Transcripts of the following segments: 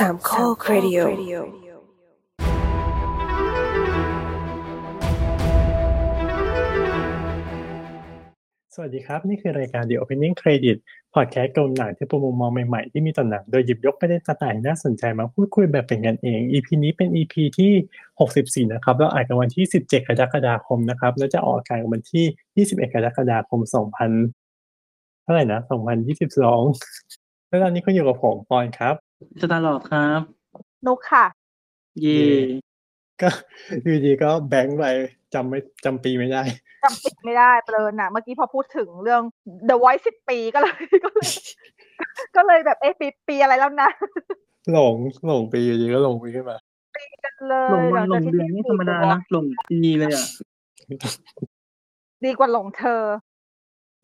สามข้อครดิโอสวัสดีครับ นี่คือรายการ The Opening Credit พอดแคสต์กลมหนังที่ประมุมมองใหม่ๆ ที่มีต่อหนัง โดยหยิบยกประเด็นต่างๆน่าสนใจมาพูดคุยแบบเป็นกันเอง EP นี้เป็น EP ที่ 64 นะครับ เราอ่านกันวันที่ 17 กรกฎาคมนะครับ แล้วจะออกอากาศวันที่ 21 กรกฎาคม 2000 เท่าไหร่นะ 2022 แล้วตอนนี้คุณอยู่กับผมปอนครับ สตาร์ลอดครับ นุกค่ะ เย่ก็อยู่ดีก็แบงค์ไปจำไม่จำปีไม่ได้จำปีไม่ได้เปลินอะ เมื่อกี้พอพูดถึงเรื่อง The Voice สิบปีก็เลยก็เลย ก็เลยแบบเอ๊ะปีปีอะไรแล้วนะ หลงหลงปีอยู่ดีก็หลงปีขึ้นมากันเลหลยงวันหลจากงที่เดือนนี่ธรรมดานะหลงปีเลยอะดีกว่าหลงเธอ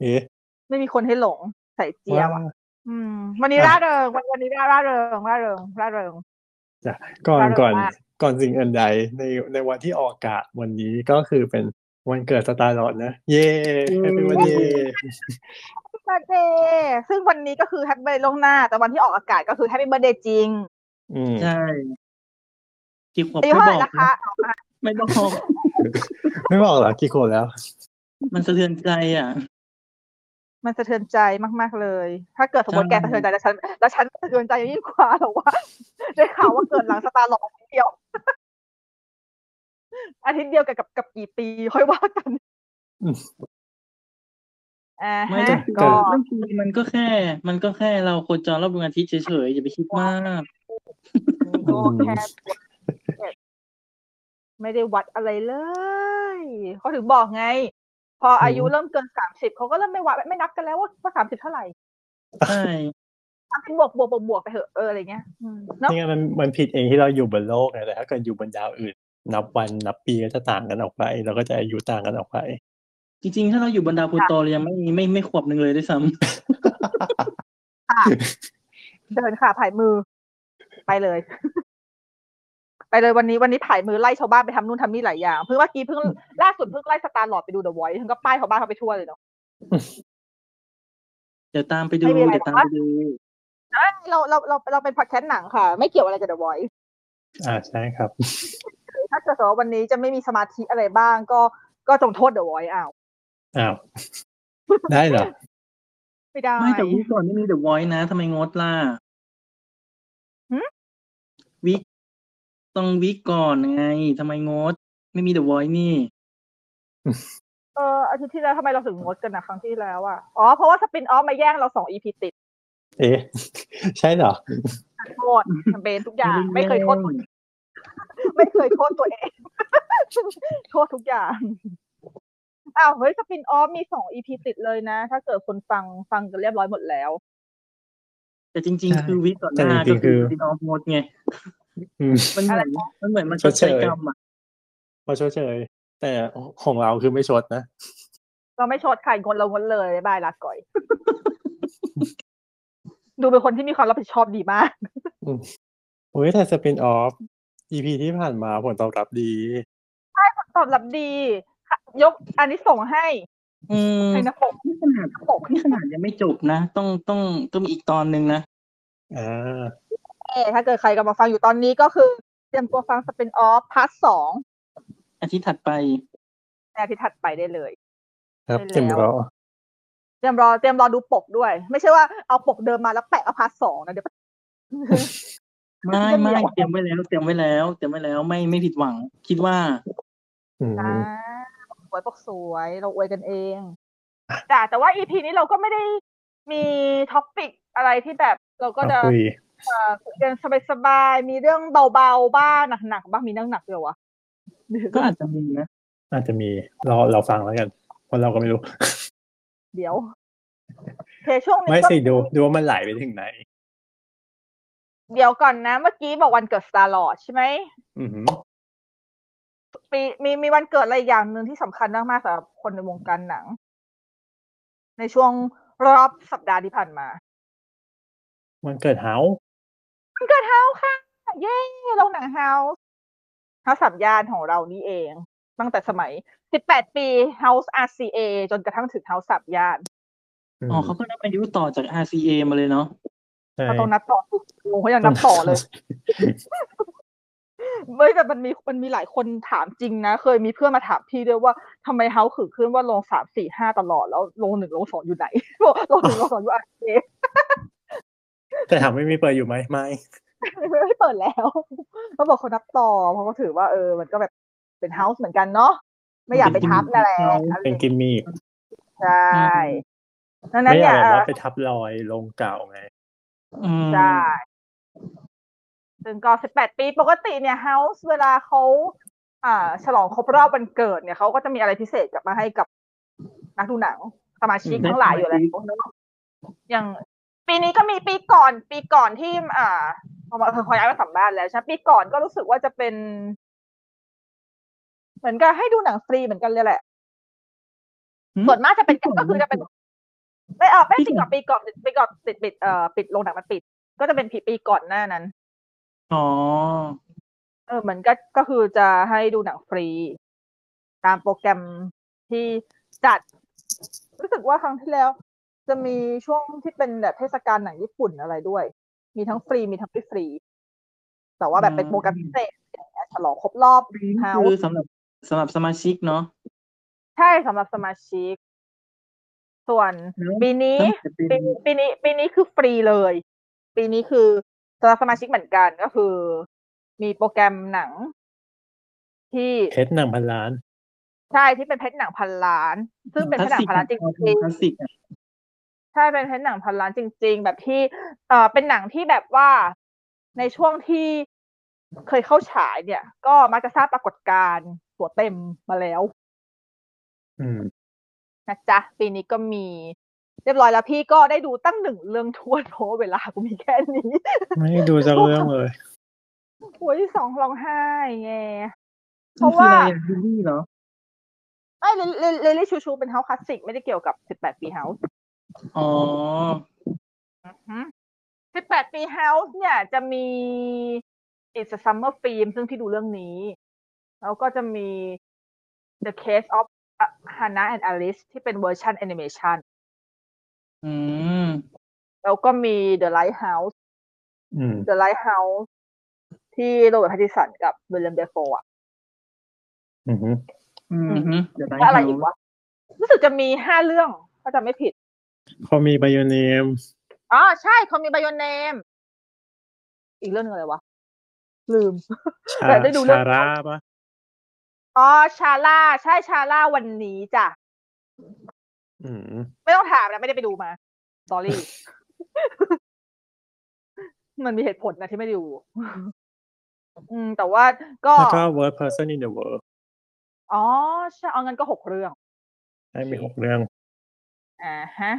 เอ๊ะไม่มีคนให้หลงใส่เจียวอะ อืม วันนี้ร่าเริงวันวันนี้ร่าร่าเริงร่าเริงร่าเริงจ้ะก่อนร่าเริงก่อนมากก่อนสิ่งอื่นใดในในวันที่ออกอากาศวันนี้ก็คือเป็นวันเกิดสตาร์ลอดนะ เย้แฮปปี้วันเดย์เบ r ร์ d เดย์ซึ่งวันนี้ก็คือแฮปปี้เบ t ร์ a ล่วงหน้า แต่วันที่ออกอากาศก็คือแฮปปี้เบ t ร์ a เดย์จริง อืม ใช่กี่ขวบอายุไม่เท่าไหบร่อกนะคะนะไม่บอก ไม่บอกเหรอกี่คนแล้ว มันสะเทือนใจอะ มันสะเทือนใจมาก ๆเลย ถ้าเกิดสมมติใช่แกสะเทือนใจแล้วฉันแล้วฉันสะเทือนใจยิ่งกว่าหรอว่าได้ข่าวว่าเกิดหลังสตาร์หลอกเดียวอาทิตย์เดียวกับกับกับกี่ปีค่อยว่ากันอืมอ่าไม่ฮะแต่ก็เรื่องปีมันก็แค่ มันก็แค่เราโคจรรอบดวงอาทิตย์เฉยๆอย่าไปคิดมากก็แค่ไม่ได้วัดอะไรเลยเขาถึงบอกไง พออายุเริ่มเกินสามสิบเขาก็เริ่มไม่วัดไม่นับกันแล้วว่าว่าสามสิบเท่าไหร่ใช่สามสิบบวกบวกบวกบวกไปเถอะเอออะไรเงี้ยอืมเนาะนี่ไงมันมันผิดเองที่เราอยู่บนโลกไงแต่ถ้าเกิดอยู่บนดาวอื่น นับวันนับปีก็จะต่างกันออกไปเราก็จะอายุต่างกันออกไป จริงๆ ถ้าเราอยู่บนดาวพลูโตเรายังไม่ไม่ไม่ขวบหนึ่งเลยด้วยซ้ค่ะเดินค่ะผายมือ ไปเลย ไปเลยวันนี้วันนี้ผายมือไล่ชาวบ้านไปทำนู่นทำนี่หลายอย่างเพิ่งเมื่อกี้เพิ่งล่าสุดเพิ่งไล่สตาร์หลอดไปดูเดอะไวท์ทั้งก็ป้ายชาวบ้านเขาไปทั่วเลยเนาะำเดี๋ยวตามไปดูไม่มีอะไรเดี๋ยวตามไปดูเอ้ยเราเราเราเราเป็นพอดแคสต์หนังค่ะ ไม่เกี่ยวอะไรกับเดอะไวท์อ่าใช่ครับ ถ้าเกิดว่าวันนี้จะไม่มีสมาธิอะไรบ้าง ก็ก็จงโทษเดอะไวท์อ้าวอ้าวได้เหรอไม่ได้ไม่แต่วิกก่อนไม่มี The Voice นะทำไมงดล่ะหึวิก ต้องวิกก่อนไงทำไมงด ไม่มี The Voice นี่ เอออาทิตย์ที่แล้วทำไมเราถึงงดกันนะครั้งที่แล้วอะอ๋อเพราะว่าสปินออฟมาแย่งเราสองอีพีติดเอ๊ะใช่เหรอโทษแคมเปญทุกอย่าง ไม่เคยโทษตัวเองไม่เคยโทษตัวเอง โทษทุกอย่างอ้าวเฮ้ยสปินออฟมีสองอีพีติดเลยนะ ถ้าเกิดคนฟังฟังกันเรียบร้อยหมดแล้ว แต่จริงใช่ๆคือวิกก่อนหน้าแต่จริก็งๆคืคืออปินออฟงดไงอื มมันเหมือนอะไรนะมันเหมือนมันชชดดเชใช้ยกรรมอะพอชดเชยแต่ของเราคือไม่ชดนะ เราไม่ชดใครงดเรางดเลยบายลาก่อย ดูเป็นคนที่มีความรับผิดชอบดีมากโอ้ยแต่สปินออฟ EP ที่ผ่านมาผลตอบรับดีตอบรับดี ยกอันนี้ส่งให้ อืมให้นะปกนี่ขนาดนี่ขนาดยังไม่จบนะ ต้องต้องต้องมีอีกตอนหนึ่งนะ อ่าเอ ถ้าเกิดใครกำลังฟังอยู่ตอนนี้ก็คือเตรียมตัวฟัง spin-off part สองอาทิตย์ถัดไปในอาทิตย์ถัดไปได้เลย ครับได้แล้วเตรียมรอเตรียมรอเตรียมรอดูปกด้วย ไม่ใช่ว่าเอาปกเดิมมาแล้วแปะเอา part สองนะเดี๋ยวไม่จะมีไม่เหรอเตรียมไว้แล้ว เตรียมไว้แล้ว เตรียมไว้แล้วไม่ไม่ผิดหวัง คิดว่าอืมอ่าสวยปกสวยเราอวยกันเองแต่แต่ว่าอีพีนี้เราก็ไม่ได้มีท็อปิกอะไรที่แบบเราก็จะเอา คุยเอ่อคุยกันสบายๆ มีเรื่องเบาๆ บ้างหนักๆ บ้างมีเรื่องหนักเดียววะก็อาจจะมีนะอาจจะมีเราเราฟังแล้วกันเพราะเราก็ไม่รู้ เดี๋ยวโโอเคช่วงนี้ไม่ก็สิดูดูว่ามันไหลไปถึงไหน เดี๋ยวก่อนนะ เมื่อกี้บอกวันเกิด Star-Lord ใช่ไหมอือหือปีมีมีวันเกิดอะไรอย่างหนึ่งที่สำคัญมากๆสำหรับคนในวงการหนัง ในช่วงรอบสัปดาห์ที่ผ่านมามันเกิดเฮา วันเกิดเฮาค่ะ เย้โรงหนัง House House สามย่านของเรานี่เอง ตั้งแต่สมัย 18 ปี House RCA จนกระทั่งถึง House สับยาน อ๋อเขาก็นับอายุต่อจาก RCA มาเลยเนาะใช่เราต้องนับต่อสิโงเขายังนับต่อเลยไม่แต่มันมีมันมีหลายคนถามจริงนะ เคยมีเพื่อนมาถามพี่ด้วยว่าทำไมเฮาขือขึ้นว่าลงสามสี่ห้าตลอดแล้วลงหนึ่งลงสองอยู่ไหนบอกลงหนึ่งลงสองอยู่อาเค แต่ถามไม่มีเปิดอยู่ไหมไม่ไม่เปิดแล้วเขาบอกเขานับต่อเพราะเขาถือว่าเออ มันก็แบบเป็นเฮาส์เหมือนกันเนาะไม่อยากไปทับนั่นแหละอะไรเป็นกิมมิคใช่ดังนั้ไม่นอยาเนี่กยแบบเอ่ว่าอไปทับรอยลงเก่าไงอืมใช่ซึ่งก็สิบแปดปีปกติเนี่ยเฮาส์เวลาเขาอ่า ฉลองครบรอบวันเกิดเนี่ยเขาก็จะมีอะไรพิเศษกลับมาให้กับนักดูหนังสมาชิกทั้งหลายอยู่แล้วเนอะอย่าง ปีนี้ก็มีปีก่อน ปีก่อนที่อ่าพอมาเคยย้ายมาสัมบ้านแล้วใช่ไหมปีก่อนก็รู้สึกว่าจะเป็น เหมือนกับให้ดูหนังฟรีเหมือนกันเลยแหละหืมส่วนมากจะเป็นก็คือจะเป็นไม่เออไม่ปีจริงก่กัอนบปีก่อนปีก่อนปิดปิดเอ่อปิดโรงหนังมันปิด ก็จะเป็นปีปีก่อนหน้านั้นอ๋อเออเหมือนก็ก็คือจะให้ดูหนังฟรี ตามโปรแกรมที่จัด รู้สึกว่าครั้งที่แล้ว จะมีช่วงที่เป็นแบบเทศกาลหนังญี่ปุ่นอะไรด้วย มีทั้งฟรีมีทั้งไม่ฟรี แต่ว่าแบบเป็นโปรแกรมพิเศษอย่างเงี้ยฉลองครบรอบเฮาคือสำหรับสำหรับสมาชิกเนาะใช่สำหรับสมาชิก ส่วนแล้วปีนี้ตั้งแต่เป็นปีปีนี้ปีนี้คือฟรีเลย ปีนี้คือสำหรับสมาชิกเหมือนกันก็คือ มีโปรแกรมหนัง ที่เพชรหนังพันล้าน ใช่ที่เป็นเพชรหนังพันล้าน ซึ่งเป็นเพชรหนังพันล้านจริงคลาสสิกอะๆ ใช่เป็นเพชรหนังพันล้านจริง ๆ แบบที่เอ่อเป็นหนังที่แบบว่าในช่วงที่เคยเข้าฉายเนี่ย ก็มักจะทราบปรากฏการณ์ตัวเต็มมาแล้ว อืมนะจ๊ะ ปีนี้ก็มีเรียบร้อยแล้วพี่ก็ได้ดูตั้งหนึ่งเรื่องทวนเพราะว่าเวลากูมีแค่นี้ ไม่ได้ดูสักเรื่องเลยโอ้ยสองร้องไห้ไงเพราะมันราะคือว่าอะไรอะดูนี่เหรอไม่ Li- Li- Lily Chou-Chou เป็น House Classic ไม่ได้เกี่ยวกับสิบแปดปี House อ๋อสิบแปดปี House เนี่ยจะมี It's a Summer Film ซึ่งที่ดูเรื่องนี้ แล้วก็จะมี The Case of Hannah and Alice ที่เป็นเวอร์ชันแอนิเมชันอืม แล้วก็มี The Lighthouse อืม The Lighthouse ที่ Robert Pattinson กับ Willem Dafoe อะ อืมอืมฮึเดี๋ยวได้แล้วอะไรอีกวะ รู้สึกจะมีห้าเรื่องถ้าจำไม่ผิด Call Me by Your Nameอ๋อใช่ Call Me by Your Name อีกเรื่องหนึ่งอะไรวะ ลืมชาแต่ได้ดูเรื่อง Shara ปะอ๋อ Shara ใช่ Shara วันนี้จ้ะอืมไม่ต้องถามนะไม่ได้ไปดูมา sorry มันมีเหตุผลนะที่ไม่ได้ดูอืม แต่ว่าก็แล้วก็ worst person in the world อ๋อใช่เอางั้นก็หกเรื่องได้มีหกเรื่อง อ่าฮะ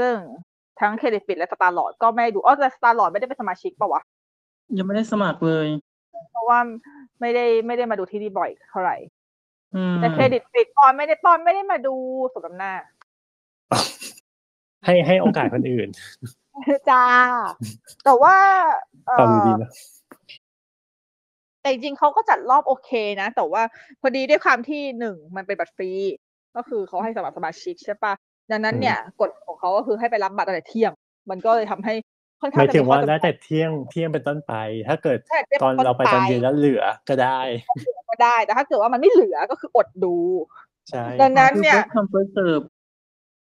ซึ่งทั้งเครดิตปิดและสตาร์ลอดก็ไม่ได้ดูอ๋อแต่สตาร์ลอดไม่ได้เป็นสมาชิกปะวะ ยังไม่ได้สมัครเลย เพราะว่าไม่ได้ไม่ได้มาดูที่นี่บ่อยเท่าไหร่อืมแต่เครดิตปิดปอนไม่ได้ปอนไม่ได้มาดูสมน้ำหน้า ให้ให้โอกาสคนอื่น จ้า แต่ว่าเอ่ฟังอดีๆนะแต่จริงๆเขาก็จัดรอบโอเคนะ แต่ว่าพอดีด้วยความที่หนึ่งมันเป็นบัตรฟรี ก็คือเขาให้สำหรับสมาชิกใช่ปะ ดังนั้นเนี่ยกฎของเขาก็คือให้ไปรับบัตรตั้งแต่เที่ยง มันก็เลยทำให้ค่อนข้าหงมายถึงว่าจะได้ข้อจำกัดแต่เที่ยงเที่ยงเป็นต้นไป ถ้าเกิดใช่ได้ตอนเป็นต้นเราไปตอนเย็นไปแล้วเหลือก็ได้ก็ได้แต่ถ้าเกิดว่ามันไม่เหลือก็คืออดดูใช่ดังนั้นเนี่ยทำ first serve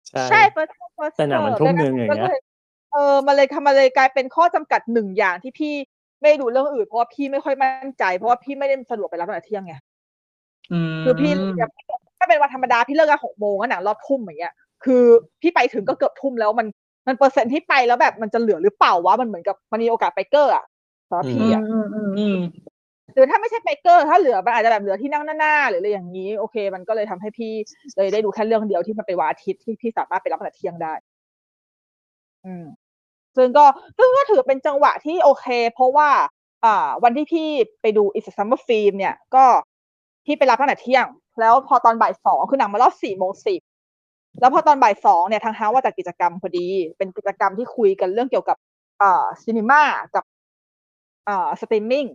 ใช่ใช่ first come, first แต่หนังมัน serve ทุ่มหนึ่งอย่างเงี้ยก็ลเออมันเลยทำมาเลยกลายเป็นข้อจำกัดหนึ่งอย่างที่พี่ไม่ดูเรื่องอื่นเพราะว่าพี่ไม่ค่อยมั่นใจ เพราะว่าพี่ไม่ได้สะดวกไปรับตั้งแต่เที่ยงไงอืมคือพี่อย่างถ้าเป็นวันธรรมดาพี่เลิกงานหกโมงก็หนังรอบทุ่มอย่างเงี้ย คือพี่ไปถึงก็เกือบทุ่มแล้วมันมันเปอร์เซ็นต์ที่ไปแล้วแบบมันจะเหลือหรือเปล่าวะมันเหมือนกับมันมีโอกาสไปเกอร์อะสำหรับอืพี่มอะอืมอืมอืมหรือถ้าไม่ใช่ไปเก้อ ถ้าเหลือมันอาจจะแบบเหลือที่นั่งหน้าๆหรืออะไรอย่างนี้โอเค มันก็เลยทำให้พี่เลยได้ดูแค่เรื่องเดียวที่มันเป็นวันอาทิตย์ที่พี่สามารถไปรับตั้งแต่เที่ยงได้ อืมซึ่งก็ซึ่งก็ถือเป็นจังหวะที่โอเค เพราะว่าอ่า วันที่พี่ไปดู It's a Summer Film เนี่ยก็พี่ไปรับตั้งแต่เที่ยง แล้วพอตอนบ่ายสองคือหนังมารอบสี่โมงสิบ แล้วพอตอนบ่ายสองเนี่ยทางเฮาว่าจัดกิจกรรมพอดี เป็นกิจกรรมที่คุยกันเรื่องเกี่ยวกับอ่า cinema กับอ่าสตรีมมิ่ง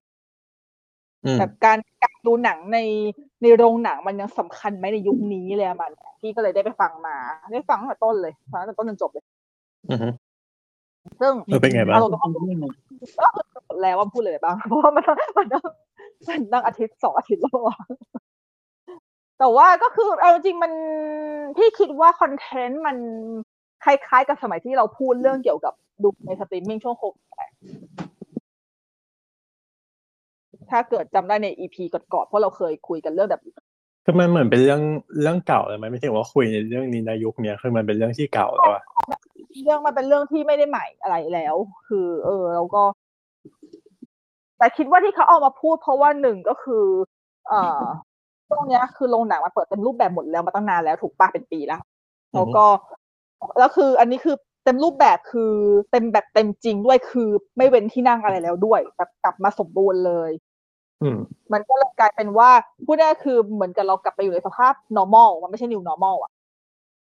อืมแบบการการดูหนังในในโรงหนังมันยังสำคัญไหมในยุคนี้เลยอะมันพี่ก็เลยได้ไปฟังมาได้ฟังตั้งแต่ต้นเลยฟังตั้งแต่ต้นจนจบเลยอือฮึซึ่งเออเป็นไงบ้างอารมณ์ก็คือแล้วว่าพูดเลยบ้างเพราะว่ามันมันนั่งมันนั่งอาทิตย์สองอาทิตย์แล้วอะ แต่ว่าก็คือเอาจริงๆมันที่คิดว่าคอนเทนต์มันคล้ายๆ กับสมัยที่เราพูดเรื่องเกี่ยวกับดูในสตรีมมิ่งช่วงโควิดถ้าเกิดจำได้ในอีพีก่อนๆเพราะเราเคยคุยกันเรื่องแบบคือมันเหมือนเป็นเรื่องเรื่องเก่าเลยไหมไม่ใช่ว่าคุยในเรื่องนี้ในยุคเนี้ยคือมันเป็นเรื่องที่เก่าแล้วอะเรื่องมันเป็นเรื่องที่ไม่ได้ใหม่อะไรแล้ว คือ เออแล้วก็ แต่คิดว่าที่เขาเอามาพูด เพราะว่าหนึ่งก็คือ เอ่อ ตรงเนี้ยคือโรงหนังมันเปิดเต็มรูปแบบหมดแล้วมาตั้งนานแล้วถูกปะเป็นปีแล้วแล้วก็แล้วคืออันนี้คือเต็มรูปแบบคือเต็มแบบเต็มจริงด้วยคือไม่เว้นที่นั่งอะไรแล้วด้วยแบบกลับมาสมบูรณ์เลยอืมมันก็เลยกลายเป็นว่าพูดได้คือเหมือนกับเรากลับไปอยู่ในสภาพ normal มันไม่ใช่ new normal อะ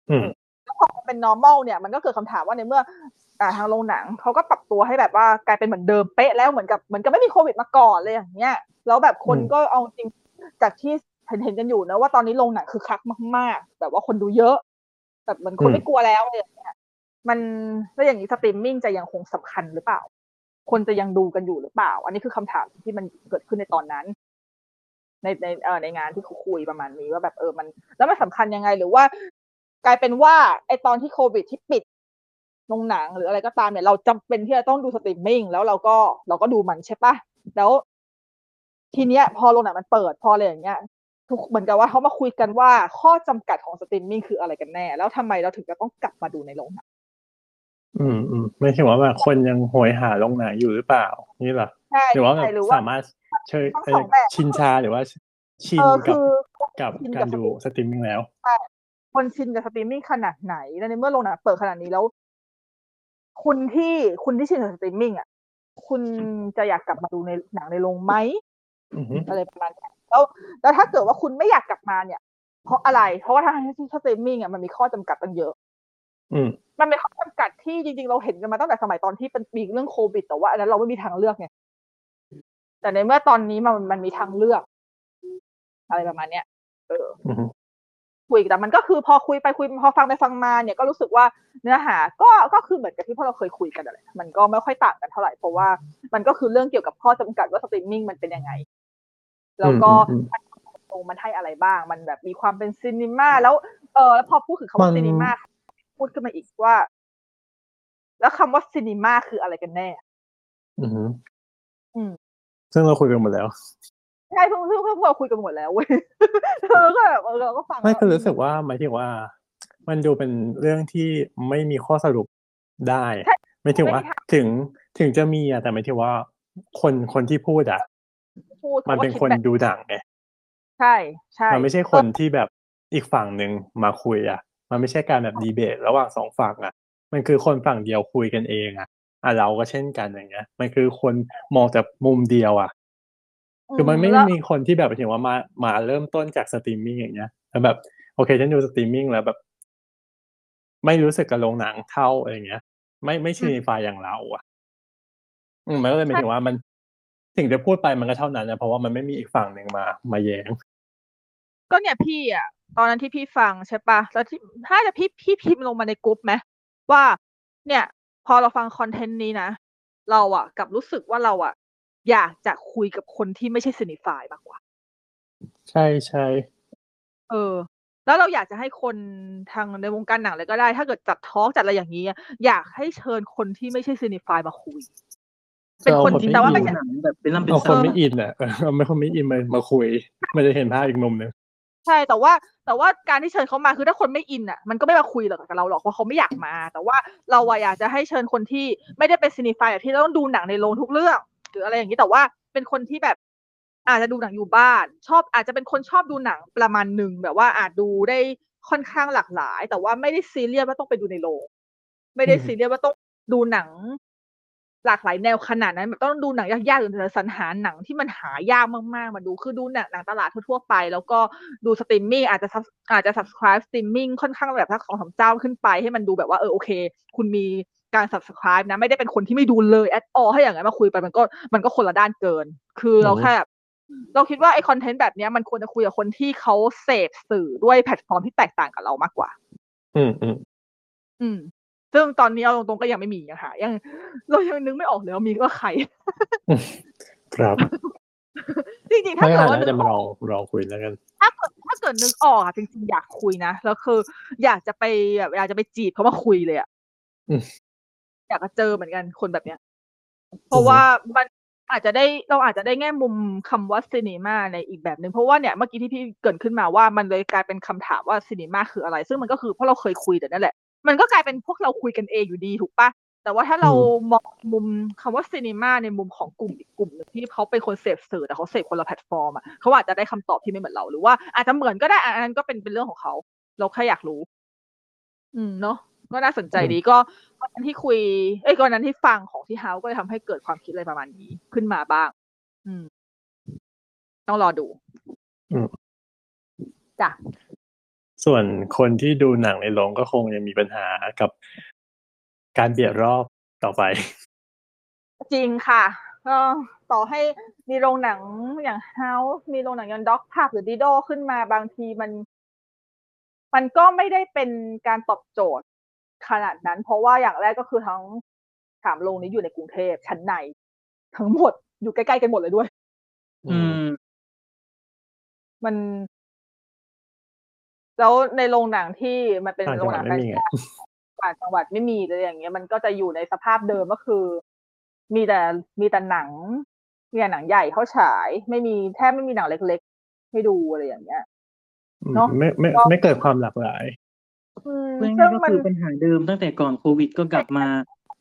อืมแล้วพอมันเป็น normal เนี่ยมันก็เกิดคำถามว่าในเมื่ออ่าทางโรงหนังเขาก็ปรับตัวให้แบบว่ากลายเป็นเหมือนเดิมเป๊ะแล้วเหมือนกับเหมือนกับไม่มีโควิดมาก่อนเลยอย่างเงี้ยแล้วแบบคนก็เอาจริงจากที่ เห็นเห็นกันอยู่นะว่าตอนนี้โรงหนังคือคึกคักมากๆ แบบว่าคนดูเยอะ แบบเหมือนคนไม่กลัวแล้วอะไรอย่างเงี้ยมันแล้วอย่างนี้สตรีมมิ่งจะยังคงสำคัญหรือเปล่า คนจะยังดูกันอยู่หรือเปล่า อันนี้คือคำถามที่มันเกิดขึ้นในตอนนั้น ในในเอ่อในงานที่เขาคุยประมาณนี้ว่าแบบเออมัน แล้วมันสำคัญยังไงหรือว่า กลายเป็นว่าไอตอนที่โควิดที่ปิดโรงหนังหรืออะไรก็ตามเนี่ยเราจำเป็นที่จะต้องดูสตรีมมิ่งแล้วเราก็เราก็ดูมันใช่ปะแล้วทีเนี้ยพอโรงหนังมันเปิดพออะไรอย่างเงี้ย ทุกเหมือนกับว่าเขามาคุยกันว่าข้อจำกัดของสตรีมมิ่งคืออะไรกันแน่ แล้วทำไมเราถึงจะต้องกลับมาดูในโรงหนังอืมอืมไม่ใช่ว่าแบบคนยังโหยหาโรงหนังอยู่หรือเปล่า นี่เหรอใช่หรือว่าแบบใช่หรือว่าสามารถเชยทั้งเอ่สอองแบบชินชาหรือว่าชินเออกับคือกับชินกับการดูสตรีมมิ่งแล้วคนชินกับสตรีมมิ่งขนาดไหนแล้วในเมื่อโรงหนังเปิดขนาดนี้แล้ว คุณที่คุณที่ชินกับสตรีมมิ่งอะคุณจะอยากกลับมาดูในหนังในโรงไหมอือฮึอะไรประมาณนี้ แล้วแล้วถ้าเกิดว่าคุณไม่อยากกลับมาเนี่ย เพราะอะไร เพราะว่าทางที่สตรีมมิ่งอะมันมีข้อจำกัดตั้งเยอะอืมมันเป็นข้อจำกัดที่จริงๆ เราเห็นกันมาตั้งแต่สมัยตอนที่เป็นมีเรื่องโควิด แต่ว่าอันนั้นเราไม่มีทางเลือกไงแต่ในเมื่อตอนนี้มันมันมีทางเลือก อะไรประมาณเนี้ยเอออือฮึคุยแต่มันก็คือพอคุยไปคุยพอฟังไปฟังมาเนี่ยก็รู้สึกว่าเนื้อหา ก็ก็คือเหมือนกับที่พวกเราเคยคุยกันอะไรมันก็ไม่ค่อยต่างกันเท่าไหร่เพราะว่ามันก็คือเรื่องเกี่ยวกับข้อจำกัดว่าสตรีมมิ่งมันเป็นยังไง แล้วก็อืมตรงมันให้อะไรบ้าง มันแบบมีความเป็น cinema แล้วเออแล้วพอพูดถึงคำว่ามัน cinema พูดขึ้นมาอีกว่า แล้วคำว่าซีนิม่าคืออะไรกันแน่อือฮึอืมซึ่งเราคุยกันหมดแล้วใช่เพิ่งเพิ่งเพิ่งเราคุยกันหมดแล้วเว้ยเออก็แบบเออเราก็ฟังไม่แล้วคือรู้สึกว่าหมายถึงว่า มันดูเป็นเรื่องที่ไม่มีข้อสรุปได้ ไม่ถึงว่า ถึงถึงจะมีอะแต่หมายถึงว่า คนคนที่พูดอะ พูดมันเป็นคนขาก็ดแบบดูหนังไงใช่ใช่มันไม่ใช่คนที่แบบอีกฝั่งหนึ่งมาคุยอะมันไม่ใช่การแบบดีเบต ระหว่างสองฝั่งอะมันคือคนฝั่งเดียวคุยกันเองอะอะเราก็เช่นกันอย่างเงี้ย มันคือคนมองจากมุมเดียวอะคือมันไม่แล้วมีคนที่แบบหมายถึงว่ามามาเริ่มต้นจากสตรีมมิ่งอย่างเงี้ยแล้วแบบ โอเคฉันดูสตรีมมิ่งแล้วแบบ ไม่รู้สึกกับโรงหนังเท่าอะไรเงี้ย ไม่ไม่ cinephile อย่างเรา อะ อืมมันก็เลยหมายถึงว่ามัน สิ่งที่พูดไปมันก็เท่านั้นนะเพราะว่ามันไม่มีอีกฝั่งหนึ่งมา มาแย้งก็เนี่ยพี่อะ ตอนนั้นที่พี่ฟังใช่ปะแล้วที่ถ้าจะพี่พี่พิมพ์ลงมาในกลุ่มไหมว่า เนี่ย พอเราฟังคอนเทนต์นี้นะเราอะกลับรู้สึกว่าเราอะ อยากจะคุยกับคนที่ไม่ใช่ cinephile มากกว่า ใช่ใช่เออ แล้วเราอยากจะให้คนทางในวงการหนังเลยก็ได้ ถ้าเกิดจัด talk จัดอะไรอย่างนี้อะอยากให้เชิญคนที่ไม่ใช่ cinephile มาคุย เป็นคนที่แต่ว่าไม่ไม่ใช่หนังแบบเป็นลำเป็นเอาสัคนนไม่อินอะเออเอาไม่คนไม่อินมามาคุย มันจะเห็นภาพอีกมุมหนึ่งใช่แต่ว่าแต่ว่าการที่เชิญเขามาคือถ้าคนไม่อินอะ มันก็ไม่มาคุยหรอกกับเราหรอกเพราะเขาไม่อยากมา แต่ว่าเราอะอยากจะให้เชิญคนที่ไม่ได้เป็น cinephile แบบที่ต้องดูหนังในโรงทุกเรื่อง หรืออะไรอย่างนี้แต่ว่าเป็นคนที่แบบ อาจจะดูหนังอยู่บ้าน ชอบอาจจะเป็นคนชอบดูหนังประมาณหนึ่งแบบว่าอาจดูได้ค่อนข้างหลากหลาย แต่ว่าไม่ได้ซีเรียสว่าต้องไปดูในโรงไม่ได้ซีเรียสว่าต้องดูหนัง หลากหลายแนวขนาดนั้นแบบต้องดูหนังยากๆหรือสรรหาหนังที่มันหายากมากๆ มาดูคือดูหนังหนังตลาดทั่วๆไป แล้วก็ดูสตรีมมิ่งอาจจะ sub- อาจจะ subscribe สตรีมมิ่งค่อนข้างแบบสักสองสามเจ้าขึ้นไปให้มันดูแบบว่าเออโอเค คุณมีการ subscribe นะ ไม่ได้เป็นคนที่ไม่ดูเลย at all ให้อย่างนั้นมาคุยไปมันก็มันก็คนละด้านเกิน คือเราแค่แบบเราคิดว่าไอ้คอนเทนต์แบบเนี้ยมันควรจะคุยกับคนที่เขาเสพสื่อด้วยแพลตฟอร์มที่แตกต่างกับเรามากกว่า อืมอืมอืม ซึ่งตอนนี้เอาตรงๆก็ยังไม่มียังหายังเรายังนึกไม่ออกเลยว่ามีว่าใคร ครับ จริงๆถ้าไม่เกิดงั้นว่าน่าจะมาลองลองคุยแล้วกัน ถ้าเกิดถ้าเกิดนึกออกอะจริงๆอยากคุยนะแล้วคือ อยากจะไปแบบอยากจะไปจีบเขามาคุยเลยอะอืมอยากจะเจอเหมือนกันคนแบบเนี้ย เพราะว่ามันอาจจะได้เราอาจจะได้แง่มุมคำว่าซีนีมาในอีกแบบหนึ่งเพราะว่าเนี่ยเมื่อกี้ที่พี่เกรินขึ้นมาว่ามันเลยกลายเป็นคำถามว่าซีนีมาคืออะไร ซึ่งมันก็คือเพราะเราเคยคุยแต่นั่นแหละ มันก็กลายเป็นพวกเราคุยกันเองอยู่ดีถูกปะแต่ว่าถ้าเรามองมุมคำว่า cinema ในมุมของกลุ่มอีกกลุ่มหนึ่งที่เขาเป็นคนเสพสื่อแต่เขาเสพคนละแพลตฟอร์มอะเขาอาจจะได้คำตอบที่ไม่เหมือนเราหรือว่าอาจจะเหมือนก็ได้อันนั้นก็เป็นเป็นเรื่องของเขา เราแค่อยากรู้ อืมเนาะก็น่าสนใจดีก็วันนั้นที่คุย เอ้ยก็วันนั้นที่ฟังของที่เฮาก็เลยทำให้เกิดความคิดอะไรประมาณนี้ขึ้นมาบ้าง อืม ต้องรอดูอืมจ้ะ ส่วนคนที่ดูหนังในโรงก็คงยังมีปัญหากับการเบียดรอบต่อไป จริงค่ะก็ต่อให้มีโรงหนังอย่างเฮามีโรงหนังอย่างด็อกภาพหรือดิโดขึ้นมาบางทีมัน มันก็ไม่ได้เป็นการตอบโจทย์ขนาดนั้น เพราะว่าอย่างแรกก็คือทั้งสามโรงนี้อยู่ในกรุงเทพชั้นใน ทั้งหมดอยู่ใกล้ๆกันหมดเลยด้วย อืม มัน แล้วในโรงหนังที่มันเป็นต่างโรจังงหหวันัดงไม่มีไงต่างจังหวัดไม่มีเลยอย่างเงี้ยมันก็จะอยู่ในสภาพเดิมก็คือ มีแต่มีแต่หนังมีแต่หนังใหญ่เข้าฉาย ไม่มีแทบไม่มีหนังเล็กๆ ให้ดูอะไรอย่างเงี้ยอืมเนอะไม่ไม่ก็ไม่เกิดความหลากหลายอืมเรื่องซึ่งก็มันคือปัญหาเดิมตั้งแต่ก่อนโควิดก็กลับมา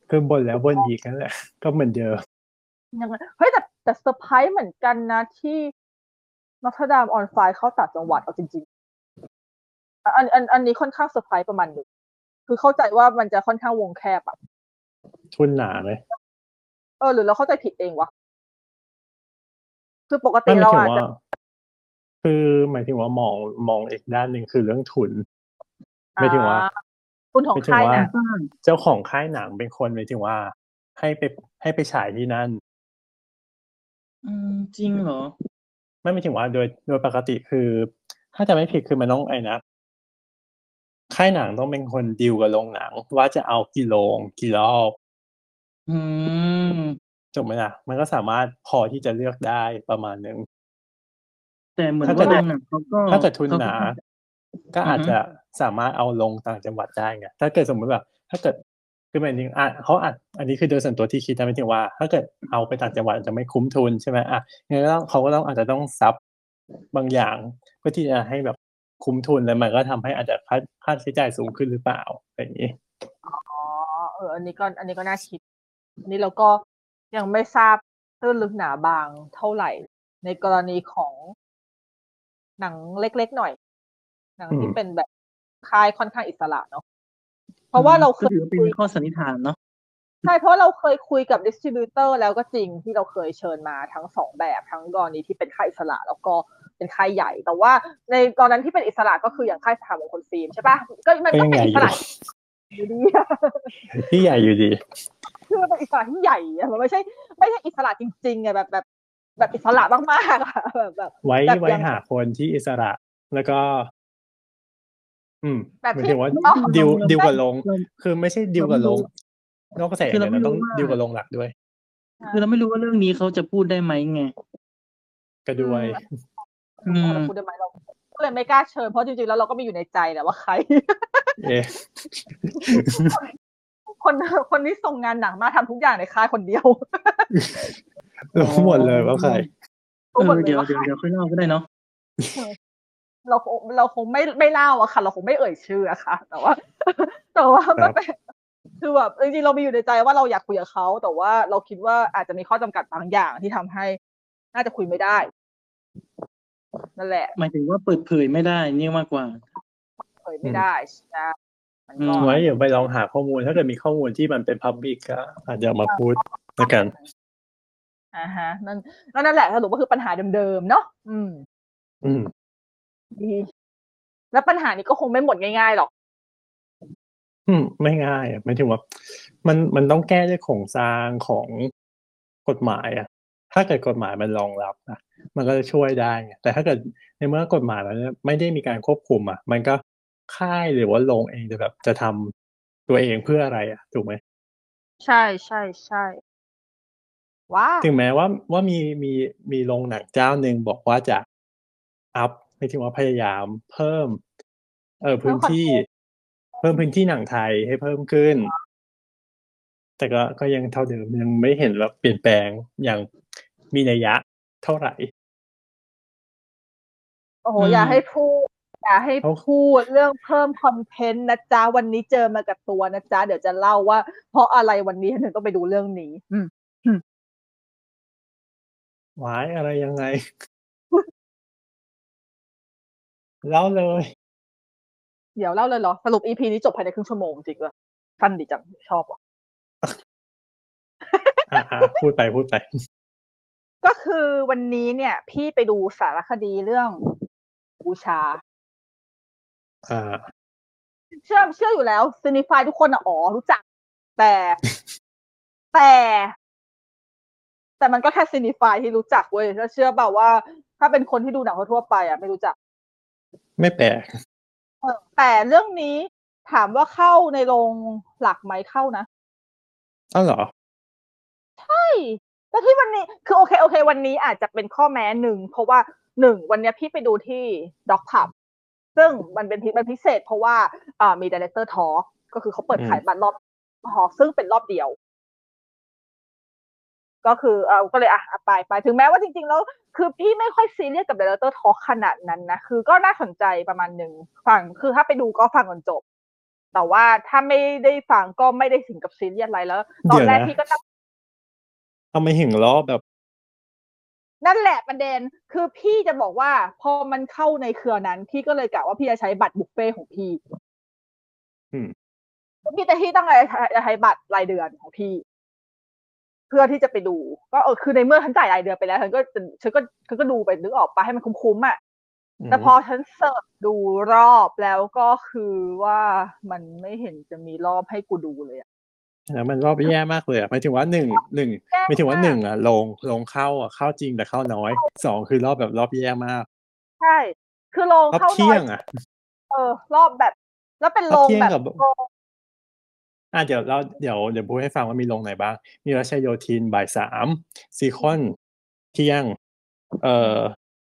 คือบนแล้วบนอีกนั่นแหละก็เหมือนเดิมยังไงเฮ้ยแต่แต่เซอร์ไพรส์เหมือนกันนะที่ Notre-Dame on Fire เข้าต่างจังหวัดเอาจริงๆ อันอันอันนี้ค่อนข้างเซอร์ไพรส์ประมาณหนึ่งคือเข้าใจว่ามันจะค่อนข้างวงแคบอะทุนหนาไหมเออหรือเราเข้าใจผิดเองวะคือปกติไม่หมายเราถึงอาจจะว่าคือหมายถึงว่ามองมองอีกด้านหนึ่งคือเรื่องทุนหมายถึงว่าอ่คุณของไม่ถึงค่ายว่าหนะเจ้าของค่ายหนังเป็นคนหมายถึงว่า ให้ไปให้ไปฉายที่นั่น อืมจริงเหรอ ไม่หมายถึงว่าโดยโดยปกติคือ ถ้าจะไม่ผิดคือมันต้องไอ้นะ ค่ายหนังต้องเป็นคนดีลกับโรงหนัง ว่าจะเอากี่โรงกี่รอบอืมจบไหมล่ะ มันก็สามารถพอที่จะเลือกได้ประมาณหนึ่งแต่เหมือนถ้าเกิว่าดโรงหนังเขาก็ถ้าเกิดทุนหนาเขาก็ก็อาจอือฮึจะสามารถเอาลงต่างจังหวัดได้ไงถ้าเกิดสมมติแบบถ้าเกิดคือหมายถึงอะเขาอาจอันนี้คือโดยส่วนตัวที่คิดนะหมายถึงว่า ถ้าเกิดเอาไปต่างจังหวัดจะไม่คุ้มทุนใช่ไหมอะงั้นก็ต้องเขาก็ต้องอาจจะต้องซับบางอย่างเพื่อที่จะให้แบบ คุ้มทุนแล้วมันก็ทำให้อาจจะค่าค่าใช้จ่ายสูงขึ้นหรือเปล่าอะไรอย่างนี้อ๋อเอออันนี้ก็อันนี้ก็น่าคิดอันนี้เราก็ยังไม่ทราบตื้นลึกหนาบางเท่าไหร่ ในกรณีของหนังเล็กๆหน่อย หนังที่อืมเป็นแบบค่ายค่อนข้างอิสระเนาะเพราะว่าเราเคก็ยถือว่าเป็นคุยข้อสันนิษฐานเนาะใช่เพราะเราเคยคุยกับดิสติบิวเตอร์แล้วก็จริงที่เราเคยเชิญมาทั้งสองแบบทั้งกรณีที่เป็นค่ายอิสระ แล้วก็ เป็นค่ายใหญ่ แต่ว่าในตอนนั้นที่เป็นอิสระก็คืออย่างค่ายสถาบันคนฟิล์มใช่ปะก็มันก็ก็ยังเป็นใหญ่อิอสยู่ระอยู่ดีที่ใหญ่อยู่ดีคือมันเป็นอิสระที่ใหญ่อะมันไม่ใช่ ไม่ใช่อิสระจริงๆอะแบบแบบแบบอิสระมากๆอะแบบแบบไว้แบบไว้อย่างหาคนที่อิสระแล้วก็ อืมแบบหมายที่ถึงว่าอ๋อดิวเราดิวกับลงเราคือไม่ใช่ดิวกับลงนอกกระแสคือเราเนี่ยไม่เราต้องรู้ว่าดิวกับลงหลักด้วย คือเราไม่รู้ว่าเรื่องนี้เขาจะพูดได้ไหมไงก็ด้วยอืม เราพูดได้ไหมเราก็เลยไม่กล้าเชิญเพราะจริงๆแล้วเราก็มีอยู่ในใจแหละว่าใครเอ๊ะคนคนที่ส่งงานหนังมาทำทุกอย่างในค่ายคนเดียวรู้หมดเลยว่าใครเออเดี๋ยวเดี๋ยวเดี๋ยวค่อยเล่าก็ได้เนาะเราคงเราคงไม่ไม่เล่าอะค่ะ เราคงไม่เอ่ยชื่ออะค่ะ แต่ว่า แต่ว่าครัมันบเป็นคือแบบจริงๆเรามีอยู่ในใจว่าเราอยากคุยกับเขาแต่ว่าเราคิดว่าอาจจะมีข้อจำกัดบางอย่างที่ทำให้ น่าจะคุยไม่ได้ นั่นแหละหมายถึงว่าเปิดเผยไม่ได้นี่มากกว่า เผยไม่ได้ใช่มันก็อืมไว้เดี๋ยวไปลองหาข้อมูลถ้าเกิดมีข้อมูลที่มันเป็นพับบิกก็อาจจะเอามาพูดแล้วกันอ่าฮะนั่นแล้วนั่นแหละสรุปว่าคือปัญหาเดิมๆเนาะอืม อืมดีแล้วปัญหานี้ก็คงไม่หมดง่ายๆหรอก อืม ไม่ง่ายอะหมายถึงว่า มันมันต้องแก้ด้วยโครงสร้างของกฎหมายอะ ถ้าเกิดกฎหมายมันรองรับนะมันก็จะช่วยได้ไงแต่ถ้าเกิดในเมื่อกฎหมายมันไม่ได้มีการควบคุมอะมันก็ค่ายหรือว่าโรงเองจะแบบจะทตัวเองเพื่ออะไรอะถูกไหมใช่ใช่ใช่ว้าถึงแม้ว่าว่ามีมีมีโรงหนังเจ้าหนึ่งบอกว่าจะอัพไม่ถึงว่าพยายามเพิ่ม เออพื้นที่ เพิ่มพื้นที่หนังไทยให้เพิ่มขึ้น แต่ก็ก็ยังเท่าเดิมยังไม่เห็นว่าเปลี่ยนแปลงอย่าง มีนัยยะเท่าไหร่โอ้โหอืมอย่าให้พูดอย่าให้เอาพูดเรื่องเพิ่มคอนเทนต์นะจ๊ะวันนี้เจอมากับตัวนะจ๊ะเดี๋ยวจะเล่าว่า เพราะอะไรวันนี้ถึงต้องไปดูเรื่องนี้ อืมหวายอะไรยังไงเล่าเลย เดี๋ยวเล่าเลยเหรอ สรุป EP นี้จบภายในครึ่งชั่วโมงจริงเลยสั้นดีจังชอบว่ะอ่าพูดไปพูดไปก็ คือวันนี้เนี่ย พี่ไปดูสารคดีเรื่องบูชาอ่าเชื่อเชื่ออยู่แล้วซีนิฟายทุกคนอะอ๋อรู้จัก แต่ แต่ แต่มันก็แค่ซีนิฟายที่รู้จักเว้ยแล้วเชื่อเปล่าว่า ถ้าเป็นคนที่ดูหนังทั่วๆไปอะไม่รู้จัก ไม่แปลกเออแต่เรื่องนี้ถามว่าเข้าในโรงหลักไหมเข้านะอ้าวเหรอ ใช่ แล้วที่วันนี้คือโอเคโอเค วันนี้อาจจะเป็นข้อแม้หนึ่งเพราะว่าหนึ่งวันเนี้ยพี่ไปดูที่ด็อกพับซึ่งมันเป็นพิมันพิเศษ เพราะว่าอ่ามี director talk ก็คือเขาเปิดอืมขายบัตรรอบทอซึ่งเป็นรอบเดียว ก็คือเออก็เลยอะอะไปไปถึงแม้ว่าจริง ๆ แล้ว คือพี่ไม่ค่อยซีเรียสกับ director talk ขนาดนั้นนะคือก็น่าสนใจประมาณหนึ่งฟังคือถ้าไปดูก็ฟังจนจบแต่ว่าถ้าไม่ได้ฟังก็ไม่ได้ถึงกับซีเรียสอะไรแล้ว ตอนแรกเดี๋ยวนะพี่ก็นั่ง ทำไมถึงรอบแบบ นั่นแหละประเด็นคือพี่จะบอกว่าพอมันเข้าในเครือนั้น พี่ก็เลยกะว่าพี่จะใช้บัตรบุฟเฟ่ต์ของพี่อืมพี่แต่ที่ตั้งใจจะใช้บัตรรายเดือนของพี่ เพื่อที่จะไปดู ก็เออคือในเมื่อฉันจ่ายรายเดือนไปแล้วฉันก็ฉันก็ฉันก็ดูไปนึกออกไปให้มันคุ้มๆอะแต่พอฉันเสิร์ชดูรอบแล้วก็คือว่ามันไม่เห็นจะมีรอบให้กูดูเลยอะ แล้วมันรอบแย่มากเลยอะหมายถึงว่าหนึ่งหนึ่งแย่หมายถึงว่ามาหกนึ่งอะลงลงเข้าอะเข้าจริงแต่เข้าน้อยสองคือรอบแบบรอบแย่มาก ใช่ คือโรงรอบเข้าน้เที่อยยงอะเออ รอบแบบ แล้วเป็นรโรอบงเที่ยงแบบกับโรงอะเดี๋ยวเราเดี๋ยวเดี๋ยวพูดให้ฟังว่ามีลงไหนบ้าง มีรัชโยธินบ่ายสามซีคอนเที่ยง เอ่อ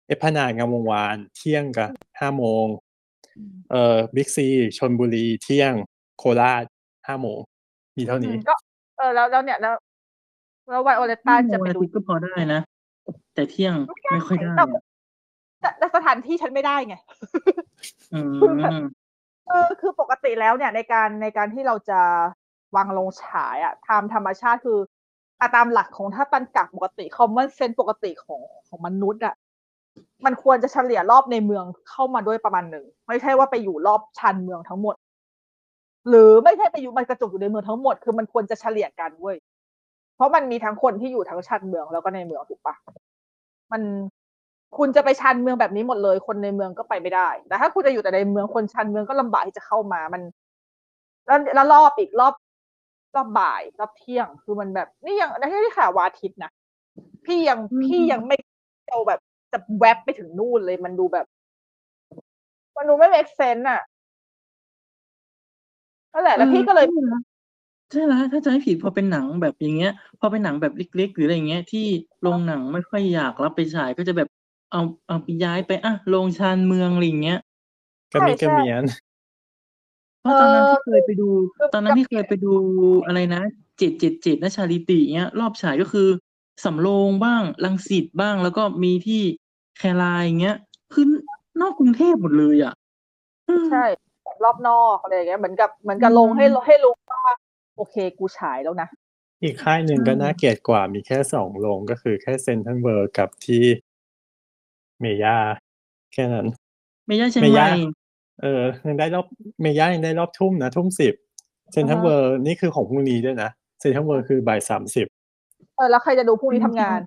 เอสพลานาดงามวงศ์วานเที่ยงกับห้าโมง เอ่อบิ๊กซีชนบุรีเที่ยงโคราชห้าโมง มีเท่านี้ ก็เออแล้วแล้วเนี่ยแล้วแล้วไวโอเลต้าจะไปวันอาดูทิตย์ก็พอได้นะ แต่เที่ยงไม่ค่อยได้แต่อะแต่แต่สถานที่ฉันไม่ได้ไงอืมเออคือปกติแล้วเนี่ย ในการในการที่เราจะวางลงฉายอะตามธรรมชาติคืออะตามหลักของถ้าตันกักปกติคอมมอนเซนปกติของของมนุษย์อะมันควรจะเฉลี่ยรอบในเมืองเข้ามาด้วยประมาณหนึ่ง ไม่ใช่ว่าไปอยู่รอบชานเมืองทั้งหมด หรือไม่ใช่ไปอยู่มันกระจุกอยู่ในเมืองทั้งหมดคือมันควรจะเฉลี่ยกันเว้ยเพราะมันมีทั้งคนที่อยู่ทั้งชานเมืองแล้วก็ในเมืองถูกปะมันคุณจะไปชานเมืองแบบนี้หมดเลย คนในเมืองก็ไปไม่ได้ แต่ถ้าคุณจะอยู่แต่ในเมืองคนชานเมืองก็ลำบากที่จะเข้ามามันแล้วแล้วรอบอีกรอบรอบบ่ายรอบเที่ยง คือมันแบบ นี่ยังนี่ที่ข่าววาอาทิตย์นะพี่ยังอืมพี่ยังไม่เอาแบบจะแวบไปถึงนู่นเลยมันดูแบบ มันดูไม่ make sense อะ นั่นแหละ แล้วพี่ก็เลยใช่แล้วถ้าจะไม่ผิดพอเป็นหนังแบบอย่างเงี้ย พอเป็นหนังแบบเล็ก ๆ หรืออะไรเงี้ยที่โรงหนังไม่ค่อยอยากรับไปฉายก็จะแบบเอาเอาไปย้ายไปอะโรงชานเมืองอะไรอย่างเงี้ยก็มีใช่กระเมียนเพราะตอนนั้นที่เออเคยไปดูคือตอนนั้นที่เคยไปดูอะไรนะเจ็ดเจ็ดเจ็ดนะชาลิติเงี้ย รอบฉายก็คือสำโรงบ้างรังสิตบ้างแล้วก็มีที่แครายเงี้ยคือนอกกรุงเทพหมดเลยอะอืมใช่ รอบนอกอะไรอย่างเงี้ยเหมือนกับเหมือนกับอืมลงให้ให้รู้ว่าโอเคกูฉายแล้วนะ อีกค่ายหนึ่งก็น่าเกลียดกว่ามีแค่สองโรงก็คือแค่เซ็นทรัลเวิลด์กับที่เมย่าแค่นั้นไม่ใช่เชียงไม่ใหยาม่กเออยังได้รอบเมย่ายังได้รอบทุ่มนะทุ่มสิบเซ็นทรัลเวิลด์นี่คือของพรุ่งนี้ด้วยนะเซ็นทรัลเวิลด์คือบ่ายสามสิบเออแล้วใครจะดูพรุ่งนี้ทำงาน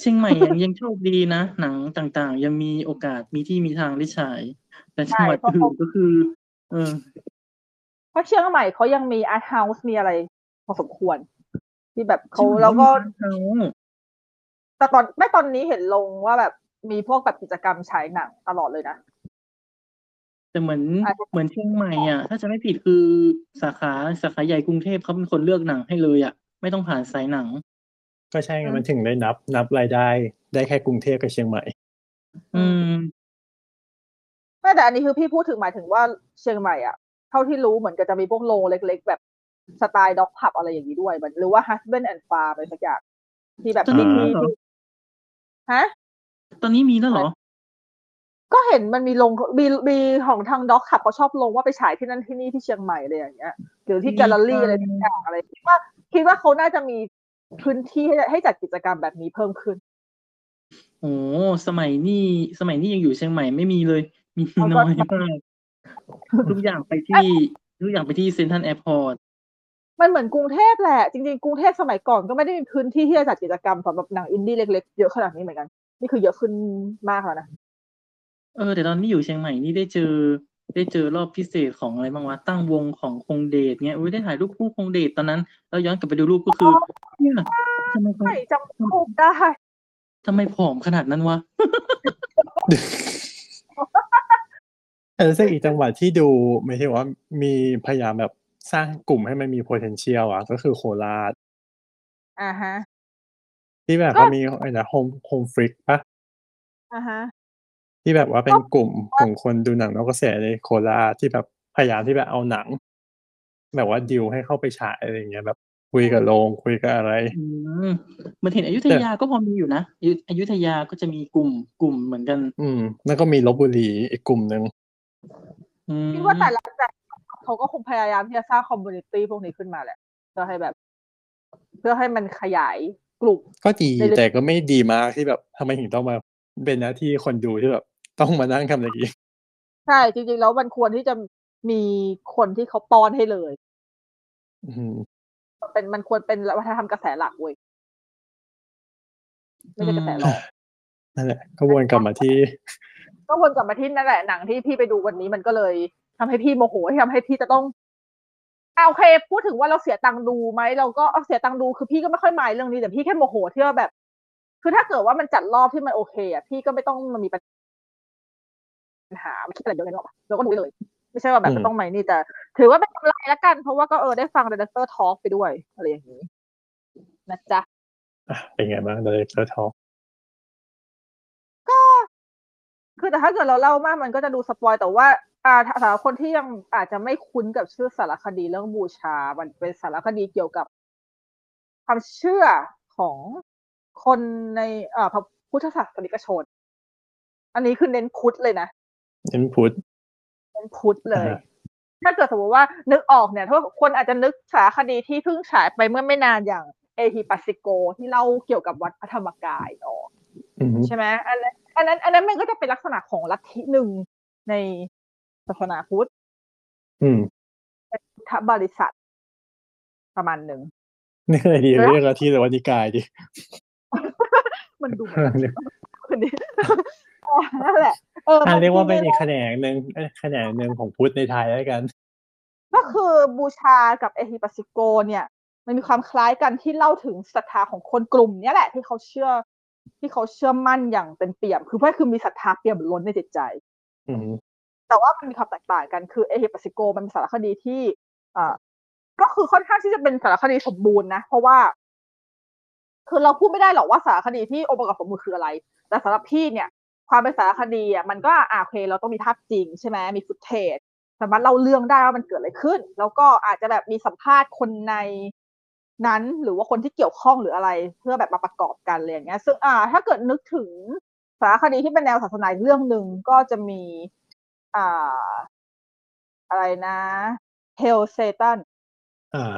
เชียงใหม่ยังยังโชคดีนะ หนังต่างๆ ยังมีโอกาสมีที่มีทางได้ฉาย แต่จังหวัดใช่เพราะอื่เขานก็คือเออเพราะเชียงใหม่เขายังมีอาร์ตเฮาส์มีอะไรพอสมควร ที่แบบเขาแล้วก็เขาแต่ตอนไม่ตอนนี้เห็นลงว่าแบบมีพวกแบบกิจกรรมฉายหนังตลอดเลยนะแต่เหมือนอาจจะเหมือนเชียงใหม่อะ ถ้าจะไม่ผิดคือสาขาสาขาใหญ่กรุงเทพเขาเป็นคนเลือกหนังให้เลยอะ ไม่ต้องผ่านสายหนัง ก็ใช่ไงมันถึงได้นับ นับรายได้ ได้แค่กรุงเทพกับเชียงใหม่ อืม ไม่แต่อันนี้คือพี่พูดถึงหมายถึงว่าเชียงใหม่อะเท่าที่รู้เหมือนกับจะมีพวกโรงเล็ก ๆ แบบสไตล์ด็อกพับอะไรอย่างนี้ด้วยมันหรือว่า husband and farm อะไรสักอย่างที่แบบตอนนี้ที่มีที่เหรอฮะตอนนี้มีแล้วเหรอ ก็เห็นมันมีลงมีมีของทางด็อกขับเขาชอบลงว่าไปฉายที่นั่นที่นี่ที่เชียงใหม่อะไรอย่างเงี้ยหรือที่ดีแกลเลอรี่จังอะไรทุกอย่างอะไรคิดว่าคิดว่าเขาน่าจะมีพื้นที่ให้ให้จัดกิจกรรมแบบนี้เพิ่มขึ้นโอ้สมัยนี้สมัยนี้ยังอยู่เชียงใหม่ไม่มีเลย มีเอาก็น้อยมากทุกอย่างไปที่ทุกอย่างไปที่เซ็นทรัลแอร์พอร์ตมันเหมือนกรุงเทพแหละ จริงๆ กรุงเทพสมัยก่อนก็ไม่ได้มีพื้นที่ที่จะจัดกิจกรรมสำหรับหนังอินดี้เล็กๆ เยอะขนาดนี้เหมือนกัน นี่คือเยอะขึ้นมากแล้วนะ เออ แต่ตอนนี้อยู่เชียงใหม่นี่ได้เจอ ได้เจอรอบพิเศษของอะไรบ้างวะ ตั้งวงของคงเดชเงี้ยอุ้ยได้ถ่ายรูปคู่คงเดชตอนนั้นแล้วย้อนกลับไปดูรูปก็คือเนี่ยทำไมเขาใช่จำรูปได้ทำไมผอมขนาดนั้นวะ แต่รู้สึกอีกจังหวัดที่ดูไม่ใช่ว่ามีพยายามแบบสร้างกลุ่มให้มันมี potential อะ ก็คือโคราชอ่าฮะ ที่แบบก็ เขามีอะไรนะโฮมโฮมฟริกปะอ่าฮะ ที่แบบว่าเป็นกลุ่มของคนดูหนังนอกกระแสในโคราชที่แบบพยายามที่แบบเอาหนัง แบบว่าดีลให้เข้าไปฉายอะไรอย่างเงี้ยแบบคุยกับโรงคุยกับอะไร อืมเหมันเห็นอยุธยาก็พอมีอยู่นะอยุอยุธยาก็จะมีกลุ่มกลุ่มเหมือนกัน อืมแล้วก็มีลบบุรีอีกกลุ่มหนึ่งอืม คิดว่าแต่ละแต่เขาก็คงพยายามที่จะสร้าง community พวกนี้ขึ้นมาแหละเพื่อให้แบบ เพื่อให้มันขยายกลุ่มก็ดีในเรื่องแต่ก็ไม่ดีมากที่แบบทำไมถึงต้องมาเป็นหน้าที่คนดูที่แบบต้องมานั่งทำอะไรอย่างงี้ใช่จริงๆ แล้วมันควรที่จะมีคนที่เขาป้อนให้เลยอืมเป็นมันควรเป็นวัฒนธรรมกระแสหลักเว้ยไม่ใช่กระแสรองนั่นแหละก็วนกลับมาที่ ก็วนกลับมาที่นั่นแหละหนังที่พี่ไปดูวันนี้มันก็เลยทำให้พี่โมโหที่ทำให้พี่จะต้องอ่าโอเค พูดถึงว่าเราเสียตังค์ดูไหมเราก็เอาเสียตังค์ดูคือพี่ก็ไม่ค่อยหมายเรื่องนี้แต่พี่แค่โมโหที่ว่าแบบ คือถ้าเกิดว่ามันจัดรอบที่มันโอเคอะพี่ก็ไม่ต้องมามีปัญหาไม่คิดอะไรเยอะเลยหรอกเราก็ดูได้เลย ไม่ใช่ว่าแบบอืมจะต้องไหมนี่แต่ ถือว่าเป็นกำไรละกัน เพราะว่าก็เออได้ฟัง director talk ไปด้วยอะไรอย่างนี้นะจ๊ะอะเป็นไงบ้าง Director Talk คือแต่ถ้าเกิดเราเล่ามากมันก็จะดูสปอยล์แต่ว่าอ่าสำหรับคนที่ยังอาจจะไม่คุ้นกับชื่อสารคดีเรื่องบูชา มันเป็นสารคดีเกี่ยวกับ ความเชื่อของคนในเอ่อพระพุทธศาสนิกชน อันนี้คือเน้นพุทธเลยนะเน้นพุทธเน้นพุทธเลยอ่าถ้าเกิดสมมติว่านึกออกเนี่ยถ้าคนอาจจะนึกสารคดีที่เพิ่งฉายไปเมื่อไม่นานอย่างเอฮิปัสสิโกที่เล่าเกี่ยวกับวัดพระธรรมกายออกอืมใช่ไหมอันนั้น อันนั้น อันนั้นมันก็จะเป็นลักษณะของลัทธิหนึ่งในศาสนาพุทธอืมพุทธบริษัท ประมาณหนึ่งนี่อะไรดีเออเรียกว่าที่หรือว่านิกายดิมันดูเหมือนคนนี้อ๋อนั่นแหละเอออะมันเรียกว่าเป็นจอีงกแขนงหนึ่งเอ้ยแขนงหนึ่งของพุทธในไทยแล้วกันๆก็คือบูชากับเอฮิปัสสิโกเนี่ย มันมีความคล้ายกันที่เล่าถึงศรัทธาของคนกลุ่มเนี้ยแหละ ที่เขาเชื่อ ที่เขาเชื่อมั่นอย่างเป็นเปี่ยม คือเพื่อคือมีศรัทธาเปี่ยมล้นในจิตใจอืมแต่ว่ามันมีความแตกต่างกันคือเอฮิปัสสิโกมันเป็นสารคดีที่อ่าก็คือค่อนข้างที่จะเป็นสารคดีสมบูรณ์นะ เพราะว่า คือเราพูดไม่ได้หรอกว่าสารคดีที่องค์ประกอบสมบูรณ์คืออะไร แต่สำหรับพี่เนี่ย ความเป็นสารคดีอะมันก็อ่าโอเคเราต้องมีภาพจริงใช่ไหมมีฟุตเทจสามารถเล่าเรื่องได้ว่ามันเกิดอะไรขึ้น แล้วก็อาจจะแบบมีสัมภาษณ์คนใน นั้นหรือว่าคนที่เกี่ยวข้องหรืออะไรเพื่อแบบมาประกอบกันอะไรอย่างเงี้ย ซึ่งอ่า ถ้าเกิดนึกถึงสารคดีที่เป็นแนวศาสนาอีกเรื่องหนึ่งก็จะมี อ่า อะไรนะเฮลเซตันอ่า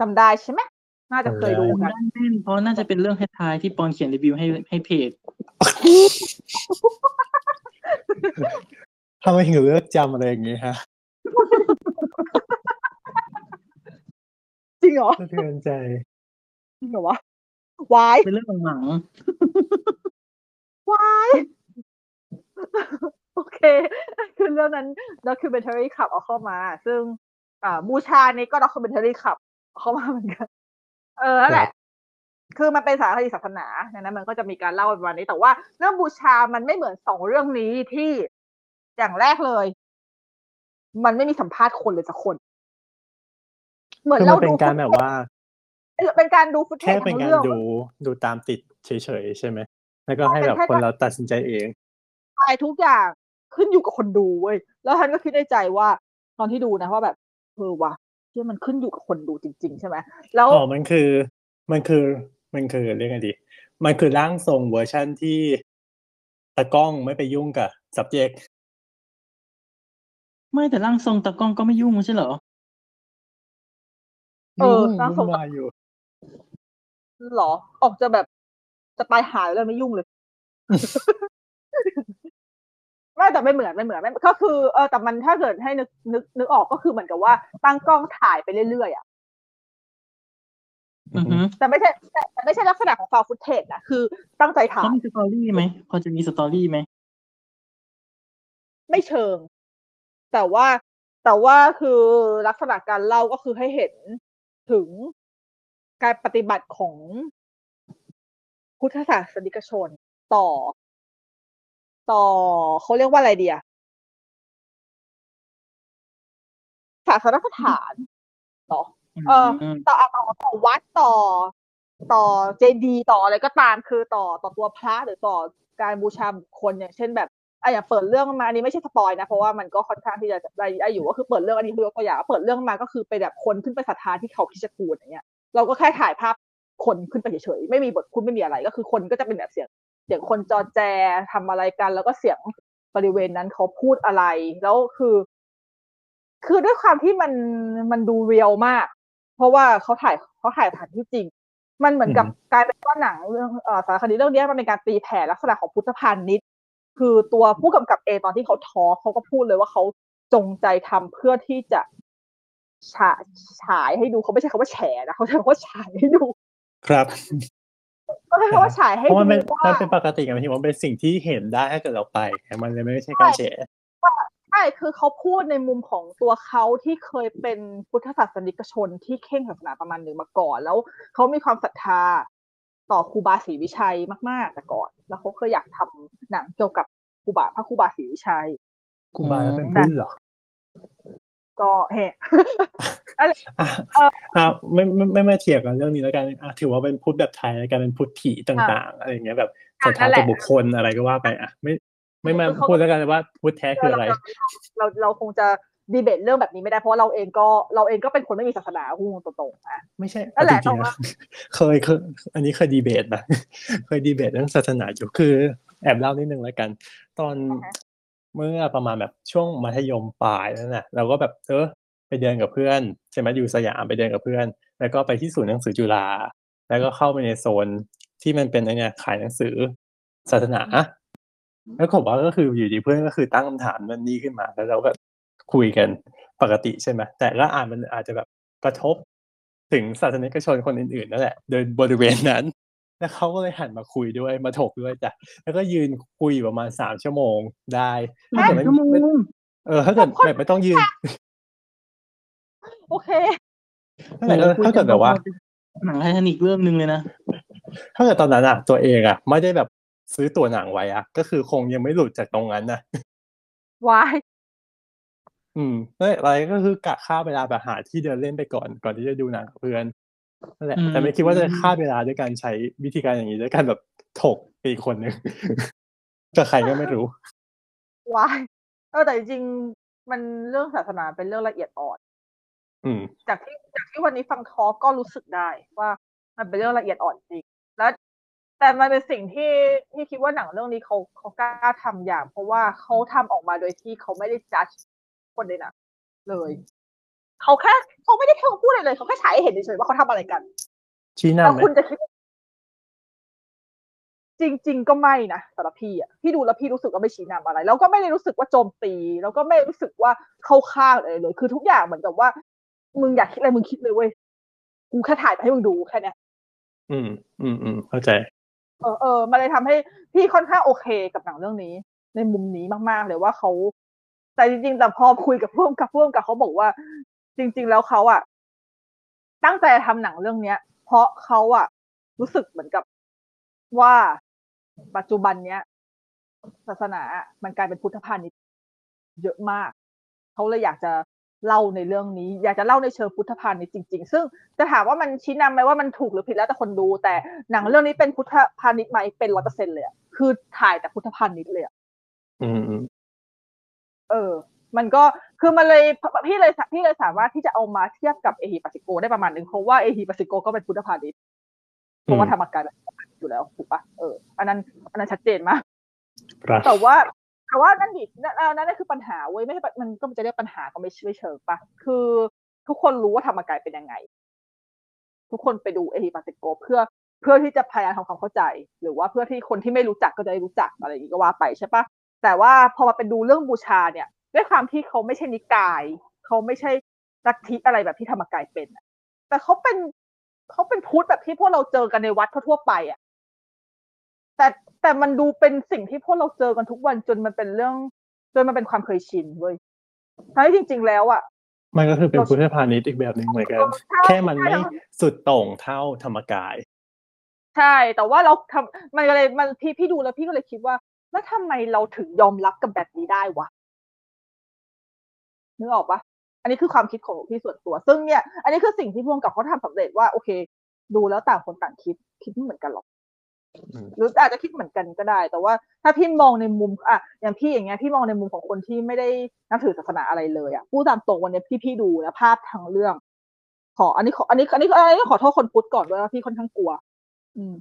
จำได้ใช่ไหมน่าจะเคยดูกันด้านแม่นเพราะน่าจะเป็นเรื่องท้ายๆที่ปอนเขียนรีวิวให้ให้เพจทำไมถึงเลือกจำอะไรอย่างงี้ฮะ จริงเหรอสะเทือนใจ จริงเหรอวะวายเป็นเรื่องหลังวายโอเค คือเรื่องนั้น documentary ขับเอาเข้ามา ซึ่ง อ่าบูชานี่ก็ documentary ขับเอาเข้ามาเหมือนกัน เออนั่นแหละ คือมันเป็นสารคดีศาสนาดังนั้น มันก็จะมีการเล่าประมาณนี้ แต่ว่าเรื่องบูชา มันไม่เหมือนสองเรื่องนี้ที่อย่างแรกเลย มันไม่มีสัมภาษณ์คนเลยสักคน เหมือนคือเรามันเป็ดูนการแบบว่า เป็นการดูฟุตเทแค่จเป็นทั้งการเรื่องดูดูตามติดเฉยๆใช่ไหมแล้วก็ให้เป็นแบบแค่คนการเราตัดสินใจเองทายทุกอย่างขึ้นอยู่กับคนดูเว้ยแล้วทันก็คิดในใจว่า ตอนที่ดูนะว่าแบบเออว่ะที่มันขึ้นอยู่กับคนดูจริง ๆ ใช่ไหมแล้วอ๋อมันคือ มันคือมันคือเรียกไงดี มันคือร่างทรงเวอร์ชั่นที่ตากล้องไม่ไปยุ่งกับ subject ไม่แต่ร่างทรงตากล้องก็ไม่ยุ่งไม่ใช่เหรอ เออยุ่งร่างทรงวุ่นวายอยู่หรอ ออกจะแบบจะตายหายเลยไม่ยุ่งเลยไม่แต่ไม่เหมือนไม่เหมือนไม่ก็คือเออแต่มันถ้าเกิดให้นึกนึกนึกออกก็คือเหมือนกับว่าตั้งกล้องถ่ายไปเรื่อยๆอะอือฮึแต่ไม่ใช่แต่แต่ไม่ใช่ลักษณะของฟาวฟุตเทจนะคือตั้งใจถ่าเขายมี story ไหมพอจะมี story ไหมไม่เชิง แต่ว่าแต่ว่าคือลักษณะการเล่าก็คือให้เห็น ถึงการปฏิบัติของพุทธศาสนิกชนต่อ ต่อเขาเรียกว่าอะไรเดียศาสนสถานต่อ เออมต่อต่อต่อวัดต่อ ต่อเจดีย์ต่ออะไรก็ตามคือต่อต่อตัวพระหรือต่อการบูชาบุคคลอย่างเช่นแบบ อะอย่างเปิดเรื่องมาอันนี้ไม่ใช่สปอยนะ เพราะว่ามันก็ค่อนข้างที่จะได้ได้อยู่ก็คือเปิดเรื่องอันนี้คือยกตัวอย่างเปิดเรื่องมาก็คือไปแบบคนขึ้นไปศรัทธาที่เขาพิชกูลอย่างเงี้ยเราก็แค่ถ่ายภาพคนขึ้นไปเฉยๆไม่มีบทคุณไม่มีอะไรก็คือคนก็จะเป็นแบบเสียง เสียงคนจอแจทำอะไรกัน แล้วก็เสียงบริเวณนั้นเขาพูดอะไร แล้วคือ คือด้วยความที่มันมันดูเรียลมาก เพราะว่าเขาถ่ายเขาถ่ายผ่านที่จริง มันเหมือนกับอืมกลายเป็นว่าหนังเรื่องเอ่อสารคดีเรื่องเนี้ยมันเป็นการตีแผ่ลักษณะของพุทธพาณิชย์ คือตัวผู้กำกับเองตอนที่เขาทอล์กเขาก็พูดเลยว่าเขาจงใจทำเพื่อที่จะฉายฉายให้ดูเขาไม่ใช่คำว่าแฉนะเขาใช้คำว่าฉายให้ดู ครับเขาใช้คำว่าฉายให้เพราะดูมันเป็นว่ามันเป็นปกติกันที่ว่ามันเป็นสิ่งที่เห็นได้ถ้าเกิดเราไปมันเลยไม่ใช่การแฉใช่คือเขาพูดในมุมของตัวเขาที่เคยเป็นพุทธศาสนิกชนที่เข่งศาสนาประมาณหนึ่งมาก่อน แล้วเขามีความศรัทธา ต่อครูบาศรีวิชัยมาก ๆ แต่ก่อน แล้วเขาเคยอยากทำหนังเกี่ยวกับครูบาพระครูบาศรีวิชัยกูบาแล้วเป็นพุ่นเหรอก็เฮ้อะอะไม่ไม่ไม่มาเทียบกันเรื่องนี้แล้วกันอะถือว่าเป็นพุทธแบบไทยแล้วกันเป็นพุทธผีต่าง ๆ อะไรอย่างเงี้ยแบบศรัทธาต่อบุคคลอะไรก็ว่าไปอะไม่ไม่มาพูดแล้วกันว่าพุทธแท้คืออะไร เราเราคงจะ ดีเบตเรื่องแบบนี้ไม่ได้เพราะว่าเราเองก็เราเองก็เป็นคนไม่มีศาสนาพูดตรงๆอะไม่ใช่นั่นแหละจริงๆแต่ว่านะเคยเคยอันนี้เคยดีเบตนะเคยดีเบตเรื่องศาสนาอยู่คือแอบเล่านิดนึงแล้วกัน ตอนอ่าฮะเมื่อประมาณแบบช่วงมัธยมปลายนั่นน่ะเราก็แบบเออไปเดินกับเพื่อนใช่ไหมอยู่สยามไปเดินกับเพื่อน แล้วก็ไปที่ศูนย์หนังสือจุฬาแล้วก็เข้าไปในโซนที่มันเป็นไอเนี่ยขายหนังสือศาสนาแล้วก็บอกว่าก็คืออยู่ดีเพื่อนก็คือตั้งคำถามนั่นนี่ขึ้นมา แล้วเราก็ คุยกันปกติใช่ไหมแต่ก็อ่านมันอาจจะแบบกระทบถึงศาสนิกชนคนอื่นๆนั่นแหละ โดยบริเวณนั้น แล้วเขาก็เลยหันมาคุยด้วยมาถกด้วยจ้ะแล้วก็ยืนคุยอยู่ประมาณสามชั่วโมงได้ถ้าเกิดไม่ชั่วโมงไม่เออถ้าเกิดแบบไม่ต้องยืน โอเคนั่นแหละเออถ้าเกิดแบบว่าหนังไททานิกเรื่องหนึ่งเลยนะ ถ้าเกิดตอนนั้นอะ ตัวเองอะ ไม่ได้แบบซื้อตั๋วหนังไว้อะ ก็คือคงยังไม่หลุดจากตรงนั้นนะวาย อืมนั่นแหละอะไรก็คือกะฆ่าเวลาแบบหาที่เดินเล่นไปก่อนก่อนที่จะดูหนังกับเพื่อนนั่นแหละอืมแต่ไม่คิดว่าจะฆ่าเวลาด้วยการใช้วิธีการอย่างนี้ด้วยการแบบถกไปอีกคนนึงกับใครก็ไม่รู้วายเออแต่จริงๆมันเรื่องศาสนาเป็นเรื่องละเอียดอ่อนอืมจากที่จากที่วันนี้ฟังทอล์กก็รู้สึกได้ว่ามันเป็นเรื่องละเอียดอ่อนจริง แล้ว แต่มันเป็นสิ่งที่ที่คิดว่าหนังเรื่องนี้เขาเขากล้าทำอย่าง เพราะว่าเขาทำออกมาโดยที่เขาไม่ได้จัด คนในหนังเลยเขาแค่เขาไม่ได้แค่พูดอะไรเลยเขาแค่ฉายให้เห็นเฉยๆว่าเขาทำอะไรกัน ชี้แล้วนำไหมคุณจะคิด จริง ๆ ก็ไม่นะสำหรับพี่อะพี่ดูแล้วพี่รู้สึกว่าไม่ชี้นำอะไร แล้วก็ไม่ได้รู้สึกว่าโจมตี แล้วก็ไม่รู้สึกว่าเข้าข้างอะไรเลย คือทุกอย่างเหมือนกับว่า มึงอยากคิดอะไรมึงคิดเลยเว้ยกูแค่ถ่ายมาให้มึงดูแค่เนี้ยอืม อืมอืมเข้าใจ เออเออมันเลยทำให้พี่ค่อนข้างโอเคกับหนังเรื่องนี้ ในมุมนี้มากๆเลยว่าเขา แต่จริงๆ แต่พอคุยกับพ่วงกับพ่วงกับเขาบอกว่า จริง ๆ แล้วเขาอะตั้งใจทำหนังเรื่องเนี้ย เพราะเขาอะรู้สึกเหมือนกับว่าปัจจุบันเนี้ย ศาสนาอะมันกลายเป็นพุทธพาณิชย์เยอะมาก เขาเลยอยากจะเล่าในเรื่องนี้ อยากจะเล่าในเชิงพุทธพาณิชย์จริง ๆ ซึ่งจะถามว่ามันชี้นำไหมว่ามันถูกหรือผิดแล้วแต่คนดู แต่หนังเรื่องนี้เป็นพุทธพาณิชย์ไหมเป็นร้อยเปอร์เซ็นเลยคือถ่ายแต่พุทธพาณิชย์เลยอืม อืมเออ มันก็คือมันเลยพี่เลยพี่เลยสามารถที่จะเอามาเทียบกับเอฮิปัสสิโกได้ประมาณหนึ่งเพราะว่าเอฮิปัสสิโกก็เป็นพุทธพาณิชย์เพราะว่าธรรมกายแบบอยู่แล้วถูกปะเอออันนั้นอันนั้นชัดเจนมากครับแต่ว่าแต่ว่านั่นดินั่นนั่นนั่นคือปัญหาเว้ยไม่ใช่ปะมันก็จะเรียกปัญหาก็ไม่ไม่เชิงปะคือทุกคนรู้ว่าธรรมกายเป็นยังไง ทุกคนไปดูเอฮิปัสสิโกเพื่อเพื่อที่จะพยายามทำความเข้าใจ หรือว่าเพื่อที่คนที่ไม่รู้จักก็จะได้รู้จักอะไรอย่างนี้ก็ว่าไปใช่ปะ แต่ว่าพอมาเป็นดูเรื่องบูชาเนี่ยด้วยความที่เขาไม่ใช่นิกายเขาไม่ใช่ลัทธิอะไรแบบที่ธรรมกายเป็นอะแต่เขาเป็นเขาเป็นพุทธแบบที่พวกเราเจอกันในวัดทั่วๆไปอะแต่แต่มันดูเป็นสิ่งที่พวกเราเจอกันทุกวันจนมันเป็นเรื่อง จนมันเป็นความเคยชินเว้ยทั้งที่จริง ๆ แล้วอะมันก็คือเป็นพุทธพาณิชย์อีกแบบหนึ่งเหมือนกันใช่แค่มันไม่ใช่สุดโต่งเท่าธรรมกาย ใช่ แต่ว่าเราทำมันก็เลยมันพี่พี่ดูแล้วพี่ก็เลยคิดว่า แล้วทำไมเราถึงยอมรับกับแบบนี้ได้วะนึกออกปะอันนี้คือความคิดของพี่ส่วนตัว ซึ่งเนี่ย อันนี้คือสิ่งที่พวงกับเขาทำสำเร็จว่าโอเค ดูแล้วต่างคนต่างคิด คิดไม่เหมือนกันหรอกอืมหรืออาจจะคิดเหมือนกันก็ได้ แต่ว่าถ้าพี่มองในมุมอะอย่างพี่อย่างเงี้ยพี่มองในมุมของคนที่ไม่ได้นับถือศาสนาอะไรเลยอะพูดตามตรงวันเนี้ยพี่พี่ดูแล้วภาพทางเรื่อง ขอ อันนี้ขออันนี้อันนี้อันนี้ขอโทษคนพุทธก่อนด้วยว่าพี่ค่อนข้างกลัว อืม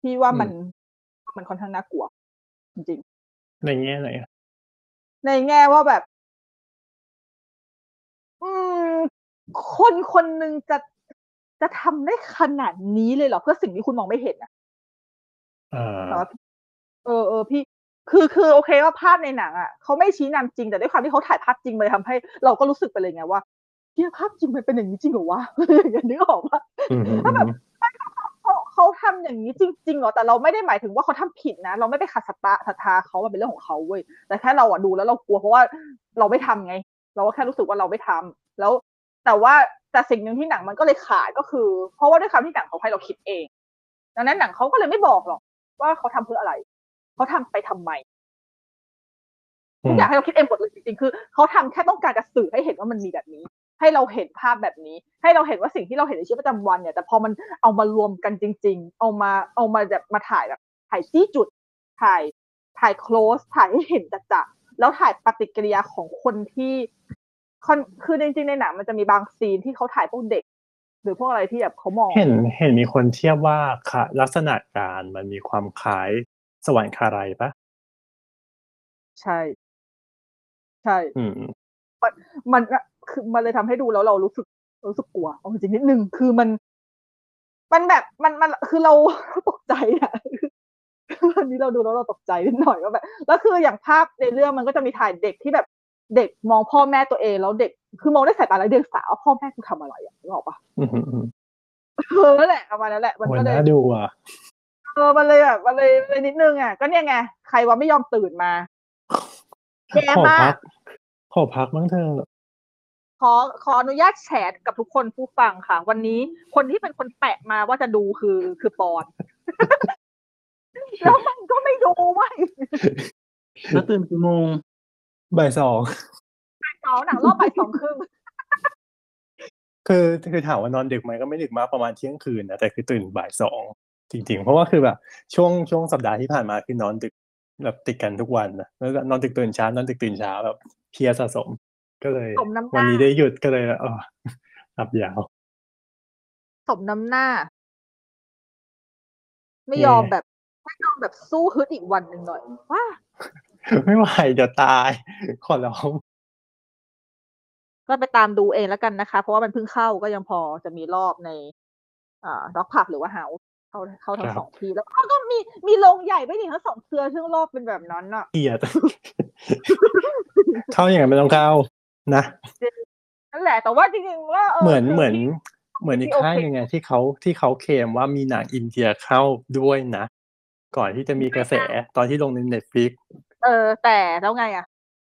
พี่ว่ามัน มันค่อนข้างน่ากลัว จริงในแง่ไหนอะๆในแง่ว่าแบบ อืม คนคนหนึ่งจะจะทำได้ขนาดนี้เลยเหรอ เพื่อสิ่งที่คุณมองไม่เห็นอะอ่าแต่ว่าเออเออพี่ คือคือโอเคว่าภาพในหนังอะเขาไม่ชี้นำจริงแต่ด้วยความที่เขาถ่ายภาพจริงเลยทำให้ เราก็รู้สึกไปเลยไงว่าเที่ยภาพจริงมันเป็นอย่างนี้จริงเหรอวะอย่างนี้ออกว่าอืมอืมถ้าแบบเขา เขาทำอย่างนี้จริงๆเหรอแต่เราไม่ได้หมายถึงว่าเขาทำผิดนะ เราไม่ไปขัดศรัทธาศรัทธาเขามันเป็นเรื่องของเขาเว้ยแต่แค่เราอะดูแล้วเรากลัวเพราะว่าเราไม่ทำไง เราก็แค่รู้สึกว่าเราไม่ทำแล้วแต่ว่าแต่สิ่งหนึ่งที่หนังมันก็เลยขาดก็คือ เพราะว่าด้วยความที่หนังเขาให้เราคิดเอง ดังนั้นหนังเขาก็เลยไม่บอกหรอกว่าเขาทำเพื่ออะไร เขาทำไปทำไมอืทุกมอย่างให้เราคิดเองหมดเลยจริงๆ คือเขาทำแค่ต้องการจะสื่อให้เห็นว่ามันมีแบบนี้ ให้เราเห็นภาพแบบนี้ ให้เราเห็นว่าสิ่งที่เราเห็นในชีวิตประจำวันเนี่ย แต่พอมันเอามารวมกันจริง ๆ เอามาเอามาแบบมาถ่ายแบบถ่ายจี้จุดถ่ายถ่าย close ถ่ายให้เห็นจัดๆแล้วถ่ายปฏิกิริยาของคนที่คนคือจริงๆในหนังมันจะมีบางซีนที่เขาถ่ายพวกเด็ก หรือพวกอะไรที่แบบเขามอง เห็นเห็นมีคนเทียบว่าค่ะลักษณะการมันมีความคล้ายสวรรค์คาไรปะใช่ ใช่ อืมมันอะ คือมันเลยทำให้ดูแล้วเรารู้สึกรู้สึกกลัวเอาจริงๆนิดนึงคือมัน มันแบบมันมันคือเราตกใจอะวันนี้เราดูแล้วเราตกใจนิดหน่อยว่าแบบแล้วคืออย่างภาพในเรื่องมันก็จะมีถ่ายเด็กที่แบบเด็กมองพ่อแม่ตัวเองแล้วเด็ก คือมองด้วยสายตาไร้เดียงสาว่าพ่อแม่กูทำอะไรอะนึกออกปะอืมอืมอืมเออนั่นแหละประมาณนั้นแหละ มันโอ้ยก็เลยน่าดูอะเออมันเลยแบบมันเลยเลยนิดนึงอะก็เนี่ยไงใครว่าไม่ยอมตื่นมาแย่ขอมาพักกขอพักบ้างเถอะ ขอขออนุญาตแชร์กับทุกคนผู้ฟังค่ะ วันนี้คนที่เป็นคนแปะมาว่าจะดูคือคือปอนแล้วมันก็ไม่ดูเว้ยแล้วตื่นกี่โมงบ่ายสองสองหนังรอบบ่ายสองครึ่งคือคือถามว่านอนดึกไหมก็ไม่ดึกมากประมาณเที่ยงคืนนะแต่คือตื่นบ่ายสองจริง ๆ เพราะว่าคือแบบช่วงช่วงสัปดาห์ที่ผ่านมาคือนอนดึกแบบติดกันทุกวันนะแล้วนอนดึกตื่นเช้านอนดึกตื่นเช้าแบบเพลียสะสม ก็เลยสมน้ำหวันน้านี้ได้หยุดก็เลยเออหลับยาว สมน้ำหน้า ไม่เย่ยอมแบบไม่ยอมแบบสู้ฮึดอีกวันหนึ่งหน่อยว้าไม่ไหวจะตาย ขอร้องก็ไปตามดูเองแล้วกันนะคะ เพราะว่ามันเพิ่งเข้าก็ยังพอจะมีรอบในอ่าด็อกผับหรือว่าเฮาเข้าเข้าทั้คงรับสองที่แล้วก็ก็มีมีโรงใหญ่ไม่ถึงทั้งสองเครือซึ่งรอบเป็นแบบนั้นอะเกลียดเข้าอย่างไงไม่ต้องเข้า นะนั่นแหละ แต่ว่าจริงๆว่าเหมือนคืเหมือนที่เหมือนอีกที่โอเคค่ายหนึ่งไงที่เขาที่เขาเคลมว่ามีหนังอินเดียเข้าด้วยนะ ก่อนที่จะมีกระแสตอนที่ลงในเน็ตฟลิกเออ แต่แล้วไงอะ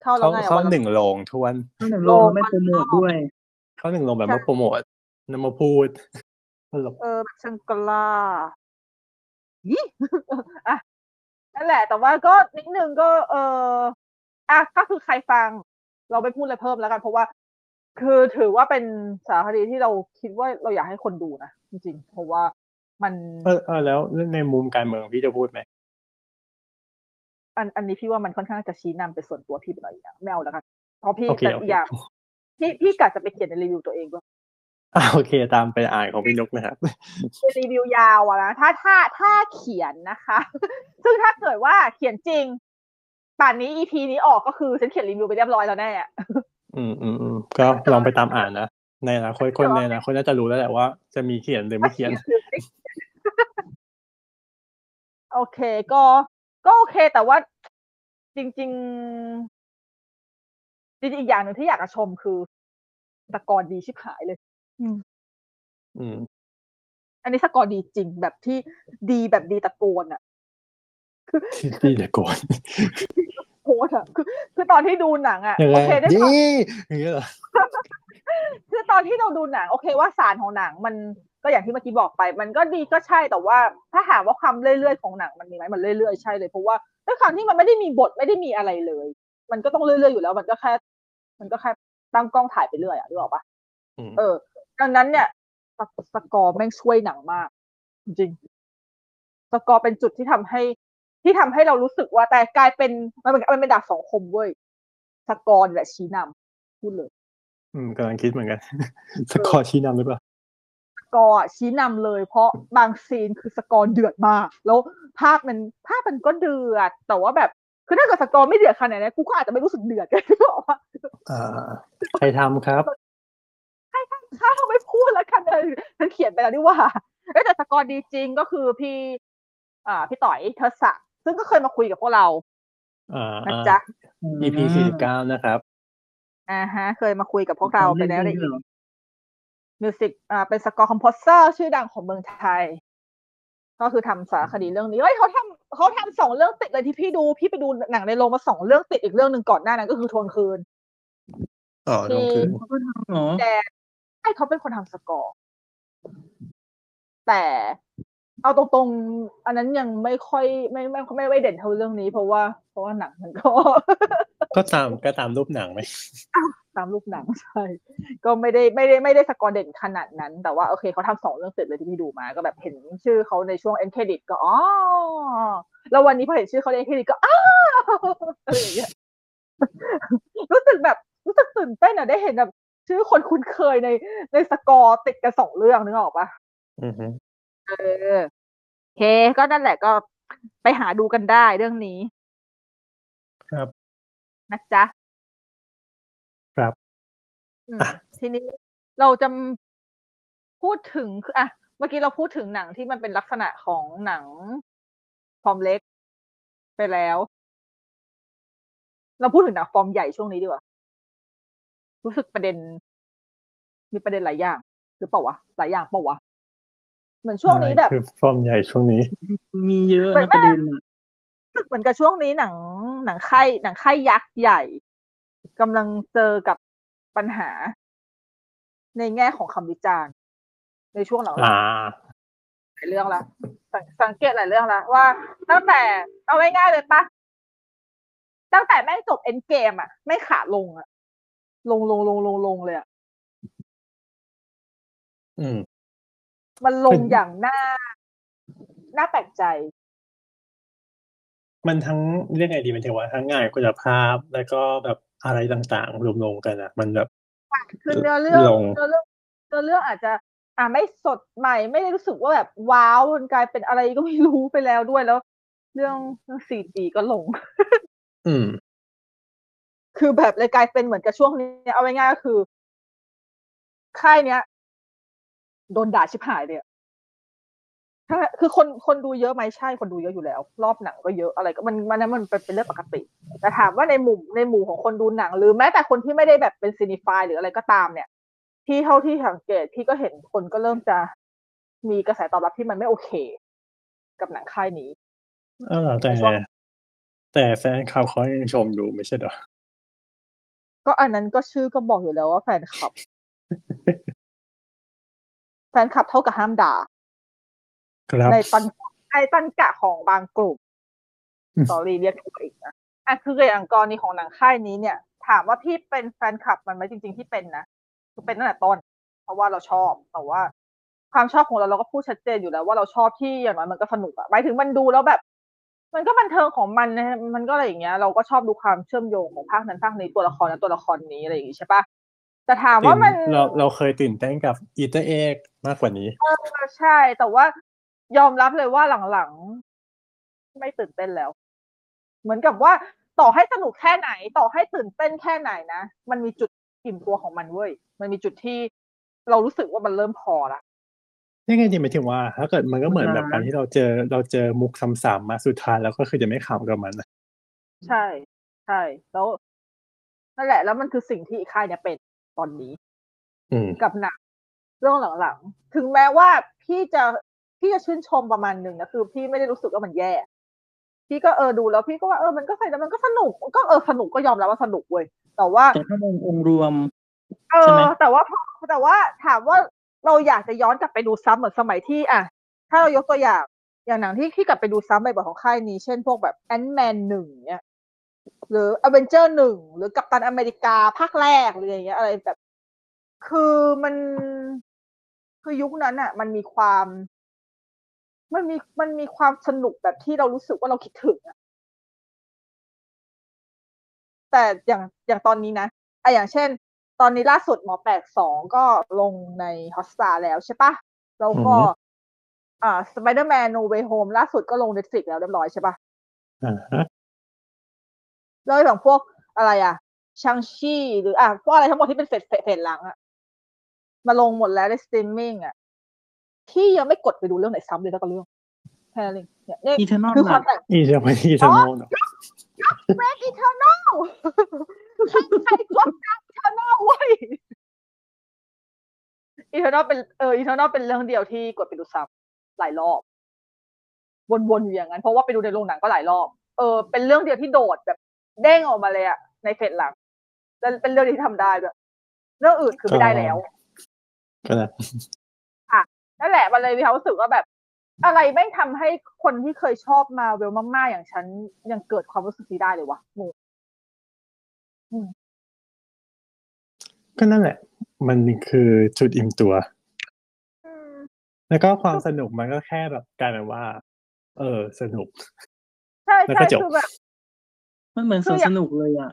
เข้าแล้เขาวไงอะเขาวันละหนึ่งโรงทวนตั้งแต่โลงไม่โปรโมทด้วย เขาหนึ่งโรงแบบมาโปรโมทนำมาพูดตลกเออแบบชังกลายี่อะนั่นแหละ แต่ว่าก็นิดนึงก็ เอออะก็คือใครฟัง เราไม่พูดอะไรเพิ่มแล้วกัน เพราะว่า คือถือว่าเป็นสารคดีที่เราคิดว่าเราอยากให้คนดูนะจริงๆ เพราะว่ามันเออเออแล้วในมุมการเมืองพี่จะพูดไหมอันอันนี้พี่ว่ามันค่อนข้างจะชี้นำเป็นส่วนตัวพี่ไปหน่อยอย่างไม่เอาแล้วกันเพราะพี่โอเคแต่โอเคอย่างพี่พี่กะจะไปเขียนในรีวิวตัวเองด้วยอ่าโอเค ตามไปอ่านของพี่นกนะครับเป็นรีวิวยาวอะนะถ้าถ้าถ้าเขียนนะคะ ซึ่งถ้าเกิดว่าเขียนจริง ป่านนี้ EP นี้ออกก็คือฉันเขียนรีวิวไปเรียบร้อยแล้วแน่อะอืมอืมอืมก็ลองไปตามอ่านนะในอนาคตคนในอนาคตน่าจะรู้แล้วแหละว่า จะมีเขียนหรือไม่เขียน โอเค ก็ก็โอเคแต่ว่าจริง ๆ จริงๆอีกอย่างหนึ่งที่อยากจะชมคือสกอร์ดีชิบหายเลย อืม อืม อันนี้สกอร์ดีจริงแบบที่ดีแบบดีตะโกนอะ ที่ที่เดี๋ยวก่อนโคตรอะคือคือตอนที่ดูหนังอะยังไงโอเคได้ดีฟังอย่างเงี้ยเหรอคือตอนที่เราดูหนัง โอเคว่าสารของหนังมันก็อย่างที่เมื่อกี้บอกไป มันก็ดีก็ใช่แต่ว่าถ้าหากว่าความเรื่อยๆของหนังมันมีไหมมันเรื่อยๆใช่เลยเพราะว่าด้วยความที่มันไม่ได้มีบทไม่ได้มีอะไรเลย มันก็ต้องเรื่อยๆอยู่แล้ว มันก็แค่ มันก็แค่ตั้งกล้องถ่ายไปเรื่อยอะรู้ออกปะอืมเออ ดังนั้นเนี่ยสกสกอร์แม่งช่วยหนังมาก จริงๆสกอร์เป็นจุดที่ทำให้ ที่ทำให้เรารู้สึกว่าแต่กลายเป็นมันเป็นมันเป็นดาบสองคมเว้ยสกอร์แหละชี้นำพูดเลย อืมกำลังคิดเหมือนกัน สกอร์ชี้นำหรือเปล่าสกอร์อะชี้นำเลย เพราะบางซีนคือสกอร์เดือดมาก แล้วภาพมันภาพมันก็เดือด แต่ว่าแบบคือถ้าเกิดสกอร์ไม่เดือดขนาดนี้นกูก็อาจจะไม่รู้สึกเดือดกันหรอกว่าอ่าใครทำครับถ้าเราไม่พูดแล้วกันเลยฉันเขียนไปแล้วนี่ว่าเอ้ยแต่สกอร์ดีจริงก็คือพี่อ่าพี่ต่อยเทศะ ซึ่งก็เคยมาคุยกับพวกเราอ่านะจ๊ะ EP สี่สิบเก้านะครับอ่าฮะ เคยมาคุยกับพวกเราไปแล้วในเล่นด้วยเหรอmusic อ่าเป็น score composer ชื่อดังของเมืองไทย ก็คือทำสารคดีเรื่องนี้เฮ้ยเขาทำเขาทำสองเรื่องติดเลยที่พี่ดูพี่ไปดูหนังในโรงมาสองเรื่องติดอีกเรื่องหนึ่งก่อนหน้านั้นก็คือทวงคืนอ๋อทวงคืนเขาก็ทำเหรอแต่ใช่เขาเป็นคนทำสกอร์ แต่ เอาตรงๆ อันนั้นยังไม่ค่อยไม่ไม่ไม่ไม่เด่นเท่าเรื่องนี้ เพราะว่า เพราะว่าหนังมันก็ ก็ตามก็ตามรูปหนังไหมตามรูปหนังใช่ ก็ไม่ได้ไม่ได้ไม่ได้สกอร์เด่นขนาดนั้น แต่ว่าโอเคเขาทำสองเรื่องเสร็จเลยที่พี่ดูมา ก็แบบเห็นชื่อเขาในช่วง end credit ก็อ๋อแล้ววันนี้พอเห็นชื่อเขาใน end credit ก็อ้าวอะไรอย่างเงี้ยรู้สึกแบบรู้สึกตื่นเต้นอะได้เห็นแบบชื่อคนคุ้นเคยในในสกอร์ติดกันสองเรื่องนึกออกปะอือฮึ เออโอเค ก็นั่นแหละก็ไปหาดูกันได้เรื่องนี้ ครับ นะจ๊ะ ครับอืมอะทีนี้เราจะพูดถึงคืออะ เมื่อกี้เราพูดถึงหนังที่มันเป็นลักษณะของหนังฟอร์มเล็กไปแล้ว เราพูดถึงหนังฟอร์มใหญ่ช่วงนี้ดีกว่า รู้สึกประเด็น มีประเด็นหลายอย่าง หรือเปล่าวะ หลายอย่างเปล่าวะ เหมือนช่วงนี้แบบอะไรคือฟอร์มใหญ่ช่วงนี้ มีเยอะเหมือนะนประเด็นอะรู้สึกเหมือนกับช่วงนี้หนังหนังค่ายหนังค่ายยักษ์ใหญ่กำลังเจอกับปัญหา ในแง่ของคำวิจารณ์ ในช่วงหลังๆอ่าหลายเรื่องละสังสังเกตหลายเรื่องละว่า ตั้งแต่เอาง่ายๆเลยปะตั้งแต่แม่งจบเอ็นเกมอะไม่ขาลงอะลงลงลงลงลงเลยอะอืม มันลงคือออย่างน่าน่าแปลกใจ มันทั้งเรียกไงดีมันถือว่าทั้งงานคุณภาพแล้วก็แบบอะไรต่างๆ รวมๆกันอะ มันแบบคือเนื้อเรื่องลงเนื้อเรื่องเนื้อเรื่องอาจจะ อ่าไม่สดใหม่ ไม่ได้รู้สึกว่าแบบว้าวมันกลายเป็นอะไรก็ไม่รู้ไปแล้วด้วยแล้ว เรื่องเรื่องสี่ปีก็ลง อืม คือแบบเลยกลายเป็นเหมือนกับช่วงนี้ เอาง่ายๆก็คือค่ายเนี้ย โดนด่าชิบหายเลยอะถ้าคือคนคนดูเยอะไหมใช่คนดูเยอะอยู่แล้ว รอบหนังก็เยอะอะไรก็มันมันนั้นมันเป็นเป็นเรื่องปกติ แต่ถามว่าในหมู่ในหมู่ของคนดูหนัง หรือแม้แต่คนที่ไม่ได้แบบเป็นซีนิฟายหรืออะไรก็ตามเนี่ย ที่เท่าที่สังเกตพี่ก็เห็นคนก็เริ่มจะมีกระแสตอบรับที่มันไม่โอเค กับหนังค่ายนี้เออแต่ช่วงแต่แฟนคลับเขายังชมอยู่ไม่ใช่เหรอก็อันนั้นก็ชื่อก็บอกอยู่แล้วว่าแฟนคลับแฟนคลับเท่ากับห้ามด่าครับในตันในตันกะของบางกลุ่มอืมสอรี่เรียกถูกอีกนะอะคืออย่างกรณีของหนังค่ายนี้เนี่ย ถามว่าพี่เป็นแฟนคลับมันไหมจริง ๆ ที่เป็นนะคือเป็นตั้งแต่ต้น เพราะว่าเราชอบแต่ว่าความชอบของเราเราก็พูดชัดเจนอยู่แล้วว่าเราชอบที่อย่างน้อยมันก็สนุกอะหมายถึงมันดูแล้วแบบ มันก็บันเทิงของมันนะมันก็อะไรอย่างเงี้ย เราก็ชอบดูความเชื่อมโยงของภาคนั้นภาคนี้ตัวละครนั้นตัวละครนี้อะไรอย่างงี้ใช่ปะ แต่ถามว่ามันเราเราเคยตื่นเต้นกับอีเตอร์เอกมากกว่านี้เออใช่ แต่ว่ายอมรับเลยว่าหลังๆ ไม่ตื่นเต้นแล้ว เหมือนกับว่าต่อให้สนุกแค่ไหน ต่อให้ตื่นเต้นแค่ไหนนะ มันมีจุดอิ่มตัวของมันเว้ย มันมีจุดที่เรารู้สึกว่ามันเริ่มพอละนี่ไงดีหมายถึงว่า ถ้าเกิดมันก็เหมือนแบบการที่เราเจอเราเจอมุกซ้ำๆมาสุดท้ายแล้วก็คือจะไม่ขำกับมันนะใช่ ใช่ แล้วนั่นแหละ แล้วมันคือสิ่งที่ค่ายเนี่ยเป็น ตอนนี้อืมกับหนังเรื่องหลังๆ ถึงแม้ว่าพี่จะพี่จะชื่นชมประมาณหนึ่งนะคือ พี่ไม่ได้รู้สึกว่ามันแย่ พี่ก็เออดูแล้วพี่ก็ว่าเออมันก็ใส่แล้วมันก็สนุก ก็เออสนุกก็ยอมรับว่าสนุกเว้ยแต่ว่าแต่ถ้ามององค์รวม เอใช่ไหมอแต่ว่าพอแต่ว่าถามว่าเราอยากจะย้อนกลับไปดูซ้ำเหมือนสมัยที่ อะ ถ้าเรายกตัวอย่างอย่างหนังที่ที่กลับไปดูซ้ำบ่อยๆของค่ายนี้ เช่นพวกแบบ Ant-Man หนึ่งเนี่ย หรืออเวนเจอร์หนึ่งหรือ Captain America ภาคแรกหรืออย่างเงี้ยอะไรแบบ คือมันคือยุคนั้นอะ มันมีความ มันมีมันมีความสนุกแบบที่เรารู้สึกว่าเราคิดถึงอะแต่อย่างอย่างตอนนี้นะอะอย่างเช่น ตอนนี้ล่าสุดหมอแปลกสองก็ลงในฮอสตาแล้วใช่ปะแล้วก็อือฮึอ่าสไปเดอร์แมนโนเวโฮมล่าสุดก็ลงเน็ตฟลิกแล้วเรียบร้อยใช่ปะ อ่าฮะแล้วอย่างพวกอะไรอะชังชี่หรืออะพวกอะไรทั้งหมดที่เป็นเฟสเฟสเฟสหลังอะมาลงหมดแล้วในสตรีมมิ่งอะที่ยังไม่กดไปดูเรื่องไหนซ้ำเลยสักเรื่องแค่นั้นเองเนี่ยเนี่ยอีเทอร์นอลคือความแตกอีจะไม่อีจะโน่เนอะแม็กอีเทอร์นอลใครใครกดดังอีเทอร์นอลเว้ยอีเทอร์นอลเป็นเอออีเทอร์นอลเป็นเรื่องเดียวที่กดไปดูซ้ำหลายรอบวนๆอยู่อย่างนั้นเพราะว่าไปดูในโรงหนังก็หลายรอบ เออเป็นเรื่องเดียวที่โดดแบบ เด้งออกมาเลยอะในเฟสหลังแล้วเป็นเรื่องที่ทำได้ด้วยเรื่องอื่นคือไม่ได้แล้วก็นะนั่นแหละมันเลยมีความรู้สึกว่าแบบ อะไรไม่งทำให้คนที่เคยชอบมาเวลมากๆ อย่างฉันยังเกิดความรู้สึกนี้ได้เลยวะงงก็นั่นแหละ มันคือจุดอิ่มตัวอืมแล้วก็ความสนุกมันก็แค่แบบกลายเป็นว่า เออ สนุก ใช่แล้วใช่ก็จบคือแบบ มันเหมือนสวนสนุกเลยอะ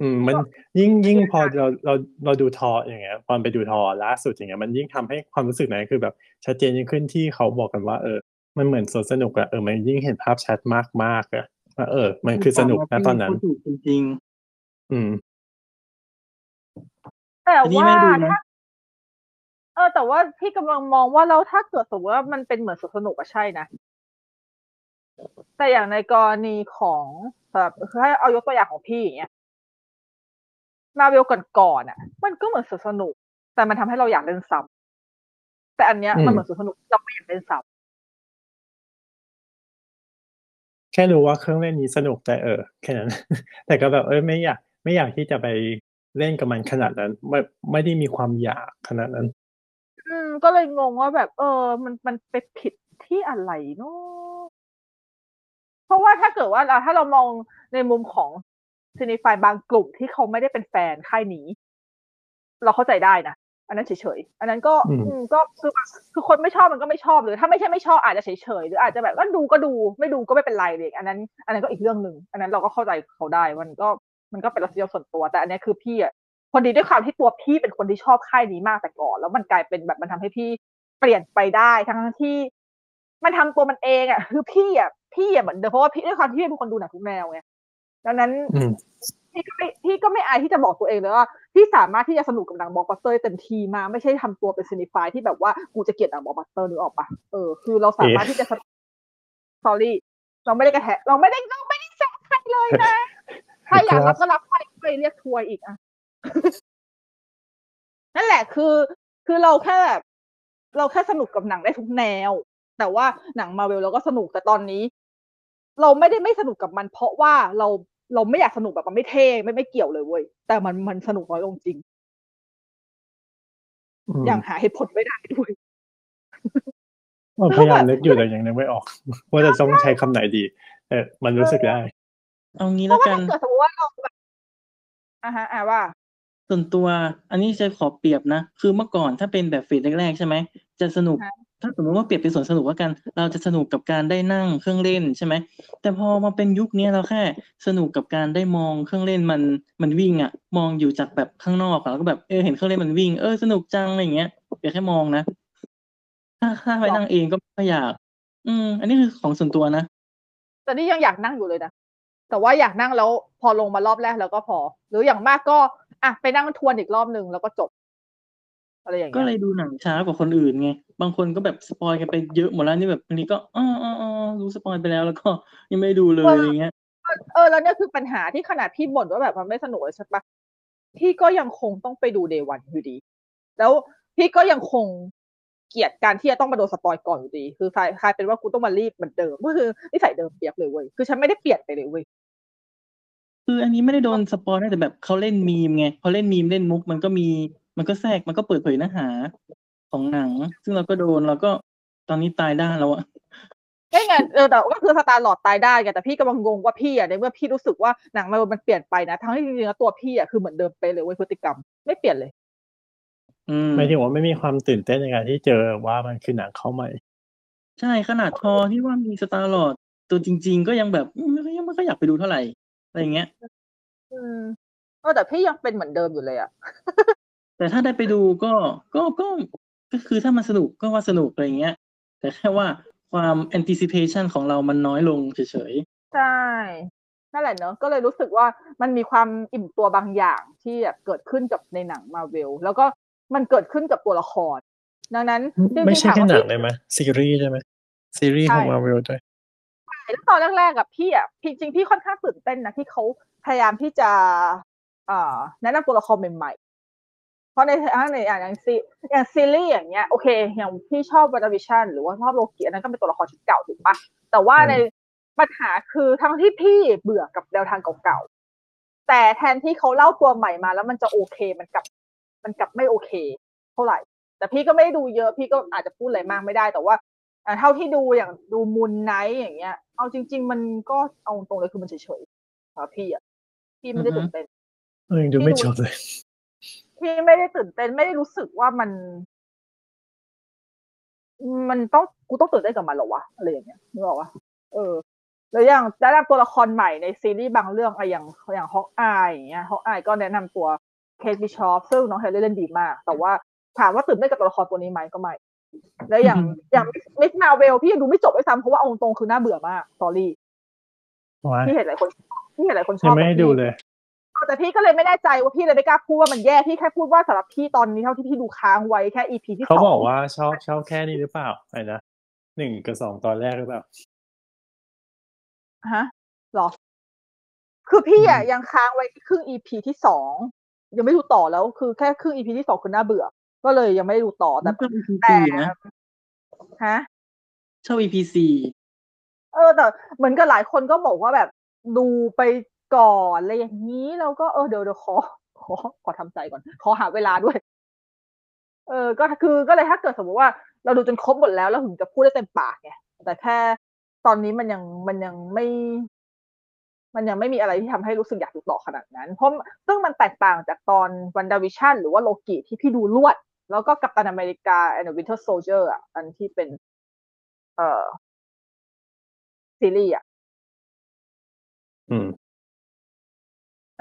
อืมมันยิ่งยิ่งพอเราเราเราดูทออย่างเงี้ยตอนไปดูทอล่าสุดอย่างเงี้ยมันยิ่งทำให้ความรู้สึกนั้นคือแบบชัดเจนยิ่งขึ้นที่เขาบอกกันว่า เออ มันเหมือนสวนสนุกอะเออมันยิ่งเห็นภาพชัดมากมากๆอะว่าเออ มันคือสนุกนะตอนนั้นเขาถูกจริงอืม แต่อันนี้ว่าไม่ดูนะถ้าเออแต่ว่าพี่กำลังมองว่าแล้วถ้าเกิดสมมติว่ามันเป็นเหมือนสวนสนุกอะใช่นะ แต่อย่างในกรณีของแบบคือให้เอายกตัวอย่างของพี่อย่างเงี้ยมาเวลก่อนๆอะ มันก็เหมือนสวนสนุก แต่มันทำให้เราอยากเล่นซ้ำแต่อันเนี้ยอืมมันเหมือนสวนสนุกเราไม่อยากเล่นซ้แค่รู้ว่าเครื่องเล่นนี้สนุกแต่เออแค่นั้น แต่ก็แบบเออไม่อยาก ไม่อยากที่จะไปเล่นกับมันขนาดนั้น ไม่ไม่ได้มีความอยากขนาดนั้นำอืม ก็เลยงงว่าแบบ เออ มันมันไปผิดที่อะไรเนาะเพ ราะว่าถ้าเกิดว่าเราถ้าเรามองในมุมของซีนิฟายบางกลุ่มที่เขาไม่ได้เป็นแฟนค่ายนี้ เราเข้าใจได้นะอันนั้นเฉยๆอันนั้นก็อืมอืมก็คือคือคนไม่ชอบมันก็ไม่ชอบหรือถ้าไม่ใช่ไม่ชอบอาจจะเฉยๆหรืออาจจะแบบว่าดูก็ดูไม่ดูก็ไม่เป็นไรเลยอันนั้น อันนั้นก็อีกเรื่องหนึ่งอันนั้นเราก็เข้าใจเขาได้มันก็มันก็เป็นรสนิยมส่วนตัว แต่อันเนี้ยคือพี่อะพอดีด้วยความที่ตัวพี่เป็นคนที่ชอบค่ายนี้มากแต่ก่อน แล้วมันกลายเป็นแบบมันทำให้พี่เปลี่ยนไปได้ทั้งที่ มันทำตัวมันเองอะคือพี่อะพี่อะเหมือนเดิมเพราะว่าพี่ด้วยความที่พี่เป็นคนดูหนังทุกแนวไงดังนั้นอืมพี่ก็ไม่พี่ก็ไม่อายที่จะบอกตัวเองเลยว่าพี่สามารถที่จะสนุกกับหนังบล็อกบัสเตอร์ได้เต็มทีมากไม่ใช่ทำตัวเป็น cinephile ที่แบบว่ากูจะเกลียดหนังบล็อกบัสเตอร์นึกออกปะเออคือเราสามารถที่จะ sorry เราไม่ได้กระแทะเราไม่ได้เราไม่ได้แซะใครเลยนะใครอยากรับก็รับใครไปเรียกทัวร์อีกอะนั่นแหละคือ คือเราแค่แบบเราแค่สนุกกับหนังได้ทุกแนว แต่ว่าหนังมาเวลเราก็สนุกแต่ตอนนี้ เราไม่ได้ไม่สนุกกับมัน เพราะว่าเราเราไม่อยากสนุกแบบมันไม่เท่ไม่ไม่เกี่ยวเลยเว้ยแต่มันมันสนุกน้อยลงจริงอืมอย่างหาเหตุผลไม่ได้ด้วยพยายามนึกอยู่แต่ยังนึกไม่ออก ว่าจะต้องใช้คำไหนดีแต่มันรู้สึกได้เอางี้เพแล้วราะว่ากันถ้าเกิดสมมติว่าเราแบบอ่าฮะอ่าว่าส่วนตัว อันนี้จะขอเปรียบนะ คือเมื่อก่อนถ้าเป็นแบบเฟสแรกๆใช่ไหม จะสนุกฮะ ถ้าสมมติว่าเปรียบเป็นสวนสนุกว่ากัน เราจะสนุกกับการได้นั่งเครื่องเล่นใช่ไหม แต่พอมาเป็นยุคนี้เราแค่สนุกกับการได้มองเครื่องเล่นมันมันวิ่งอะมองอยู่จากแบบข้างนอกอะแล้วก็แบบเออเห็นเครื่องเล่นมันวิ่งเออสนุกจังอะไรอย่างเงี้ยเพียงแค่มองนะ ถ้าถ้าไปนั่งเองก็ไม่อยาก อืม อันนี้คือของส่วนตัวนะแต่นี่ยังอยากนั่งอยู่เลยนะแต่ว่าอยากนั่งแล้วพอลงมารอบแรกแล้วก็พอ หรืออย่างมากก็อะไปนั่งทวนอีกรอบหนึ่งแล้วก็จบอะไรอย่างก็เงี้ยเลยดูหนังช้ากว่าคนอื่นไง บางคนก็แบบสปอยกันไปเยอะหมดแล้วนี่แบบบางทีก็อ๋ออ๋ออ๋อรู้สปอยไปแล้วแล้วก็ยังไม่ได้ดูเลยอะไรเงี้ย เออ แล้วเนี่ยคือปัญหาที่ขนาดพี่บ่นว่าแบบมันไม่สนุกเลยใช่ปะพี่ก็ยังคงต้องไปดูเดวันอยู่ดี แล้วพี่ก็ยังคงเกลียดการที่จะต้องมาโดน spoil ก่อนอยู่ดี คือคล้ายคล้ายเป็นว่ากูต้องมารีบเหมือนเดิม ก็คือนิสัยเดิมเป๊ะเลยเว้ย คือฉันไม่ได้เปลี่ยนไปเลยเว้ย คืออันนี้ไม่ได้โดน spoil นะแต่แบบเขาเล่นมีมไงพอเล่นมีมเล่นมุกมันก็มี มันก็แทรก มันก็เปิดเผยเนื้อหา ของหนัง ซึ่งเราก็โดนเราก็ตอนนี้ตายด้านแล้วอะไม่ไงเออแต่ก็คือ Star-Lord ตายได้ไงแต่พี่กำลังงงว่าพี่อะในเมื่อพี่รู้สึกว่าหนังมันมันเปลี่ยนไปนะทั้งที่จริงๆแล้วตัวพี่อะคือเหมือนเดิมเป๊ะเลยเว้ยพฤติกรรมไม่เปลี่ยนเลยอืมหมายถึงว่าไม่มีความตื่นเต้นในการที่เจอว่ามันคือหนังเข้าใหม่ ใช่ขนาดทอที่ว่ามีสตาร์ลอดตัวจริง ๆ ก็ยังแบบอืมไม่ค่อยยังไม่ค่อยอยากไปดูเท่าไหร่อะไรอย่างเงี้ยอืมเออแต่พี่ยังเป็นเหมือนเดิมอยู่เลยอะแต่ถ้าได้ไปดูก็ก็ก็ ก็คือถ้ามันสนุกก็ว่าสนุกอะไรอย่างเงี้ย แต่แค่ว่าความ anticipation ของเรามันน้อยลงเฉยใช่ นั่นแหละเนอะก็เลยรู้สึกว่ามันมีความอิ่มตัวบางอย่างที่แบบเกิดขึ้นกับในหนังมาเวล แล้วก็มันเกิดขึ้นกับตัวละคร ดังนั้นที่ไม่พี่ใช่ถามแค่ว่าหนังพี่เลยไหมซีรีส์ใช่ไหมซีรีส์ของใช่มาเวลด้วยแล้วตอนแรกๆกับพี่อะพี่จริงพี่ค่อนข้างตื่นเต้นนะที่เขาพยายามที่จะเอ่อแนะนำตัวละครใหม่ๆ เพราะในในอย่างอย่างซีอย่างซีรีส์อย่างเงี้ยโอเค อย่างพี่ชอบ WandaVision หรือว่าชอบโลกิอันนั้นก็เป็นตัวละครชุดเก่าถูกปะแต่ว่าอืมในปัญหาคือทั้งที่พี่เบื่อกับแนวทางเก่าๆแต่แทนที่เขาเล่าตัวใหม่มาแล้วมันจะโอเคมันกลับ มันกลับไม่โอเค เท่าไหร่ แต่พี่ก็ไม่ได้ดูเยอะพี่ก็อาจจะพูดอะไรมากไม่ได้ แต่ว่าอ่าเท่าที่ดูอย่างดูมูนไนท์อย่างเงี้ย เอาจริง ๆ มันก็เอาตรงเลยคือมันเฉยๆสำหรับพี่อะพี่ไม่ได้อือฮึตื่นเต้นเออยังดูไม่จบเลย พี่ไม่ได้ตื่นเต้นไม่ได้รู้สึกว่ามัน มันต้องกูต้องตื่นเต้นกับมันเหรอวะอะไรอย่างเงี้ยนึกออกปะเออแล้วอย่างแนะนำตัวละครใหม่ในซีรีส์บางเรื่องอะอย่างอย่างฮอกอายอย่างเงี้ยฮอกอายก็แนะนำตัวเคทบิชอปซึ่งน้องเฮเลนเล่นดีมาก แต่ว่าถามว่าตื่นเต้นกับตัวละครตัวนี้ไหมก็ไม่แล้วอย่างอืมอย่างมิสมาเวลพี่ยังดูไม่จบด้วยซ้ำเพราะว่าเอาตรงๆคือน่าเบื่อมากสอรี่ว่าพี่เห็นหลายคนพี่เห็นหลายคนชยัองบไม่ได้แต่พี่ดูเลย แต่พี่ก็เลยไม่แน่ใจว่าพี่เลยไม่กล้าพูดว่ามันแย่พี่แค่พูดว่าสำหรับพี่ตอนนี้เท่าที่พี่ดูค้างไว้แค่ EP ที่สเขาองบอกว่าชอบชอบแค่นี้หรือเปล่าไอ้นะหนึ่งกับสองตอนแรกหรือเปล่าฮะหรอ คือพี่อะอืมยังค้างไว้ที่ครึ่ง EP ที่สองยังไม่ดูต่อแล้ว คือแค่ครึ่ง EP ที่สองคือน่าเบื่อ ก็เลยยังไม่ได้ดูต่อๆแต่ชอบ EP แต่สี่นะฮะชอบ EP สี่เออแต่เหมือนกับหลายคนก็บอกว่าแบบดูไป ก่อนอะไรอย่างนี้เราก็เออเดี๋ยวเดี๋ยวขอขอขอทำใจก่อน ขอหาเวลาด้วย เออ ก็คือก็เลยถ้าเกิดสมมติว่า เราดูจนครบหมดแล้วเราถึงจะพูดได้เต็มปากไงแต่แค่ตอนนี้มันยังมันยังไม่ มันยังไม่มีอะไรที่ทำให้รู้สึกอยากดูต่อขนาดนั้น เพราะซึ่งมันแตกต่างจากตอนวันดาวิชั่นหรือว่าโลกิที่พี่ดูรวด แล้วก็กัปตันอเมริกา and the Winter Soldier อะอันที่เป็น เอ่อซีรีส์อะอืม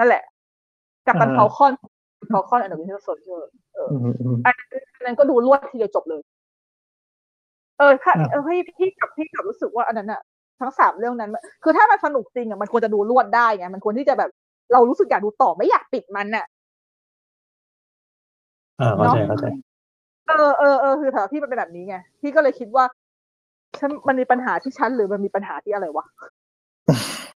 นั่นแหละ กัปตันอ่า Falcon Falcon and the Winter Soldier เอออืมอืมอันนั้นก็ดูรวดทีเดียวจบเลย เออค่ะอะเออพี่พี่กับพี่กลับรู้สึกว่าอันนั้นอะทั้งสามเรื่องนั้นมันคือถ้ามันสนุกจริงอะมันควรจะดูรวดได้ไงมันควรที่จะแบบ เรารู้สึกอยากดูต่อไม่อยากปิดมันอะอ่าเข้าใจเนาะเข้าใจเออเออเออคือถามพี่มันเป็นแบบนี้ไงพี่ก็เลยคิดว่าฉันมันมีปัญหาที่ฉันหรือมันมีปัญหาที่อะไรวะเพ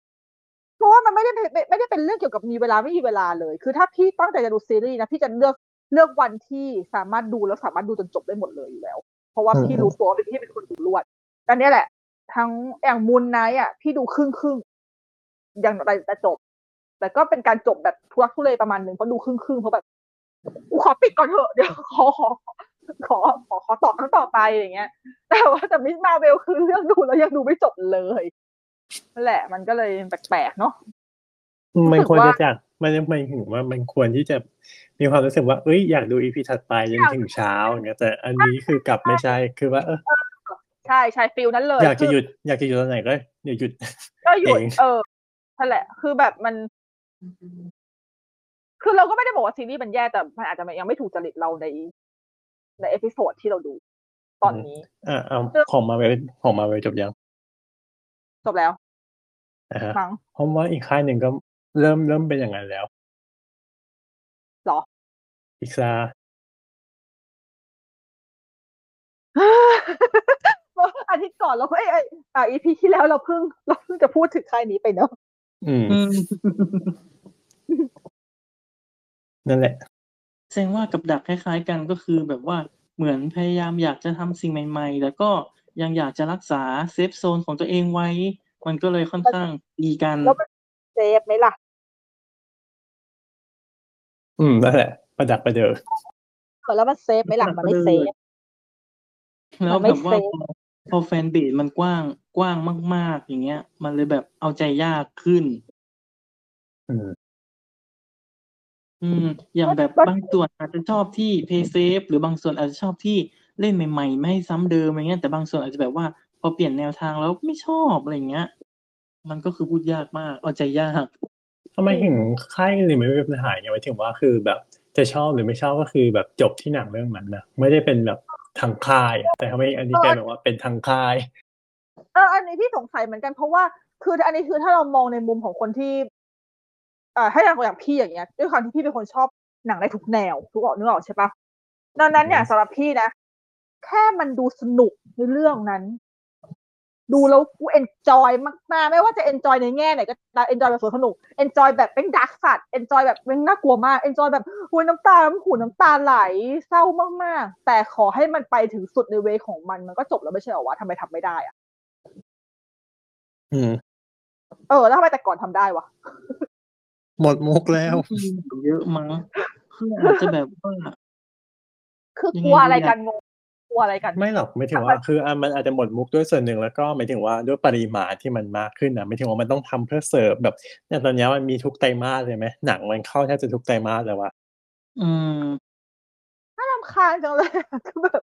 ราะว่ามันไม่ได้เป็นไม่ไม่ได้เป็นเรื่องเกี่ยวกับมีเวลาไม่มีเวลาเลย คือถ้าพี่ตั้งใจจะดูซีรีส์นะพี่จะเลือกเลือกวันที่สามารถดูแล้วสามารถดูจนจบได้หมดเลยอยู่แล้ว เพราะว่าอืมพี่รู้ตัวว่าเป็นพี่เป็นคนดูรวดอันเนี้ยแหละ ทั้งอย่างมูนไนท์อะพี่ดูครึ่งครึ่งๆอย่างไรแต่จบ แต่ก็เป็นการจบแบบทุรักทุเลประมาณหนึ่งเพราะดูครึ่งครึ่งๆเพราะแบบกูขอปิดก่อนเถอะเดี๋ยวขอขอขอขอขอต่อครั้งต่อไปอย่างเงี้ย แต่ว่าแต่ Ms. Marvel คือเรื่องดูแล้วยังดูไม่จบเลย นั่นแหละ มันก็เลยแปลกๆเนาะมันรู้สึกควรจะว่าจากมันมันถึงว่ามันควรที่จะมีความรู้สึกว่าเอ้ยอยากดู EP ถัดไปจนถึงเช้าอย่างเงี้ยแต่อันนี้คือกลับไม่ใช่คือว่าเออใช่ใช่ feel นั้นเลย อยากจะคือหยุดอยากจะหยุดตอนไหนก็เดี๋ยวหยุดก็หยุดเองเออนั่นแหละ คือแบบมันคือเราก็ไม่ได้บอกว่าซีรีส์มันแย่แต่มันอาจจะยังไม่ถูกจริตเราในใน episode ที่เราดู ตอนนี้อ่าเอาของมาเวลของมาเวลจบยัง จบแล้ว อ่าฮะมั้งเพราะว่าอีกค่ายหนึ่งก็เริ่มเริ่มเป็นอย่างนั้นแล้วหรอพิกซาอาทิตย์ก่อนเราเอ้ยเอ้ยอ่า EP ที่แล้วเราเพิ่งเราเพิ่งจะพูดถึงค่ายนี้ไปเนอะอืมอืม นั่นแหละแสดงว่ากับดักคล้าย ๆ กันก็คือแบบว่าเหมือนพยายามอยากจะทำสิ่งใหม่ ๆ แล้วก็ยังอยากจะรักษา safe zone ของตัวเองไว้ มันก็เลยค่อนข้างดีกันแล้วมัน safe ไหมล่ะ อืมนั่นแหละ ประดักประเดิดเออแล้วมัน safe ไหมล่ะมันไม่ safeแล้วมันไม่แบบว่า safe พอพอแฟนเบสมันกว้างกว้างมาก ๆ อย่างเงี้ย มันเลยแบบเอาใจยากขึ้น อืมอืม อย่างแบบมันบางส่วนอาจจะชอบที่ play safe หรือบางส่วนอาจจะชอบที่เล่นใหม่ๆ ไม่ให้ซ้ำเดิมอะไรเงี้ยแต่บางส่วนอาจจะแบบว่าพ อเปลี่ยนแนวทางแล้วไม่ชอบอะไรเงี้ย มันก็คือพูดยากมากเอาใจยากทำไมถึงค่ายอื่นไม่มีปัญหาอย่างหมายถึงว่าคือแบบจะชอบหรือไม่ชอบก็คือแบบจบที่หนังเรื่องนั้นนะไม่ได้เป็นแบบทางค่ายอะแต่ทำไมอันนี้กลายเป็นว่าเป็นทางค่ายเอออันนี้พี่สงสัยเหมือนกันเพราะว่าคืออันนี้คือถ้าเรามองในมุมของคนที่อ่าถ้าอย่างอย่างพี่อย่างเงี้ยด้วยความที่พี่เป็นคนชอบหนังในทุกแนวทุกออกนึกออกใช่ปะดังนั้นเนี่ยอืมสำหรับพี่นะ แค่มันดูสนุกในเรื่องนั้น ดูแล้วกู enjoy มากๆ ไม่ว่าจะ enjoy ในแง่ไหนก็ enjoy แบบสวนสนุก enjoy แบบเป็นดักสัตว์ enjoy แบบเป็นน่ากลัวมาก enjoy แบบหุยน้ำตาน้ำหูน้ำตาไหลเศร้ามากๆ แต่ขอให้มันไปถึงสุดในเวของมันมันก็จบแล้วไม่ใช่เหรอวะทำไมทำไม่ได้อะอืมเออ แล้วทำไมแต่ก่อนทำได้วะหมดมุกแล้วเยอะมั้งคืออาจจะแบบว่าคือยังกไงลัวอะไรดีอะกันงงก ลัวอะไรกัน ไม่หรอกไม่ถึงว่าคืออะมันอาจจะหมดมุกด้วยส่วนหนึ่งแล้วก็หมายถึงว่าด้วยปริมาณที่มันมากขึ้นนะไม่ถึงว่ามันต้องทำเพื่อเสิร์ฟแบบอย่างตอนเนี้ยมันมีทุกไตรมาสเลยไหมหนังมันเข้าแทบจะทุกไตรมาสแล้วว่าอืมน่ารำคาญจังเลยคือแบบ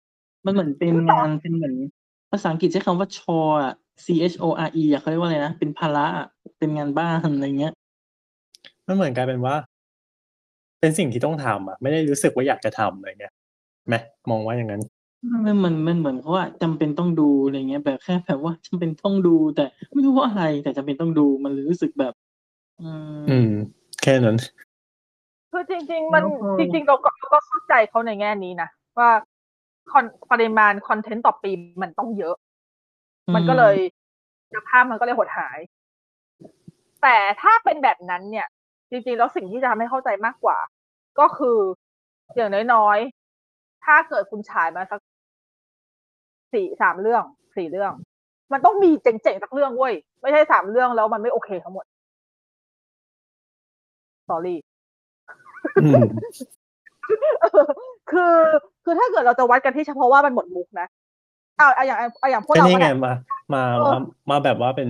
มันเหมือนเป็นงานเป็นเหมือนภาษาอังกฤษใช้คำว่าชออะ C H O R E อะเขาเรียกว่าอะไรนะ เป็นภาระอะเป็นงานบ้านอะไรเงี้ย มันเหมือนกลายเป็นว่า เป็นสิ่งที่ต้องทำอะ ไม่ได้รู้สึกว่าอยากจะทำอะไรเงี้ยไหมมองว่าอย่างนั้น มันมันมันเหมือนเขาว่าจำเป็นต้องดูอะไรเงี้ยแบบแค่แบบว่าจำเป็นต้องดู แต่ไม่รู้ว่าอะไร แต่จำเป็นต้องดูมันเลยรู้สึกแบบอืมอืม แค่นั้นคือจริง ๆ มันแล้วก็จริง ๆ เราก็เราก็เข้าใจเขาในแง่นี้นะว่าคอนปริมาณคอนเทนต์ต่อปีมันต้องเยอะ มันก็เลยคุณภาพมันก็เลยหดหาย แต่ถ้าเป็นแบบนั้นเนี่ย จริงๆ แล้วสิ่งที่จะทำให้เข้าใจมากกว่า ก็คืออย่างน้อยๆ ถ้าเกิดคุณฉายมาสัก สี่สามเรื่องสี่เรื่อง มันต้องมีเจ๋งๆสักเรื่องเว้ย ไม่ใช่สามเรื่องแล้วมันไม่โอเคทั้งหมด sorry อืมคือคือถ้าเกิดเราจะวัดกันที่เฉพาะว่ามันหมดมุกนะเอาเอาอย่างเอาอย่างพวกก็เรานี่ก็ไงได้มามาเออมามาแบบว่าเป็น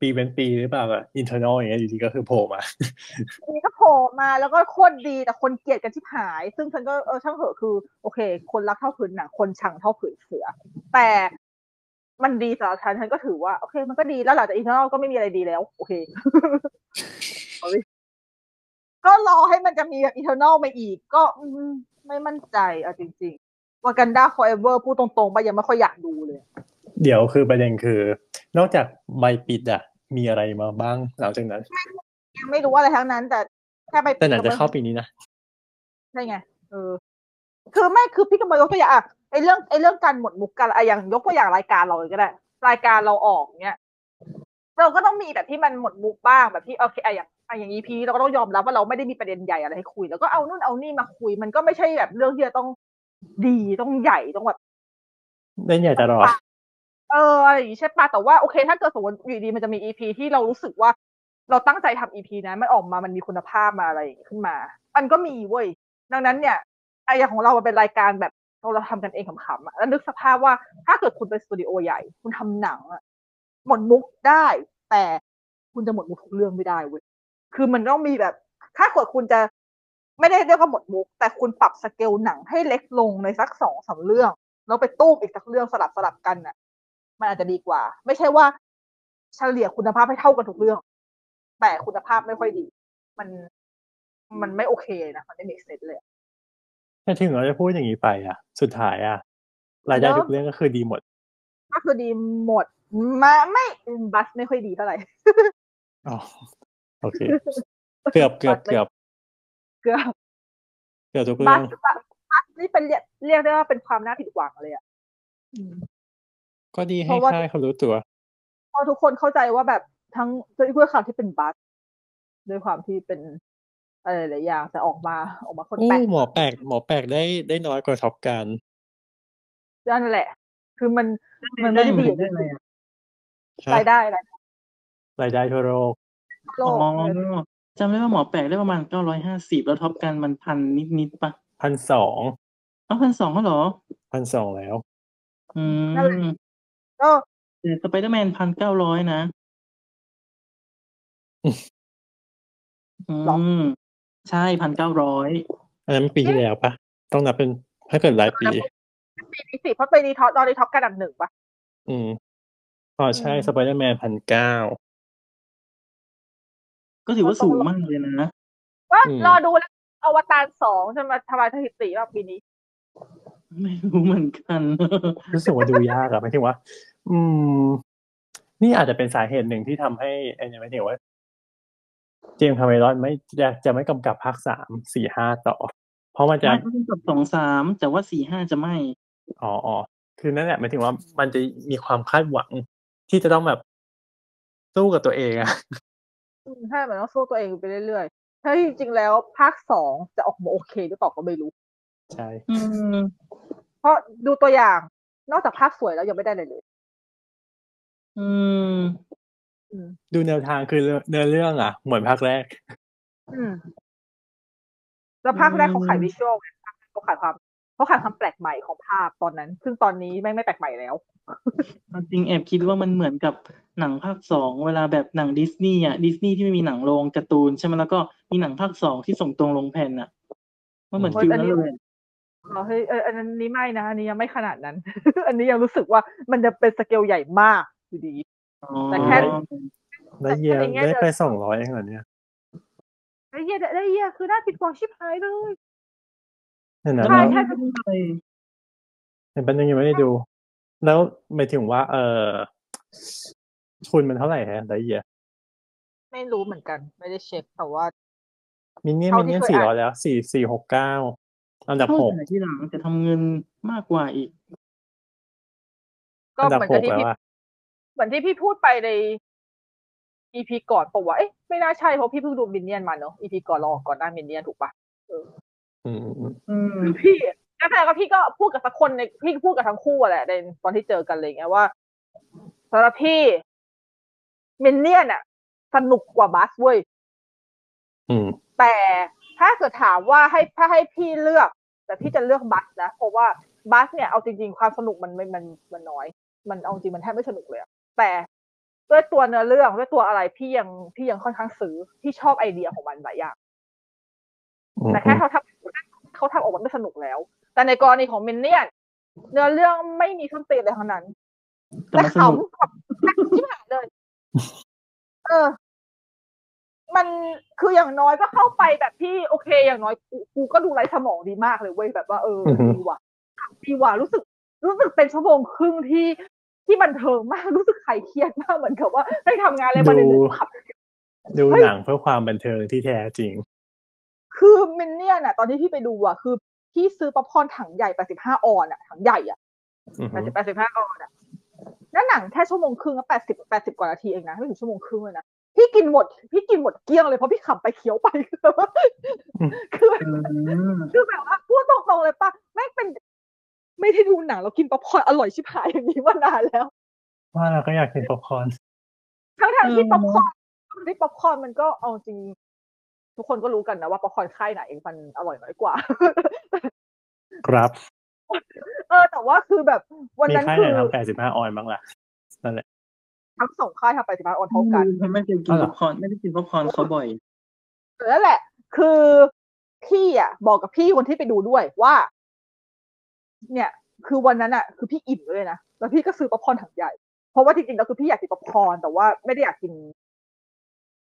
ปีเป็นปีหรือเปล่าแบบอินเทอร์นอลอย่างเงี้ยอยู่ดีก็คือโผล่มาอันนี้ก็โผล่มาแล้วก็โคตรดีแต่คนเกลียดกันที่หาย ซึ่งฉันก็เออช่างเหอะคือ โอเค คนรักเท่าผืนหนังคนชังเท่าผืนเสือ แต่มันดีสำหรับฉันฉันก็ถือว่าโอเค มันก็ดีแล้วหลังจาก Eternal ก็ไม่มีอะไรดีแล้ว โอเคก็รอให้มันจะมีแบบ Eternal มาอีก ก็ไม่มั่นใจเอาจริงๆ Wakanda Forever พูดตรงๆไปยังไม่ค่อยอยากดูเลย เดี๋ยวคือประเด็นคือ นอกจากใบปิดอะมีอะไรมาบ้างหลังจากนั้น ยังไม่รู้อะไรทั้งนั้น แต่แค่ไปแต่หนังจะเข้าปีนี้นะใช่ไงเออคือไม่คือพี่กำลังยกตัวอย่างอะไอเรื่องไอเรื่องการหมดมุกกันอะอย่างยกตัวอย่างรายการเราเลยก็ได้ รายการเราออกเนี้ยเราก็ต้องมีแบบที่มันหมดมุกบ้างแบบที่โอเคอะอย่างอะอย่าง EP เราก็ต้องยอมรับว่าเราไม่ได้มีประเด็นใหญ่อะไรให้คุย แล้วก็เอานู่นเอานี่มาคุย มันก็ไม่ใช่แบบเรื่องที่จะต้องดีต้องใหญ่ต้องแบบเล่นใหญ่ตลอด เอออะไรอย่างงี้ใช่ปะแต่ว่าโอเคถ้าเกิดสมมติอยู่ดีมันจะมีอีพีที่เรารู้สึกว่า เราตั้งใจทำอีพีนั้นมันออกมามันมีคุณภาพมาอะไรอย่างงี้ขึ้นมา มันก็มีเว้ยดังนั้นเนี่ยไอ้อย่างของเรามันเป็นรายการแบบเราเราทำกันเองขำๆอะแล้วนึกสภาพว่าถ้าเกิดคุณเป็นสตูดิโอใหญ่ คุณทำหนังอะหมดมุกได้ แต่คุณจะหมดมุกทุกเรื่องไม่ได้เว้ยคือมันต้องมีแบบ ถ้าเกิดคุณจะไม่ได้เรียกว่าหมดมุก แต่คุณปรับสเกลหนังให้เล็กลงในสักสองสามเรื่อง แล้วไปตู้มอีกสักเรื่องสลับสลับกันน่ะ มันอาจจะดีกว่า ไม่ใช่ว่าเฉลี่ยคุณภาพให้เท่ากันทุกเรื่อง แต่คุณภาพไม่ค่อยดี มันมันไม่โอเคนะมันไม่ make sense เลยแต่ถึงเราจะพูดอย่างนี้ไปอะ สุดท้ายอะรายได้ทุกเรื่องก็คือดีหมด ก็คือดีหมดมาไม่บัสไม่ค่อยดีเท่าไหร่อ๋อโอเค เกือบเกือบเกือบเกือบเกือบทุกบัเรื่อสงบัสนี่เป็นเรียกเรียกได้ว่าเป็นความน่าผิดหวังเลยอะอืม ก็ดีเพให้ราะว่า ค่ายเขารู้ตัว เพราะทุกคนเข้าใจว่าแบบทั้งด้วยความที่เป็นบัสด้วยความที่เป็นอะไรหลายอย่างแต่ออกมาออกมาคนโอ้แปลกหมอแปลกหมอแปลกได้ได้น้อยกว่าท็อปการ นั่นแหละ คือมันมันไม่ได้ดีได้อะไรอะรายได้รายได้รายได้ทั่วโลกโลอ๋อกเออจำได้ว่าหมอแปลกได้ประมาณเก้าร้อยห้าสิบแล้ว Top Gun มันพันนิดนิดๆปะพันสองอ๋อพันสองก็เหรอ พันสองแล้ว อืม ก็แต่สไปเดอร์แมนพันเก้าร้อยนะ อืม ใช่พันเก้าร้อยอันนั้นปีที่แล้วปะต้องนับเป็นถ้าเกิดรายปี ปีนี้สิเพราะปีนี้ท็อปตอนนี้ Top Gun อันดับหนึ่งปะอืมอ๋อใช่อืมสไปเดอร์แมนพันเก้าก็ถือว่าสูงมากเลยนะ ว่าอืมรอดูแล้วอวตารสองจะมาทำลายสถิติว่าปีนี้ ไม่รู้เหมือนกัน รู้สึกว่าดูยากอะหมายถึงว่า อืม นี่อาจจะเป็นสาเหตุหนึ่งที่ทำให้ไอ้เนี่ยหมายถึงว่า James Cameron ไม่จะจะไม่กำกับภาคสามสี่ห้าต่อ เพราะมันจะมันก็เป็นกับสองสามแต่ว่าสี่ห้าจะไม่ อ๋ออ๋อคือนั่นแหละหมายถึงว่ามันจะมีความคาดหวังที่จะต้องแบบสู้กับตัวเองอะอืมใช่มันต้องสู้ตัวเองไปเรื่อยๆถ้าจริงๆแล้วภาคสองจะออกมาโอเคหรือเปล่าก็ไม่รู้ ใช่อืมเพราะดูตัวอย่าง นอกจากภาคสวยแล้วยังไม่ได้เลยเลยอืมอืมดูแนวทางคือเนื้อเรื่องอะเหมือนภาคแรก อืมแล้วภาคแรกอืมเขาขาย visual ไงเขาขายความเขาขายความแปลกใหม่ของภาพตอนนั้น ซึ่งตอนนี้ไม่งไม่แปลกใหม่แล้ว จริงแอบคิดว่ามันเหมือนกับหนังภาคสองเวลาแบบหนังดิสนีย์อะดิสนีย์ที่ไม่มีหนังโรงการ์ตูนใช่ไหมแล้วก็มีหนังภาคสองที่ส่งตรงลงแผ่นอะมันเหมือนโอ้ย feel อันนั้นนี้เลย อ๋อเฮ้ยเอออันนี้ไม่นะอันนี้ยังไม่ขนาดนั้น อันนี้ยังรู้สึกว่ามันจะเป็นสเกลใหญ่มากอยู่ดีอ๋อแต่แค่ได้เยียแต่ในแง่ได้ไปเดินสองร้อยเองเหรอเนี่ยไอ้เหี้ยไอ้เหี้ยคือน่าผิดหวังชิบหายเลยนั่นนะใช่แล้วใช่เห็นเป็นยังยังไม่ได้ดู แล้วหมายถึงว่า เออทุนมันเท่าไหร่ฮะได้เยียไม่รู้เหมือนกัน ไม่ได้เช็คแต่ว่ามินเนี่ยนเท่ามินที่เนี่ยนเคยสี่อ่านร้อยแล้วสี่สี่หกเก้า อันดับเข้าหกถ่ายที่หลังแต่ทำเงินมากกว่าอีก ก็อันดับเหมือนหกับกที่แล้วพี่อะเหมือนที่พี่พูดไปใน EP ก่อนปะวะเอ๊ะไม่น่าใช่เพราะพี่เพิ่งดูมินเนี่ยนมาเนอะ EP ก่อนเราออกก่อนหน้ามินเนี่ยนถูกปะอืมอืมอืมอืมพี่ก็แปลว่าพี่ก็พูดกับสักคนในพี่พูดกับทั้งคู่อะแหละในตอนที่เจอกันเลยไงว่าสำหรับพี่มินเนี่ยนอะสนุกกว่าบัสเว้ยอืมแต่ถ้าเกิดถามว่าให้ถ้าให้พี่เลือก แต่พี่จะเลือกบัสนะเพราะว่าบัสเนี่ยเอาจริง ๆ ความสนุกมันมันมันมันน้อย มันเอาจริงมันแทบไม่สนุกเลยอะแต่ด้วยตัวเนื้อเรื่องด้วยตัวอะไรพี่ยังพี่ยังค่อนข้างซื้อพี่ชอบไอเดียของมันหลายอย่างอืมแต่แค่เขาทำเขาทำออกมาไม่สนุกแล้ว แต่ในกรณีของมินเนี่ยนเนื้อเรื่องไม่มีส้นตีนเลยทั้งนั้นแต่แต่มันสเขานุกแบบที่หายเลย เออ มันคืออย่างน้อยก็เข้าไปแบบที่โอเค อย่างน้อยกูกูก็ดูไร้สมองดีมากเลยเว้ยแบบว่าเออดีว่ะดีว่ะรู้สึกรู้สึกเป็นชั่วโมงครึ่งที่ที่บันเทิงมากรู้สึกใครเครียดมากเหมือนกับว่าได้ทำงานอะไรมาเหนื่อยๆครับดูหนังเพื่อความบันเทิงที่แท้จริง คือ Minion อะ ตอนที่พี่ไปดูอะคือพี่ซื้อป๊อปคอร์นถังใหญ่85ออนซ์อะถังใหญ่อะอือฮึ80 85ออนซ์อะแล้วหนังแค่ชั่วโมงครึ่งก็80 80กว่านาทีเองนะไม่ถึงชั่วโมงครึ่งเลยนะ พี่กินหมด พี่กินหมดเกลี้ยงเลยเพราะพี่ขับไปเคี้ยวไปคือแบบว่าคือแบบอืมคือแบบว่าพูดตรงๆเลยป่ะแม่งเป็น ไม่ได้ดูหนังแล้วกินป๊อปคอร์นอร่อยชิบหายอย่างนี้มานานแล้ว ว่าเราก็อยากกินป๊อปคอร์นทั้งทที่ป๊อปคอร์นที่ป๊อปคอร์นมันก็เอาจริง ทุกคนก็รู้กันนะว่าป๊อปคอร์นค่ายไหนมันอร่อยน้อยกว่า ครับ เออแต่ว่าคือแบบวันมีนั้นค่ายคืไหนอทำแปดสิบห้าออนบ้างล่ะนั่นแหละ ทั้งสองค่ายทำไปสิบห้าออนเท่ากันเขาไม่เคยกินอ๋อเหรอป๊อปคอร์นไม่ได้กินป๊อปคอร์นเขาบ่อยเออนั่นแหละ คือพี่อะ บอกกับพี่คนที่ไปดูด้วยว่า เนี่ย คือวันนั้นอะ คือพี่อิ่มเลยนะแล้วพี่ก็ซื้อป๊อปคอร์นถังใหญ่เพราะว่าจริงๆแล้วคือพี่อยากกินป๊อปคอร์นแต่ว่าไม่ได้อยากกิน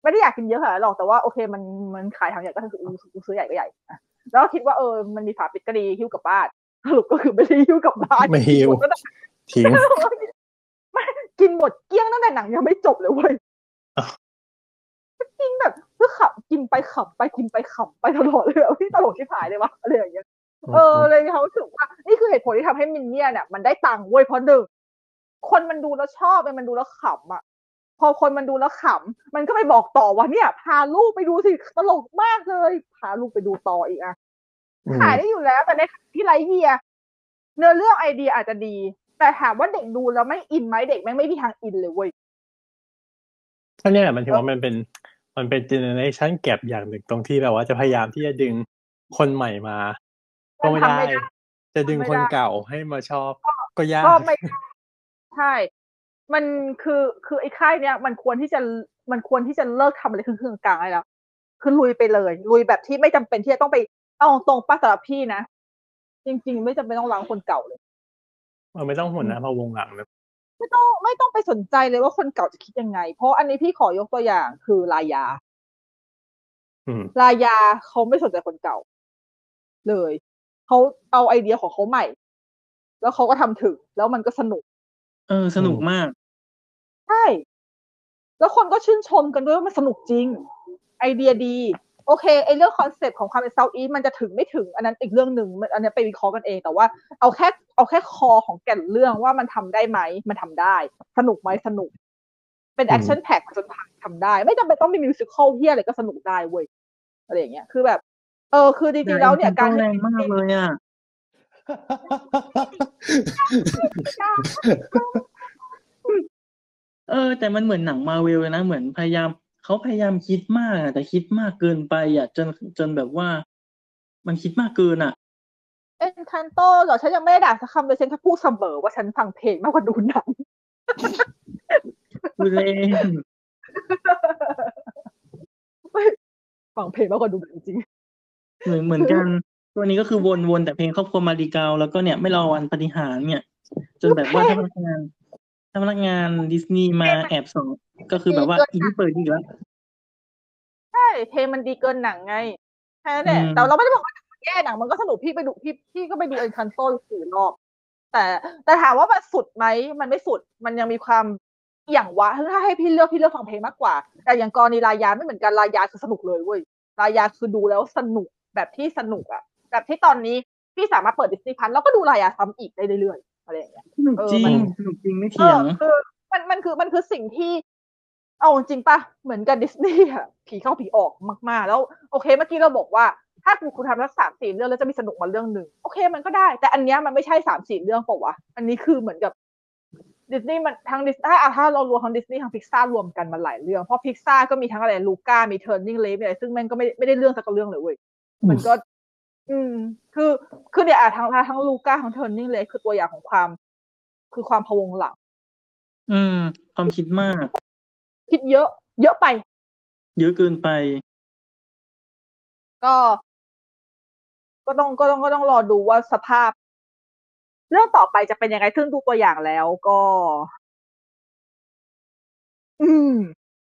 ไม่ได้อยากกินเยอะขนาดนั้นหรอกแต่ว่าโอเคมันมันขายถังใหญ่ก็คือกูซื้อใหญ่ก็ใหญ่อะแล้วก็คิดว่าเออมันมีฝาปิดก็ดีหิ้วกลับบ้านสรุปก็คือไม่ได้หิ้วกลับบ้านไม่หิ้วก็ได้ทิ้งไม่ กินหมดเกลี้ยงตั้งแต่หนังยังไม่จบเลยเว้ยอ้าวจริงแบบคือขับกินไปขับไปกินไปขับไปตลอดเลยอะพี่ตลกที่ผายเลยวะอะไรอย่างเงี้ยเออเลยเขารู้สึกว่า นี่คือเหตุผลที่ทำให้มินเนี่ยเนี่ยมันได้ตังค์เว้ยเพราะหนึ่งคนมันดูแล้วชอบมันดูแล้วขำอะพอคนมันดูแล้วขำมันก็ไปบอกต่อว่าเนี่ย พาลูกไปดูสิตลกมากเลย พาลูกไปดูต่ออีกอะอืมขายได้อยู่แล้ว แต่ในขณะที่ไรเฮียเนื้อเรื่องไอเดียอาจจะดี แต่ถามว่าเด็กดูแล้วไม่อินไหมเด็กแม่งไม่มีทางอินเลยเว้ยก็เนี่ยแหละมันถือว่ามันเป็นมันเป็น generation gap อย่างหนึ่งตรงที่แบบว่าจะพยายามที่จะดึงคนใหม่มาก็ไม่มันทำได้ไม่ได้ จะดึงไม่คนได้เก่าให้มาชอบก็ยากก็ไม่ใช่ มันคือคือไอ้ค่ายเนี้ยมันควรที่จะมันควรที่จะเลิกทำอะไรครึ่งๆกลางๆได้แล้วคือลุยไปเลย ลุยแบบที่ไม่จำเป็นที่จะต้องไปเอาตรงป้าสำหรับพี่นะจริง ๆ ไม่จำเป็นต้องล้างคนเก่าเลย เออไม่ต้องห่วงนะพอวงหลังนะไม่ต้องไม่ต้องไปสนใจเลยว่าคนเก่าจะคิดยังไง เพราะอันนี้พี่ขอยกตัวอย่างคือลายาอืมลายาเขาไม่สนใจคนเก่า เลยเขาเอาไอเดียของเขาใหม่ แล้วเขาก็ทำถึง แล้วมันก็สนุก เออ สนุกมากใช่แล้วคนก็ชื่นชมกันด้วยว่ามันสนุกจริง ไอเดียดี โอเคไอเรื่องคอนเซปต์ของความเป็นเซาท์อีสมันจะถึงไม่ถึง อันนั้นอีกเรื่องหนึ่งมันอันนี้ไปวิเคราะห์กันเองแต่ว่าเอาแค่เอาแค่คอของแก่นเรื่องว่ามันทำได้ไหมมันทำได้ สนุกไหมสนุก เป็นแอคชั่นแพ็กจนผ่านทำได้ ไม่จำเป็นต้องมีมิวสิควลเฮียอะไรก็สนุกได้เว้ยอะไรอย่างเงี้ยคือแบบ เออ คือจริงๆแล้วเนี่ยการแรงมากเลยอะเออ แต่มันเหมือนหนังมาเวลเลยนะเหมือนพยายาม เขาพยายามคิดมากอะแต่คิดมากเกินไปอะจนจนแบบว่า มันคิดมากเกินอะเอ็นคันโตเหรอฉันยังไม่ได้ด่าสักคำเลยฉันแค่พูดเสมอว่าฉันฟังเพลงมากกว่าดูหนังพูดเล่นฟังเพลงมากกว่าดูหนังจริงเหมือนเหมือนกัน ตัวนี้ก็คือวนวนแต่เพลงครอบครัวมาริกาวแล้วก็เนี่ยไม่รอวันปฏิหารเนี่ย จนแบบว่าถ้าพนักงานถ้าพนักงานดิสนีย์มาแอบส่อง ก็คือแบบว่าอีนี่เปิดอีกแล้วใช่เพลงมันดีเกินหนังไงแค่นั้นแหละอืมแต่เราไม่ได้บอกว่าหนังมันแย่หนังมันก็สนุกพี่ไปดูพี่พี่ก็ไปดูเอ็นคันโตสี่รอบ แต่แต่ถามว่ามันสุดไหมมันไม่สุดมันยังมีความอหย่างวะถ้าให้พี่เลือกพี่เลือกฟังเพลงมากกว่า แต่อย่างกรณีลายาไม่เหมือนกันลายาคือสนุกเลยเว้ยลายาคือดูแล้วสนุกแบบที่สนุกอะแบบที่ตอนนี้พี่สามารถเปิด Disney Plus แล้วก็ดู Raya ซ้ำอีกได้เรื่อยๆอะไรอย่างเงี้ยสนุกเออจริมังนสนุกจริงไม่เอเถียองคือมันมันคือมันคือสิ่งที่ เอาจริงปะเหมือนกับดิสนีย์อะผีเข้าผีออกมากๆ แล้วโอเคเมื่อกี้เราบอกว่า ถ้าคุณคุณทำสักสามสี่เรื่องแล้วจะมีสนุกมาเรื่องหนึ่งโอเคมันก็ได้ แต่อันเนี้ยมันไม่ใช่สามสี่เรื่องเปล่าวะอันนี้คือเหมือนกับดิสนีย์มันทั้งดิสถ้าอะถ้าเรารวมทั้งดิสนีย์ทั้งพิกซารวมกันมาหลายเรื่อง เพราะพิกซาก็มีทั้งอะไร Luca มี Turning Red อะไรซึ่งแม่งก็ไม่ไม่ได้เรื่องสักเรื่องเลยเว้ยมันก็ อืม คือคือเนี่ยอะทั้งทั้งลูก้าทั้งเทิร์นนิ่งเลฟคือตัวอย่างของความ คือความพะวงหลัง อืม ความคิดมาก คิดเยอะ เยอะไป เยอะเกินไป ก็ ก็ต้องก็ต้องก็ต้องรอดูว่าสภาพ เรื่องต่อไปจะเป็นยังไงซึ่งดูตัวอย่างแล้วก็ อืม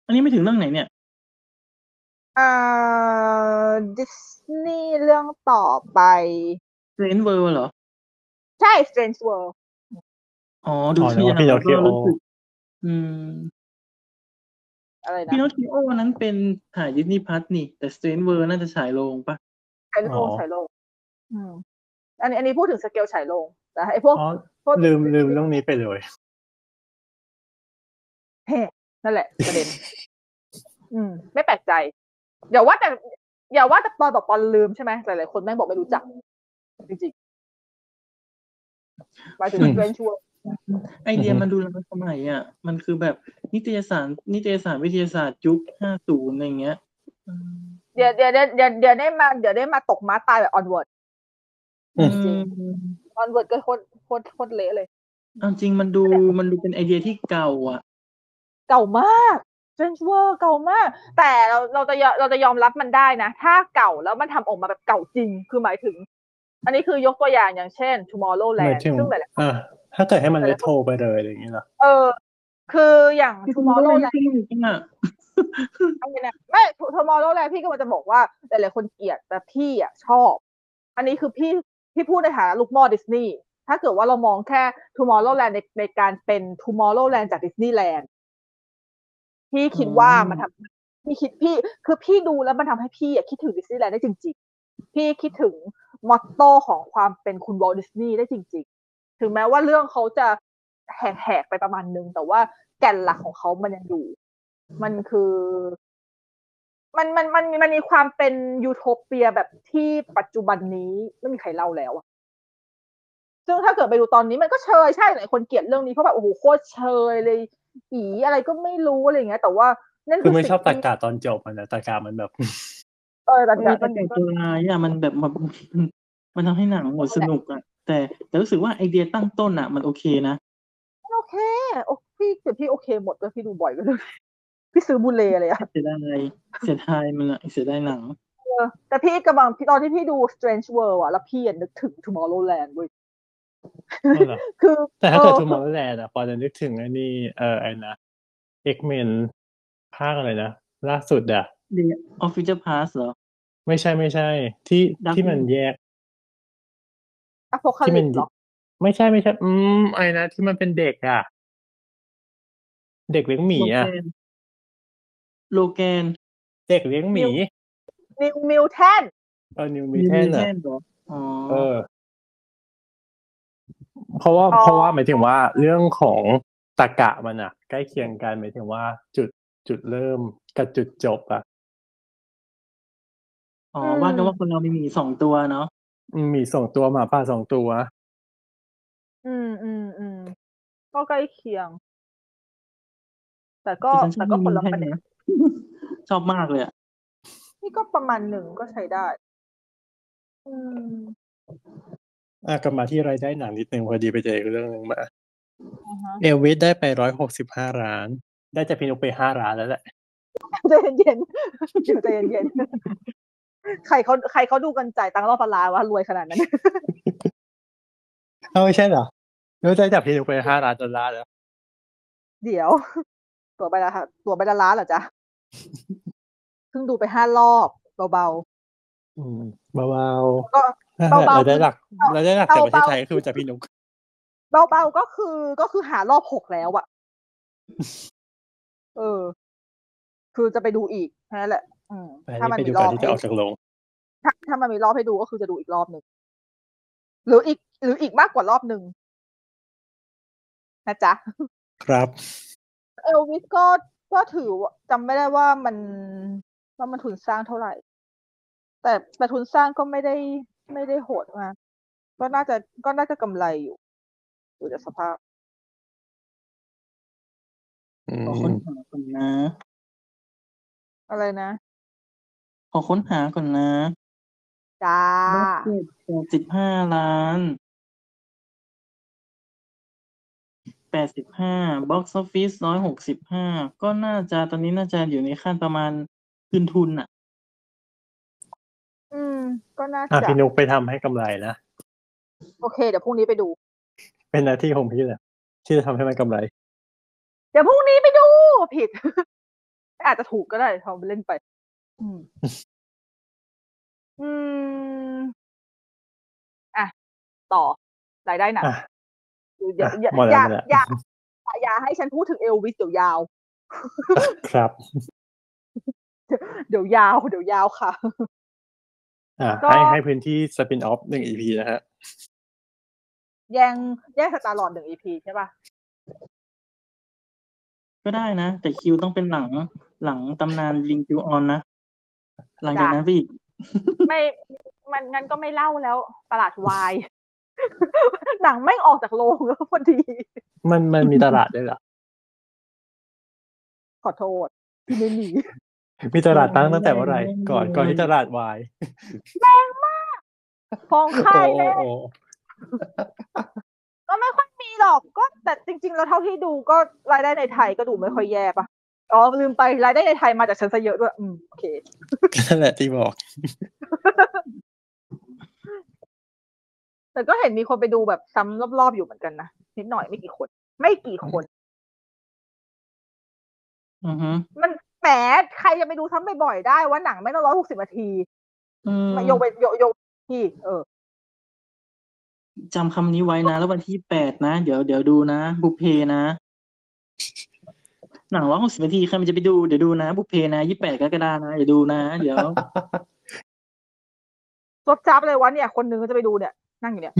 อันนี้หมายถึงเรื่องไหนเนี่ยอ่าดิสนีย์เรื่องต่อไป Strange World เหรอ ใช่ Strange World อ๋อ ดูอ๋อที่นึกว่าแล้วก็ Pinocchio รู้สึกอืม อะไรนะ Pinocchio นั้นเป็นฉาย Disney Plus นี่ แต่ Strange World น่าจะฉายโรงปะฉายโรงฉายโรงอืมอันนี้อันนี้พูดถึงสเกลฉายโรงแต่ไอ้พวกอ๋อพวกลืมลืมเรื่องนี้ไปเลยเฮ้นั่นแหละประเด็น อืม ไม่แปลกใจอย่าว่าแต่อย่าว่าแต่ปอนบอกปอนลืมใช่ไหมหลายๆคนแม่งบอกไม่รู้จัก จริงๆหมายถึงอืมเรนชัว ไอเดียอือฮึมันดูแล้วสมัยอะ มันคือแบบนิตยสาร นิตยสารวิทยาศาสตร์ยุคห้าศูนย์อะไรเงี้ยอืมเดี๋ยวเดี๋ยวเดี๋ยวเดี๋ยวเดี๋ยวได้มาเดี๋ยวได้มาตกม้าตายแบบ Onward อืมจริง Onward ก็โคตรโคตรโคตรเละเลยเอาจริงมันดูมันดูเป็นไอเดียที่เก่าอะ เก่ามาก Strange World เก่ามาก แต่เราเราจะยอมเราจะยอมรับมันได้นะ ถ้าเก่าแล้วมันทำออกมาแบบเก่าจริง คือหมายถึง อันนี้คือยกตัวอย่างอย่างเช่นหมาย Tomorrowland ถึงซึ่งหลายอ่าถ้าเกิดให้มันเลโทรไปเลยอะไรอย่างเงี้ยเหรอๆเออ คืออย่างคือมอลโล Tomorrowland จริงๆอะอะไรนะไม่ Tomorrowland พี่ก็มันจะบอกว่าหลายๆคนเกลียดแต่พี่อะชอบ อันนี้คือพี่พี่พูดในฐานะลูกหม้อดิสนีย์ถ้าเกิดว่าเรามองแค่ Tomorrowland ในในการเป็น Tomorrowland จากดิสนีย์แลนด์พี่คิดว่ามันทำพี่คิดพี่ คือพี่ดูแล้วมันทำให้พี่อะคิดถึงดิสนีย์แลนด์ได้จริง ๆ พี่คิดถึง motto ของความเป็นคุณวอลดิสนีย์ได้จริง ๆ ถึงแม้ว่าเรื่องเขาจะแหกๆไปประมาณนึง แต่ว่าแก่นหลักของเขามันยังอยู่ มันคือ มันมันมันมันมีความเป็นยูโทเปียแบบที่ปัจจุบันนี้ไม่มีใครเล่าแล้วอะซึ่งถ้าเกิดไปดูตอนนี้มันก็เชยใช่หลายคนเกลียดเรื่องนี้เพราะแบบโอ้โหโคตรเชยเลยอีอะไรก็ไม่รู้อะไรอย่างเงี้ย แต่ว่านั่นคือไม่ชอบสิ่ตางที่กาตอนจบมันนะตากามันแบบ เออแต่มันแต่แต่แต่ตัวร้ายอะมันแบบมันมันทำให้หนังหมดสนุกอะ แต่แต่รู้สึกว่าไอเดียตั้งต้นอะ มันโอเคนะโอเคโอ้พี่แต่พี่โอเคหมดเลยพี่ดูบ่อยก็เลยพี่ซื้อ Blu-ray เลยอะเสียดายเสียดายมันอะเสียดายหนังเออแต่พี่กำลังพี่ตอนที่พี่ดู Strange World อะแล้วพี่อะนึกถึง Tomorrowland เว้ยนั่นเหรอคือ แต่ถ้าเกิดอ่อ Tomorrowland อะพอจะนึกถึงไอ้นี่เออไอ้นะ X-Men ภาคอะไรนะ ล่าสุดอะ Days of Future Past เหรอ ไม่ใช่ไม่ใช่ ที่ Dark ที่มันแยก Apocalypse หรอไม่ใช่ไม่ใช่ อืมไอ้นะที่มันเป็นเด็กอะเด็กเลี้ยงหมีอะโลแกน เด็กเลี้ยงหมีนิวมิวแทนเออนิวมีแทนอะเหรออ๋อเออ เพราะว่าอ๋อเพราะว่าหมายถึงว่า เรื่องของตะกะมันอะใกล้เคียงกันหมายถึงว่าจุดจุดเริ่มกับจุดจบอะ อ๋อว่ากันว่าคนเรามีหมีสองตัวเนาะ อืมมีสองตัว หมาป่าสองตัว อืมอืมอืมก็ใกล้เคียง แต่ก็แต่ฉันชอแต่บก็มีคนละแค่ประเด็น นะ ชอบมากเลยอะ นี่ก็ประมาณหนึ่ง ก็ใช้ได้ อืมอะกลับมาที่รายได้หนังนิดนึงพอดีไปเจออีกเรื่องหนึ่งมาอ่าฮะเอลวิสได้ไปร้อยหกสิบห้าล้าน ได้จากพี่นุกไปห้าล้านแล้วแหละ ใจเย็น ๆ อยู่ใจเย็น ๆ ใครเขาใครเขาดูกันจ่ายตังค์รอบปลาร้าวะรวยขนาดนั้น เอ้าไม่ใช่เหรอนุกได้จากพี่นุกไปห้าล้านดอลลาร์แล้วเดี๋ยว ตัวไปละค่ะตัวไปละล้านเหรอจ๊ะเพิ่งดูไปห้ารอบเบาอืมเบาๆก็ๆนั่นแหละเบาๆรายได้หลักรายได้หลักจากประเทศเบาๆไทยก็คือจากพี่นุกเบาๆก็คือก็คือหารอบหกแล้วอะเออ คือจะไปดูอีกแค่นั้นแหละอืมไป ถ้ามันไปดูมีรก่ออนบที่จะออกจากโรงถ้าถ้ามันมีรอบให้ดูก็คือจะดูอีกรอบหนึ่งหรืออีก หรืออีกมากกว่ารอบหนึ่งนะจ๊ะ ครับเอลวิสก็ก็ถือว่าจำไม่ได้ว่ามันว่ามันทุนสร้างเท่าไหร่ แต่แต่ทุนสร้างก็ไม่ได้ไม่ได้โหดมากก็น่าจะก็น่าจะกำไรอยู่ดูจากสภาพอืขอค้นหาก่อนนะ อะไรนะ ขอค้นหาก่อนนะจ้า budget แปดสิบห้าล้านแปดสิบห้า box office ร้อยหกสิบห้าก็น่าจะตอนนี้น่าจะอยู่ในขั้นประมาณคืนทุนอะ อืม ก็น่าอะจะ พี่นุกไปทำให้กำไรนะ โอเค เดี๋ยวพรุ่งนี้ไปดู เป็นหน้าที่ของพี่แหละที่จะทำให้มันกำไร เดี๋ยวพรุ่งนี้ไปดู ผิด อาจจะถูกก็ได้ทำไปเล่นไป อืม อืมอะต่อ รายได้หนักอะอย่าอย่าหมดอแล้วย่า หมดแล้วอย่า อย่าให้ฉันพูดถึงเอลวิสเดี๋ยวยาว ครับ เดี๋ยวยาว เดี๋ยวยาวค่ะอะก็ให้ให้พื้นที่สปินออฟหนึ่งอีพีนะฮะแย่ง แย่งสตาร์ลอดหนึ่งอีพีใช่ป่ะก็ได้นะ แต่คิวต้องเป็นหลัง หลังตำนานลิงคิวออนนะ หลังจากนั้นไปอีกไม่มันงั้นก็ไม่เล่าแล้วตลาดวายหนังไม่งออกจากโรงแล้วพอดี มันมันมีตลาดด้วยเหรอขอโทษที่ไม่มีมีตลาดตั้งตั้งแต่เมื่อไหร่ก่อนก่อนที่ตลาดวายฟองไข่โอ้เลยโอ้ก็ไม่ค่อยมีหรอกก็แต่จริง ๆ แล้วเท่าที่ดูก็รายได้ในไทยก็ดูไม่ค่อยแย่ปะ อ๋อลืมไปรายได้ในไทยมาจากฉันซะเยอะด้วย อืมโอเคนั่นแหละที่บอก แต่ก็เห็นมีคนไปดูแบบซ้ำรอบๆอยู่เหมือนกันนะนิดหน่อยไม่กี่คน ไม่กี่คนอือฮึมันแหมใครจะไปดูซ้ำบ่อยๆได้ว่าหนังไม่ต้องร้อยหกสิบนาทีอืมมาโยกไปโยกโยกที่ เออจำคำนี้ไว้นะ แล้ววันที่แปดนะ เดี๋ยวเดี๋ยวดูนะ บุพเพนะ หนังร้อยหกสิบนาทีใครมันจะไปดูเดี๋ยวดูนะ บุพเพนะยี่แปดกรกฎานะเดี๋ยวดูนะ เดี๋ยวจบจับเลยว่าเนี่ย คนหนึงก็จะไปดูเนี่ย นั่งอยู่เนี่ย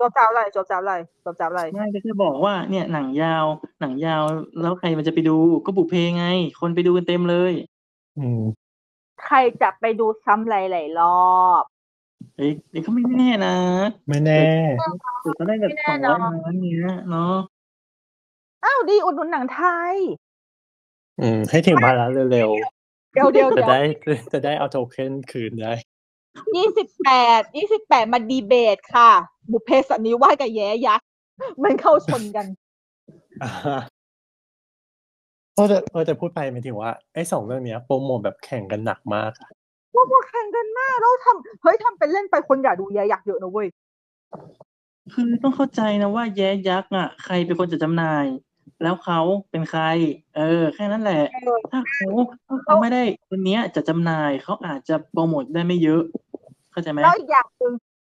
จบจับอะไรจบจับอะไรจบจับอะไรไม่ก็จะบอกว่าเนี่ยหนังยาว หนังยาวแล้วใครมันจะไปดูก็บุพเพไง คนไปดูกันเต็มเลย อืมใครจะไปดูซ้ำหลายๆรอบเอ้ยเดี๋ยวก็ไม่แน่นะ ไม่แน่เดี๋ยวก็ได้แบบไม่สแน่องนร้ออนยล้านเนี้ยเนาะ อ้าวดีอุดหนุนหนังไทย อืม ให้ถึงพาระเร็วเดี๋ยวเดี๋ยวๆจะเดี๋ยวได้จะได้เอาโทเค็นคืนได้ยี่สิบแปดยี่สิบแปดมาดีเบตค่ะ บุพเพสันนิวาสกับแย้ยักษ์มันเข้าชนกันอ่าเออแต่เออแต่พูดไปหมายถึงว่าไอ้สองเรื่องเนี้ยโปรโมทแบบแข่งกันหนักมากอะว่าพวกแข่งกันมากแล้วทำเฮ้ยทำเป็นเล่นไปคนอยากดูแย้ยักษ์เยอะนะเว้ยคือต้องเข้าใจนะว่าแย้ยักษ์อะ ใครเป็นคนจัดจำหน่าย แล้วเขาเป็นใคร เออ แค่นั้นแหละ ถ้าเขาถ้าเขาไม่ได้คนเนี้ยจะจำหน่ายเขาอาจจะโปรโมทได้ไม่เยอะ เข้าใจไหมแล้วอีกอย่างหนึ่ง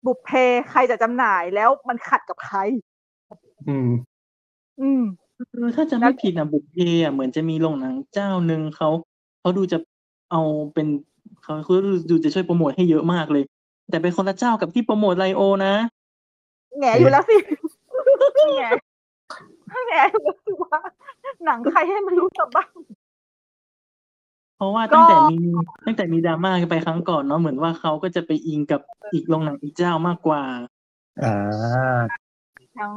บุพเพใครจะจำหน่ายแล้วมันขัดกับใคร อืม อืมคือถ้าจะไม่ผิดอะบุพเพอะเหมือนจะมีโรงหนังเจ้าหนึ่งเขาเขาดูจะเอาเป็นเขาเขาดูดูจะช่วยโปรโมทให้เยอะมากเลย แต่เป็นคนละเจ้ากับที่โปรโมทไลโอนะแง่อยู่แล้วสิ แง่แง่อยู่แล้วสิว่า หนังใครให้มันรู้จักบ้าง เพราะว่าก็ตั้งแต่มีตั้งแต่มีดราม่ากันไปครั้งก่อนเนาะเหมือนว่าเขาก็จะไปอิงกับอีกโรงหนังอีกเจ้ามากกว่า อ่า ทั้ง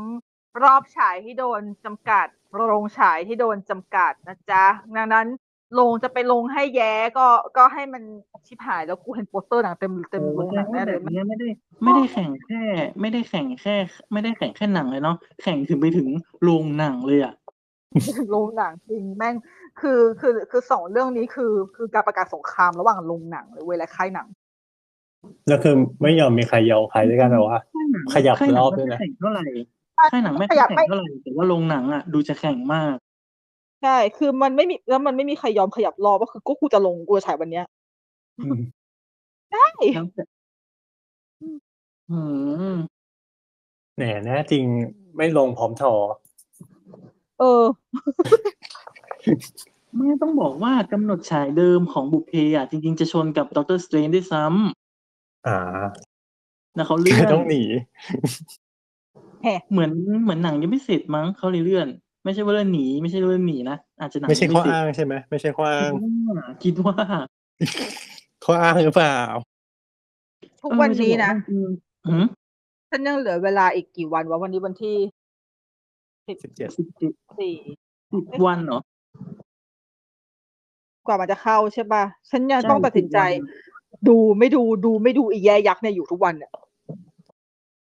รอบฉายที่โดนจำกัด โรงฉายที่โดนจำกัดนะจ๊ะ ดังนั้น โรงจะไปลงให้แย้ก็ก็ให้มันชิบหายแล้วกูเห็นโปสเตอร์หนังเต็มเต็มโรงหนังแน่เลยแบบนี้ไม่ได้ ไม่ได้แข่งแค่ ไม่ได้แข่งแค่ ไม่ได้แข่งแค่หนังเลยเนาะแข่งถึงไปถึงโรงหนังเลยอะโรงหนังจริงแม่งคือคือคือสองเรื่องนี้คือคือการประกาศสงครามระหว่างโรงหนังเลยเว้ยและค่ายหนังแล้วคือไม่ยอมมีใครยอมใครด้วยกันแบบว่าขยับค่ายหนัรงอบไม่ด้วยค่อยนะแข่งเท่าไหร่ค่ายหนังไม่ค่ขอยยับแข่งไม่เท่าไหร่แต่ว่าโรงหนังอะดูจะแข่งมาก ใช่ คือมันไม่มี แล้วมันไม่มีใครยอมขยับรอบ ก็คือ ก็กูจะลง กูจะฉายวันเนี้ย อืม ใช่ แล้วแต่อืม แหน่แน่จริงไม่ลงพร้อมทอเออ ไม่ ต้องบอกว่ากำหนดฉายเดิมของบุพเพอะจริง ๆ จะชนกับด็อกเตอร์สเตรนด้วยซ้ำอ่านะเขาเลื่อนต้องหนีเหมือน เหมือนหนังยังไม่เสร็จมั้ง เขาเลยเลื่อน ไม่ใช่ว่าเลื่อนหนี ไม่ใช่เลื่อนหนีนะอาจจะหนังไม่ใช่ยังข้อเสร็จอ้างใช่ไหมไม่ใช่ข้ออ้างคิดว่าข้ออ้างหรือเปล่า ทุกวันนี้นะเออจริงๆหืมฉันยังเหลือเวลาอีกกี่วันวะวันนี้วันที่สิบเจ็ดสิบเจ็ดสี่สิบวันเหรอกว่ามันจะเข้าใช่ป่ะ ฉันยังใช่ต้องตัดสินใจสิบวันดูไม่ดูดูไม่ดูอีแยยักษ์เนี่ยอยู่ทุกวันเนี่ย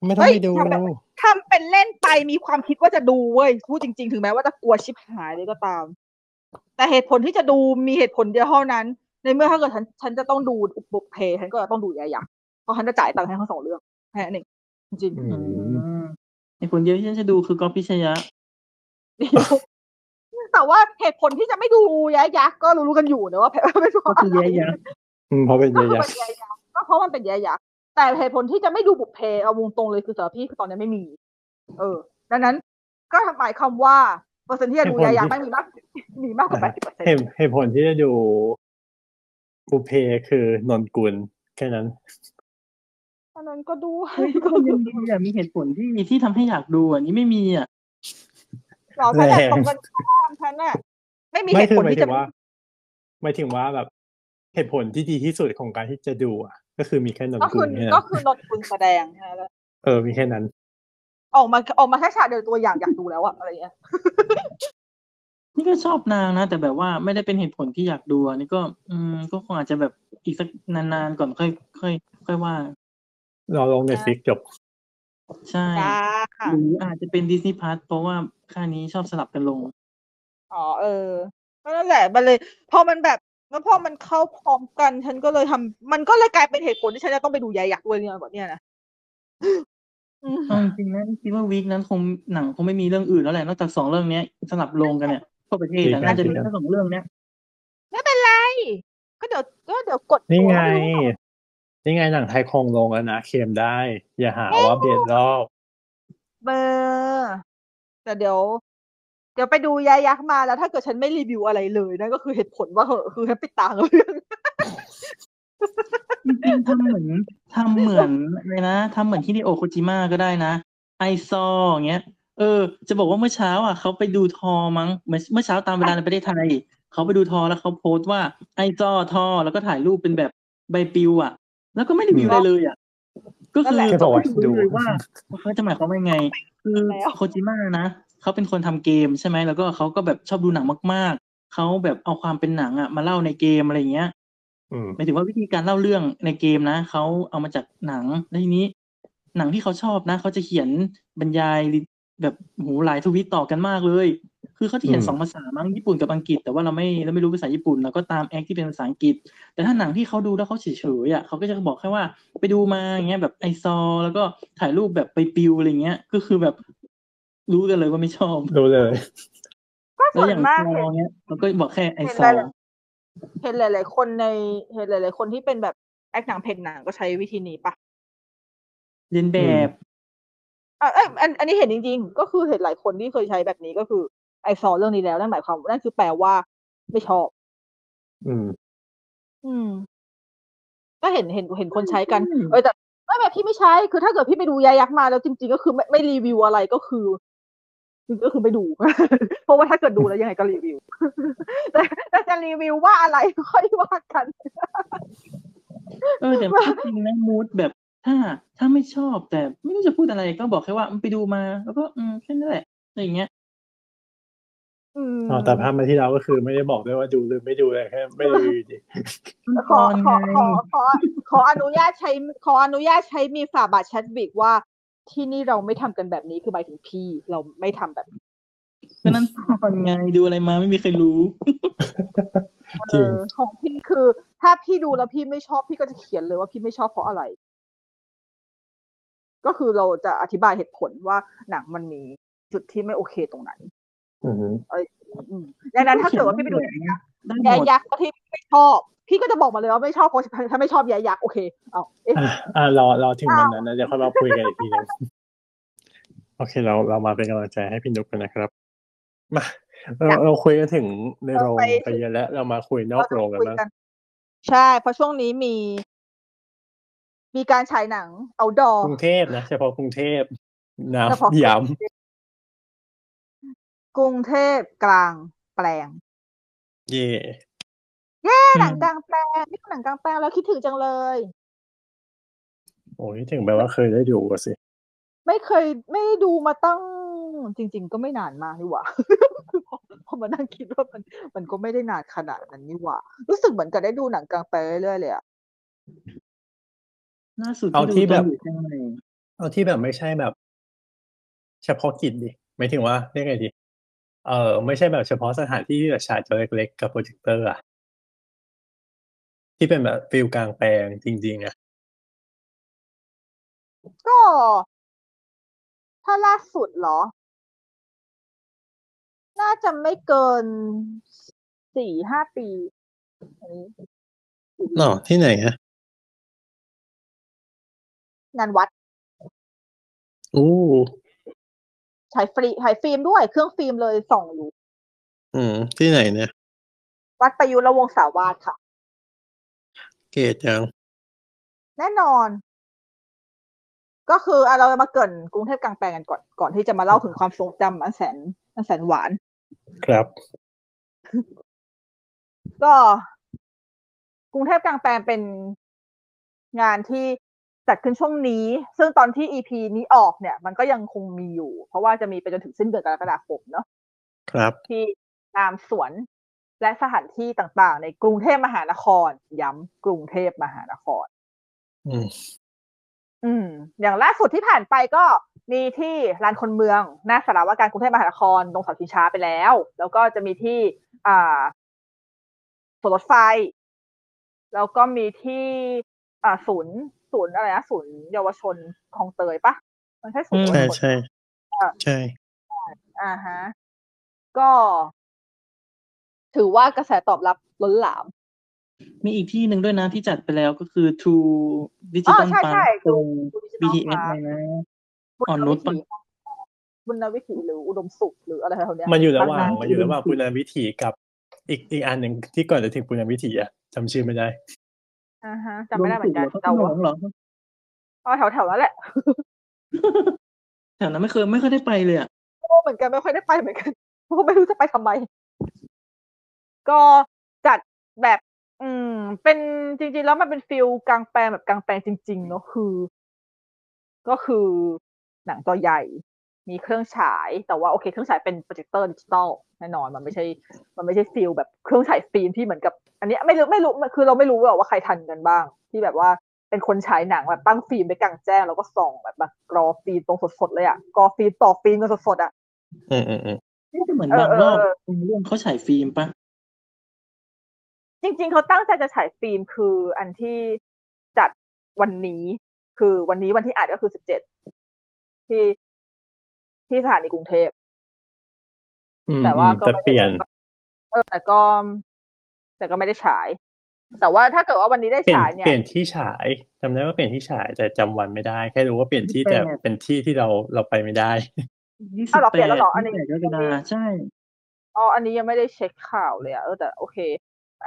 ไม่ต้องเฮ้ยไปดูทำแบบทำเป็นเล่นไปมีความคิดว่าจะดูเว้ยพูดจริง ๆ ถึงแม้ว่าจะกลัวชิบหายเลยก็ตาม แต่เหตุผลที่จะดูมีเหตุผลเดียวเท่านั้น ในเมื่อถ้าเกิดฉันฉันจะต้องดูบุกเพฉันก็ต้องดูแยยักษ์เพราะฉันจะจ่ายตังค์ให้ทั้งสองเรื่องแค่นั้นเองจริงอือืมมในคนเดียวที่ฉันจะดูคือกอฟพิชยะๆแต่ว่าเหตุผลที่จะไม่ดูแยยักษ์ก็รู้ๆกันอยู่นะว่าเป็นเพราะก็คืออะไรแย่ยักษ์อืมเพราะเป็นก็เยอะคือแยะเป็นแยยักษ์ก็เพราะมันเป็นแยยักษ์ แต่เหตุผลที่จะไม่ดูบุกเพเอาวงตรงเลยคือสำหรับพี่คือตอนนี้ไม่มี เออ ดังนั้นก็หมายความว่าเปอร์เซ็นต์ที่จะดูแยยักษ์ไม่มีมากมีมากกว่าแปดสิบเปอร์เซ็นต์เหตุเหตุผลที่จะดูบุพเพคือนนกุลแค่นั้นอันนั้นก็ดูเฮ้ยก็มันยังดีอะมีเหตุผลที่ที่ทำให้อยากดูอะนี่ไม่มีอะเราถ้าแบบแรงตรงกันข้ามฉันน่ะไม่มีไม่เหตุคือผลหมายที่ถึจะงว่าหมายถึงว่าแบบเหตุผลที่ดีที่สุดของการที่จะดูอะ ก็คือมีแค่นนก็กุคืลอแค่ก็นั้นคือนนคุณแสดงใช่ไหมแล้วเออมีแค่นั้น ออกมาออกมาแค่ฉากเดียวตัวอย่างอยากดูแล้วอะอะไรเงี้ยนี่ก็ชอบนางนะ แต่แบบว่าไม่ได้เป็นเหตุผลที่อยากดูอะนี่ก็ อืมก็คงอาจจะแบบอีกสักนานๆก่อนค่อย ค่อย ค่อยว่า เราลงเน็ตฟิกจบ ใช่จ้าหรืออาจจะเป็นดิสนีย์พ u s เพราะว่าค่ายนี้ชอบสลับกันลง อ๋อเออก็นั่นแหละมันเลย พอมันแบบ แล้วพอมันเข้าพร้อมกัน ฉันก็เลยทำมันก็เลยกลายเป็นเหตุผลที่ฉันจะต้องไปดูยายยักษ์ด้วยเนี่ยแบบเนี้ยนะอืมเอาจริงๆนะคิดว่าวีคนั้นคงหนังคงไม่มีเรื่องอื่นแล้วแหละนอกจากสองเรื่องเนี้ยสลับลงกันเนี่ยทั่วประเทศจริอะงน่าจะมีจริงแค่สองเรื่องเนี้ยไม่เป็นไร ก็เดี๋ยวก็เดี๋ยวกดนี่ไงตัวให้ดูนี่ไงหนังไทยคงลงแล้วนะเคลมได้ อย่าหาว่าเบียดรอบเบอร์แต่เดี๋ยว เดี๋ยวไปดูยายยักษ์มาแล้ว ถ้าเกิดฉันไม่รีวิวอะไรเลยนั่นก็คือเหตุผลว่าเหอะคือให้ปิดตาเรื่องจริงๆทำเหมือนทำเหมือนอะไรนะทำเหมือนฮิเดโอะโคจิมะก็ได้นะไอซออย่างเงี้ย เออ จะบอกว่าเมื่อเช้าอะเขาไปดูทอมั้งเมื่อเมื่อเช้าตามเวลาในประเทศไทยเขาไปดูทอแล้วเขาโพสต์ว่าไอซอทอแล้วก็ถ่ายรูปเป็นแบบใบปลิวอะ แล้วก็ไม่รีวิวอะไรเลยอะก็คือแค่บอกว่าเขาไม่ดูรู้เลยว่าเขาจะหมายความว่ายังไง คือแล้วโคจิมะนะ เขาเป็นคนทำเกมใช่ไหมแล้วก็เขาก็แบบชอบดูหนังมาก ๆเขาแบบเอาความเป็นหนังอะมาเล่าในเกมอะไรอย่างเงี้ยอืมหมายถึงว่าวิธีการเล่าเรื่องในเกมนะเขาเอามาจากหนังแล้วทีนี้ หนังที่เขาชอบนะเขาจะเขียนบรรยายแบบโหหลายทวิตต่อกันมากเลย คือเขาจะเขียนอืมสองภาษามั้งญี่ปุ่นกับอังกฤษ แต่ว่าเราไม่เราไม่รู้ภาษาญี่ปุ่นเราก็ตามแอคที่เป็นภาษาอังกฤษ แต่ถ้าหนังที่เขาดูแล้วเขาเฉยๆอะเขาก็จะบอกแค่ว่าไปดูมาอย่างเงี้ยแบบไอซอแล้วก็ถ่ายรูปแบบไปปิวอะไรเงี้ย ก็คือแบบ รู้กันเลยว่าไม่ชอบดูเลยก็แล้ส่ววอนย่างมากซอเห็นเนี้ยเราก็บอกแค่ไอเห็นซหอลายๆเห็นหลาย ๆ คนในเห็นหลาย ๆ คนที่เป็นแบบแอคหนังเพจหนังก็ใช้วิธีนี้ปะเรียนแบบอะเอ้ยอันอันนี้เห็นจริง ๆ ก็คือเห็นหลายคนที่เคยใช้แบบนี้ก็คือ ไอซอเรื่องนี้แล้วนั่นหมายความนั่นคือแปลว่าไม่ชอบ อืม อืม ก็เห็นเห็นเห็นคนใช้กัน เออแต่ไม่แบบพี่ไม่ใช้คือถ้าเกิดพี่ไปดูยายักษ์มาแล้วจริง ๆ ก็คือไม่ไม่รีวิวอะไรก็คือ ก็คือไม่ดู เพราะว่าถ้าเกิดดูแล้วยังไงก็รีวิว แต่แต่จะรีวิวว่าอะไรค่อยว่ากัน เออแต่จริงๆนะมูดแบบถ้าถ้าไม่ชอบแต่ไม่รู้จะพูดอะไรก็บอกแค่ว่าไปดูมา แล้วก็อืมแค่นั้นแหละอะไรอย่างเงี้ยอืมอ๋อแต่ภาพมาที่เราก็คือไม่ได้บอกด้วยว่าดูหรือไม่ดูเลยแค่ไม่ได้ดูดิขอขอขอขอขออนุญาตใช้ขออนุญาตใช้มีฝาบาทแชทบิกว่า ที่นี่เราไม่ทำกันแบบนี้คือหมายถึงพี่เราไม่ทำแบบนี้ก็นั่นตอนไงดูอะไรมาไม่มีใครรู้จริงเออของพี่คือ ถ้าพี่ดูแล้วพี่ไม่ชอบพี่ก็จะเขียนเลยว่าพี่ไม่ชอบเพราะอะไร ก็คือเราจะอธิบายเหตุผลว่าหนังมันมีจุดที่ไม่โอเคตรงไหนอืมอืมดังนั้นถ้าเกิดว่าพี่ไปดูได้ห แย่มดยักษ์ก็ที่ไม่ชอบ พี่ก็จะบอกมาเลยว่าไม่ชอบเพราะถ้าไม่ชอบแย่ยักษ์โอเคเอาเอ๊ะอะอ่ารอรอถึงวันนั้นนะเดี๋ยวค่อยมาคุยกันอีกทีหนึงโอเคเราเรามาเป็นกำลังใจให้พี่นุกกันนะครับมาเราเราคุยกันถึงในโรงไปเยอะแล้ว เรามาคุยนอกโรงกันคุยบ้างกันใช่ เพราะช่วงนี้มี มีการฉายหนังเอาดอกรุงเทพนะเฉพาะกรุงเทพน้เฉพาะำย้กรุงเทพกลางแปลงำ เย่เย้หนังกลางแปลงนี่หนังกลางแปลงแล้วคิดถึงจังเลย โอ้ยถึงแปลว่าเคยได้ดูอะสิ ไม่เคยไม่ได้ดูมาตั้งจริง ๆ ก็ไม่นานมากนี่หว่าพอพอมานั่งคิดว่ามัน มันก็ไม่ได้นานขนาดนั้นนี่หว่า รู้สึกเหมือนกับได้ดูหนังกลางแปลงเรื่อยๆเลยอะล่าสุดเอาที่ดูแบบตอนอยู่เชียงใหม่เอาที่แบบไม่ใช่แบบ เฉพาะกิจดิหมายถึงว่าเรียกไงดี เออไม่ใช่แบบเฉพาะสถานที่ที่แบบฉายจอเล็กๆกับโปรเจคเตอร์อะที่เป็นแบบ feel กลางแปลงจริงๆอะก็ ถ้าล่าสุดเหรอ น่าจะไม่เกินสี่ห้าปีอันนี้อ๋อที่ไหนอะงานวัด อู้ ฉายฟรีฉายฟิล์มด้วยเครื่องฟิล์มเลยส่องอยู่ อืม ที่ไหนเนี่ย วัดประยุรวงศาวาสค่ะ เกตยัง แน่นอน ก็คืออะเรามาเกรินกรุงเทพกลางแปลงกันก่อนก่อนที่จะมาเล่าถึงความทรงจำอันแสนอันแสนหวาน ครับ ก็กรุงเทพกลางแปลงเป็นงานที่ จัดขึ้นช่วงนี้ ซึ่งตอนที่ EP นี้ออกเนี่ย มันก็ยังคงมีอยู่ เพราะว่าจะมีไปจนถึงสิ้นเดือนกรกฎาคมเนาะครับที่ตามสวนและสถานที่ต่างๆ ในกรุงเทพมหานคร ย้ำกรุงเทพมหานคร อืมอืม อย่างล่าสุดที่ผ่านไปก็มีที่ลานคนเมือง หน้าสารว่าการกรุงเทพมหานคร ตรงเสาชิงช้าไปแล้ว แล้วก็จะมีที่ อ่าสวนรถไฟ แล้วก็มีที่ อ่าศูนย์ ศูนย์อะไรนะศูนย์เยาวชนคลองเตยปะมันใช่ศูนย์เยาวใช่ชนใช่ใช่อ่าฮะก็ ถือว่ากระแสตอบรับล้นหลาม มีอีกที่หนึ่งด้วยนะที่จัดไปแล้วก็คือ True อ๋ Digital อใช่ Park ใช่ตรง True Digital BTS Park เลยนะบุญอ่อนนุวิชปะถีบุญวิถีหรืออุดมสุขหรืออะไรแถวๆเนี้ยมันอยู่ระหว่างบนั้นมันอยู่ระหว่างปุณณวิถีกับ อีกอีกอันหนึ่งที่ก่อนจะถึงปุณณวิถีอะจำชื่อไม่ได้ อ่าฮะจำไม่ได้เหมือนกันรวสุขแต่เหรอว่าพระโขนงเหรออ๋อแถวแถวๆนั้นแหละแถวนั้นไม่เคยไม่เคยได้ไปเลยอะโอ้เหมือนกันไม่ค่อยได้ไปเหมือนกันเพราะไม่รู้จะไปทำไม ก็จัดแบบ อืม เป็นจริง ๆ แล้วมันเป็น feel กลางแปลงแบบกลางแปลงจริง ๆ เนอะคือ ก็คือหนังจอใหญ่ มีเครื่องฉายแต่ว่าโอเค เครื่องฉายเป็นโปรเจคเตอร์ดิจิตอลแน่นอนมันไม่ใช่ มันไม่ใช่ feel แบบเครื่องฉายฟิล์มที่เหมือนกับ อันนี้ไม่รู้ไม่รู้คือเราไม่รู้หรอกว่าใครทันกันบ้าง ที่แบบว่าเป็นคนฉายหนังแบบตั้งฟิล์มไปกลางแจ้งแล้วก็ส่องแบบมากรอฟิล์มตรงสดๆเลยอะกรอฟิล์มต่อฟิล์มกันสดๆอะอืมอืมอืมนี่จะเหมือนเออบางรอบเออเรื่องเขาฉายฟิล์มปะจริง ๆเขาตั้งใจจะฉายฟิล์มคืออันที่จัดวันนี้ คือวันนี้วันที่อัดก็คือสิบเจ็ดที่ ที่สถานีกรุงเทพอืมแต่ว่าก็แต่ไม่ได้เปลี่ยนเออแต่ก็ แต่ก็ไม่ได้ฉาย แต่ว่าถ้าเกิดว่าวันนี้ได้เปลี่ยนฉายเนี่ยเปลี่ยนที่ฉายจำได้ว่าเปลี่ยนที่ฉายแต่จำวันไม่ได้ แค่รู้ว่าเปลี่ยนที่แต่เป็นที่ที่เราเราไปไม่ได้ยี่สิอ้าบวเหรอแปเปลี่ยนดแล้วเหรออันนี้ยี่สิบแปดกรกฎาคมใช่อ๋ออันนี้ยังไม่ได้เช็คข่าวเลยอะเออแต่โอเค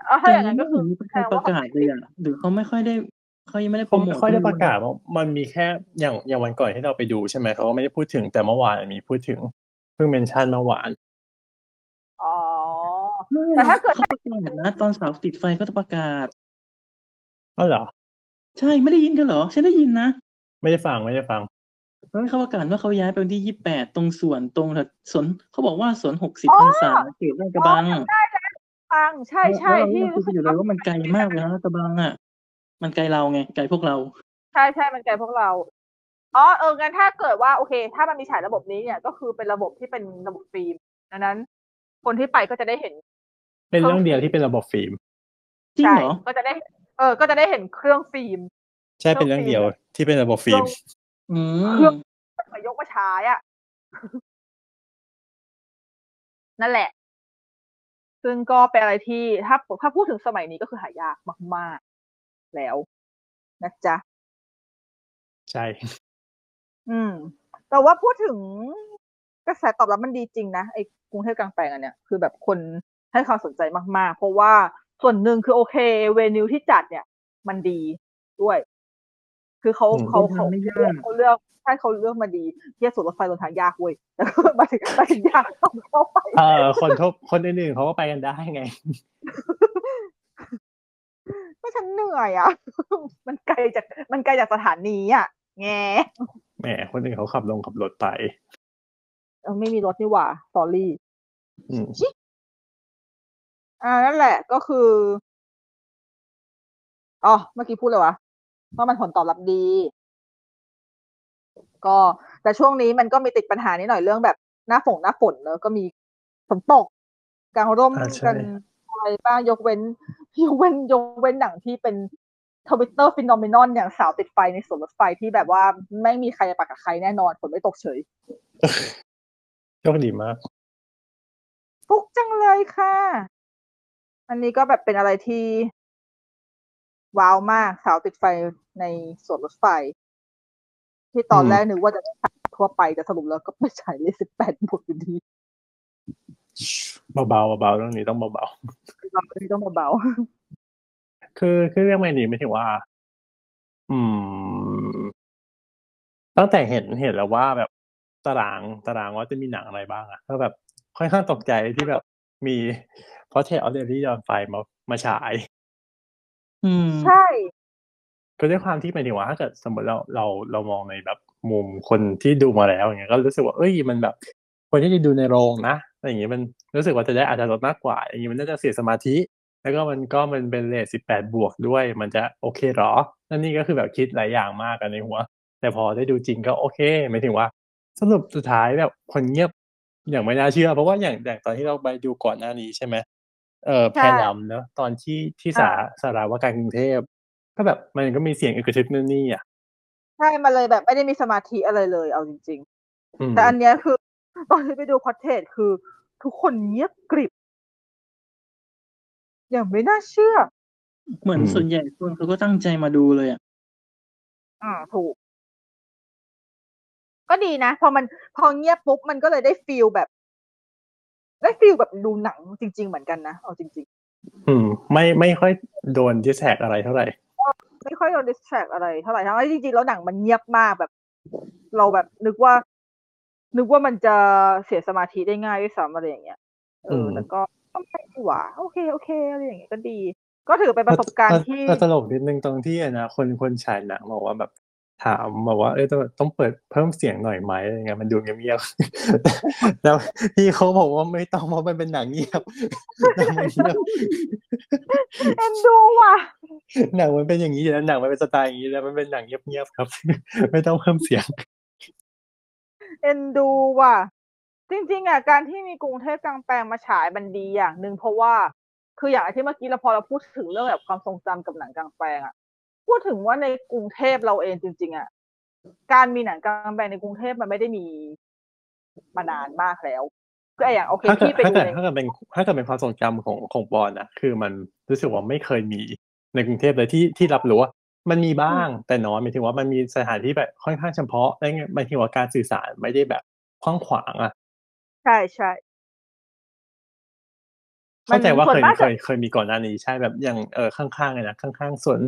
เอาถ้าแต่อย่างนั้นก็คือไม่เห็นมีแสใครดงปว่าระกาศเลยอะหรือเขาไม่ค่อยได้ เขายังไม่ได้โปผรมโมไม่ทค่อยได้ประกาศว่ามันมีแค่อย่างอย่างวันก่อนที่เราไปดูใช่ไหมเขาก็ไม่ได้พูดถึงแต่เมื่อวานมีพูดถึงเพิ่งเมนชั่นเมื่อวานอ๋อไม่แต่ถ้าเกิดเขาประกาศนะตอนเสาร์ติดไฟเขาจะประกาศก็เหรอ ใช่ไม่ได้ยินกันเหรอฉันได้ยินนะไม่ได้ฟังไม่ได้ฟังเฮ้ยเขาประกาศว่าเขาย้ายไปวันที่ยี่แปดตรงสวนตรงแถวสวนเขาบอกว่าสวนหกสิบอ๋อพรรษาเขตลาดกระบังอ๋อจำได้แล้วฟังใช่ใช่แล้วที่เราคุยกันอยู่เลยว่ามันไกลมากเลยนะลาดกระบังอะ มันไกลเราไงไกลพวกเรา ใช่ใช่มันไกลพวกเราอ๋อเอองั้นถ้าเกิดว่าโอเค ถ้ามันมีฉายระบบนี้เนี่ยก็คือเป็นระบบที่เป็นระบบฟิล์มดังนั้น คนที่ไปก็จะได้เห็น เป็นเรื่องเดียวที่เป็นระบบฟิล์มจริงใช่เหรอก็จะได้ เออ ก็จะได้เห็นเครื่องฟิล์ม ใช่เป็นเรื่องเดียวที่เป็นระบบฟิล์มอืเครื่มองมายกมาฉายอะนั่นแหละ ซึ่งก็เป็นอะไรที่ถ้าถ้าพูดถึงสมัยนี้ก็คือหายากมากๆ แล้วนะจ๊ะ ใช่ อืม แต่ว่าพูดถึงกระแสตอบรับมันดีจริงนะไอ้กรุงเทพกลางแปลงอันเนี้ยคือแบบคนให้ความสนใจมากๆ เพราะว่าส่วนหนึ่งคือโอเค เวนิวที่จัดเนี่ย มันดีด้วย คือเขาอืมเขาเดินทาเขางไม่ยากเขาเลือกใช่เขาเลือกมาดีเที่ยสวนรถไฟบนทางยากเว้ยแต่ก็มาถึงมาถึงยากต้องเข้าไปเออคนทบคนอื่นๆเขาก็ไปกันได้ไง ก็ฉันเหนื่อยอะ มันไกลจากมันไกลจากสถานีอะ แงแหมคนอื่นเขาขับลงขับรถไปเออไม่มีรถนี่หว่าสอรี่อืมอ่านั่นแหละก็คืออ๋อเมื่อกี้พูดเลยวะว่ามันผลตอบรับดี ก็แต่ช่วงนี้มันก็มีติดปัญหานิดหน่อยเรื่องแบบหน้าฝนหน้าฝนเนอะก็มีฝนตกกลางร่มอ่าใช่กัน อะไรบ้างยกเว้นยกเว้นยกเว้นหนังที่เป็น Twitter phenomenon อย่างสาวติดไฟในสวนรถไฟที่แบบว่าไม่มีใครปากกับใครแน่นอนฝนไม่ตกเฉยโชคดีมากฟลุกจังเลยค่ะ อันนี้ก็แบบเป็นอะไรที่ ว้าวมากสาวติดไฟในสวนรถไฟ ที่ตอนอืมแรกนึกว่าจะได้ฉายทั่วไปแต่สรุปแล้วก็ไปฉายเรทสิบแปดบวกอยู่ดี เบาๆเบาๆเรื่องนี้ต้องเบาเราไม่ต้องเบาๆคือคือเรื่องไม่นี้ไม่ถึงว่า อืม ตั้งแต่เห็นเห็นแล้วว่าแบบตารางตารางว่าจะมีหนังอะไรบ้างอะก็แบบค่อนข้างตกใจที่แบบมีเพราะเทออเดอรี่ยอนไฟมามาฉาย อืมๆใช่ก็ด้วยความที่หมายถึงว่าถ้าเกิดสมมติเราเราเรามองในแบบมุมคนที่ดูมาแล้วอย่างเงี้ยก็รู้สึกว่าเอ้ยมันแบบคนที่จะดูในโรงนะ อะไรอย่างเงี้ยมันรู้สึกว่าจะได้อาจจะลดมากกว่า อย่างเงี้ยมันน่าจะเสียสมาธิ แล้วก็มันก็มันเป็นเลทสิบแปดบวกด้วย มันจะโอเคเหรอนั่นนี่ก็คือแบบคิดหลายอย่างมากกันในหัว แต่พอได้ดูจริงก็โอเคหมายถึงว่า สรุปสุดท้ายแบบคนเงียบอย่างไม่น่าเชื่อ เพราะว่าอย่างอย่างตอนที่เราไปดูก่อนหน้านี้ใช่ไหมเออแพรดำเนอะตอนที่ที่สาสารวการกรุงเทพก็แบบมันก็มีเสียงอึกระทึกนั่นนี่อะใช่มาเลยแบบไม่ได้มีสมาธิอะไรเลยเอาจริงอืมๆแต่อันเนี้ยคือ ตอนที่ไปดู Portrait คือ ทุกคนเงียบกริบ อย่างไม่น่าเชื่อ เหมือนส่วนใหญ่คนเขาก็ตั้งใจมาดูเลยอะอ่าถูก ก็ดีนะ พอมันพอเงียบปุ๊บมันก็เลยได้ feel แบบ ได้ feel แบบดูหนังจริง ๆ เหมือนกันนะเอาจริงอืม ไม่ไม่ค่อยโดน distract อะไรเท่าไหร่ๆไม่ค่อยโดน distract อะไรเท่าไหร่ทั้งที่จริงๆแล้วหนังมันเงียบมากแบบ เราแบบนึกว่า นึกว่ามันจะเสียสมาธิได้ง่ายด้วยซ้ำอะไรอย่างเงี้ยเออมแต่ก็ก็ไม่ดีหว่าโอเคโอเคอะไรอย่างเงี้ยก็ดี ก็ถือเป็นประสบการณ์ที่แต่ตลกนิดนึงตรงที่อะนะคนคนฉายหนังบอกว่าแบบถามบอกว่าเอ้ยต้องต้องเปิดเพิ่มเสียงหน่อยไหมอะไรเงี้ยมันดูเงียบๆแล้วพี่เขาบอกว่าไม่ต้องเพราะมันเป็นหนังเงียบหนังมันเงียบเอ็นดูว่ะหนังมันเป็นอย่างนี้อยู่แล้วหนังมันเป็นสไตล์อย่างนี้แล้วมันเป็นหนังเงียบๆครับ ไม่ต้องเพิ่มเสียง เอ็นดูว่ะ จริงๆอะการที่มีกรุงเทพกลางแปลงมาฉายมันดีอย่างหนึ่งเพราะว่าคืออย่างที่เมื่อกี้เราพอเราพูดถึงเรื่องแบบความทรงจำกับหนังกลางแปลงอะพูดถึงว่าในกรุงเทพเราเองจริง ๆอะการมีหนังกลางแปลงในกรุงเทพมันไม่ได้มีมานานมากแล้วก็อย่างโอเคถ้าเกิดพี่ไปถ้าดูเกิดในถ้าเกิดเป็นถ้าเกิดเป็นความทรงจำของของบอลนะคือมันรู้สึกว่าไม่เคยมีในกรุงเทพเลยที่ที่รับรู้ว่า มันมีบ้างแต่น้อยหมายถึงว่ามันมีสถานที่แบบค่อนข้างเฉพาะและหมายถึงว่าการสื่อสารไม่ได้แบบกว้างขวางอะ ใช่ใช่เข้าใจว่าส่เควนยมากเคยเคยมีก่อนหน้านี้ใช่แบบอย่างเออข้างๆเลยนะข้างๆสวน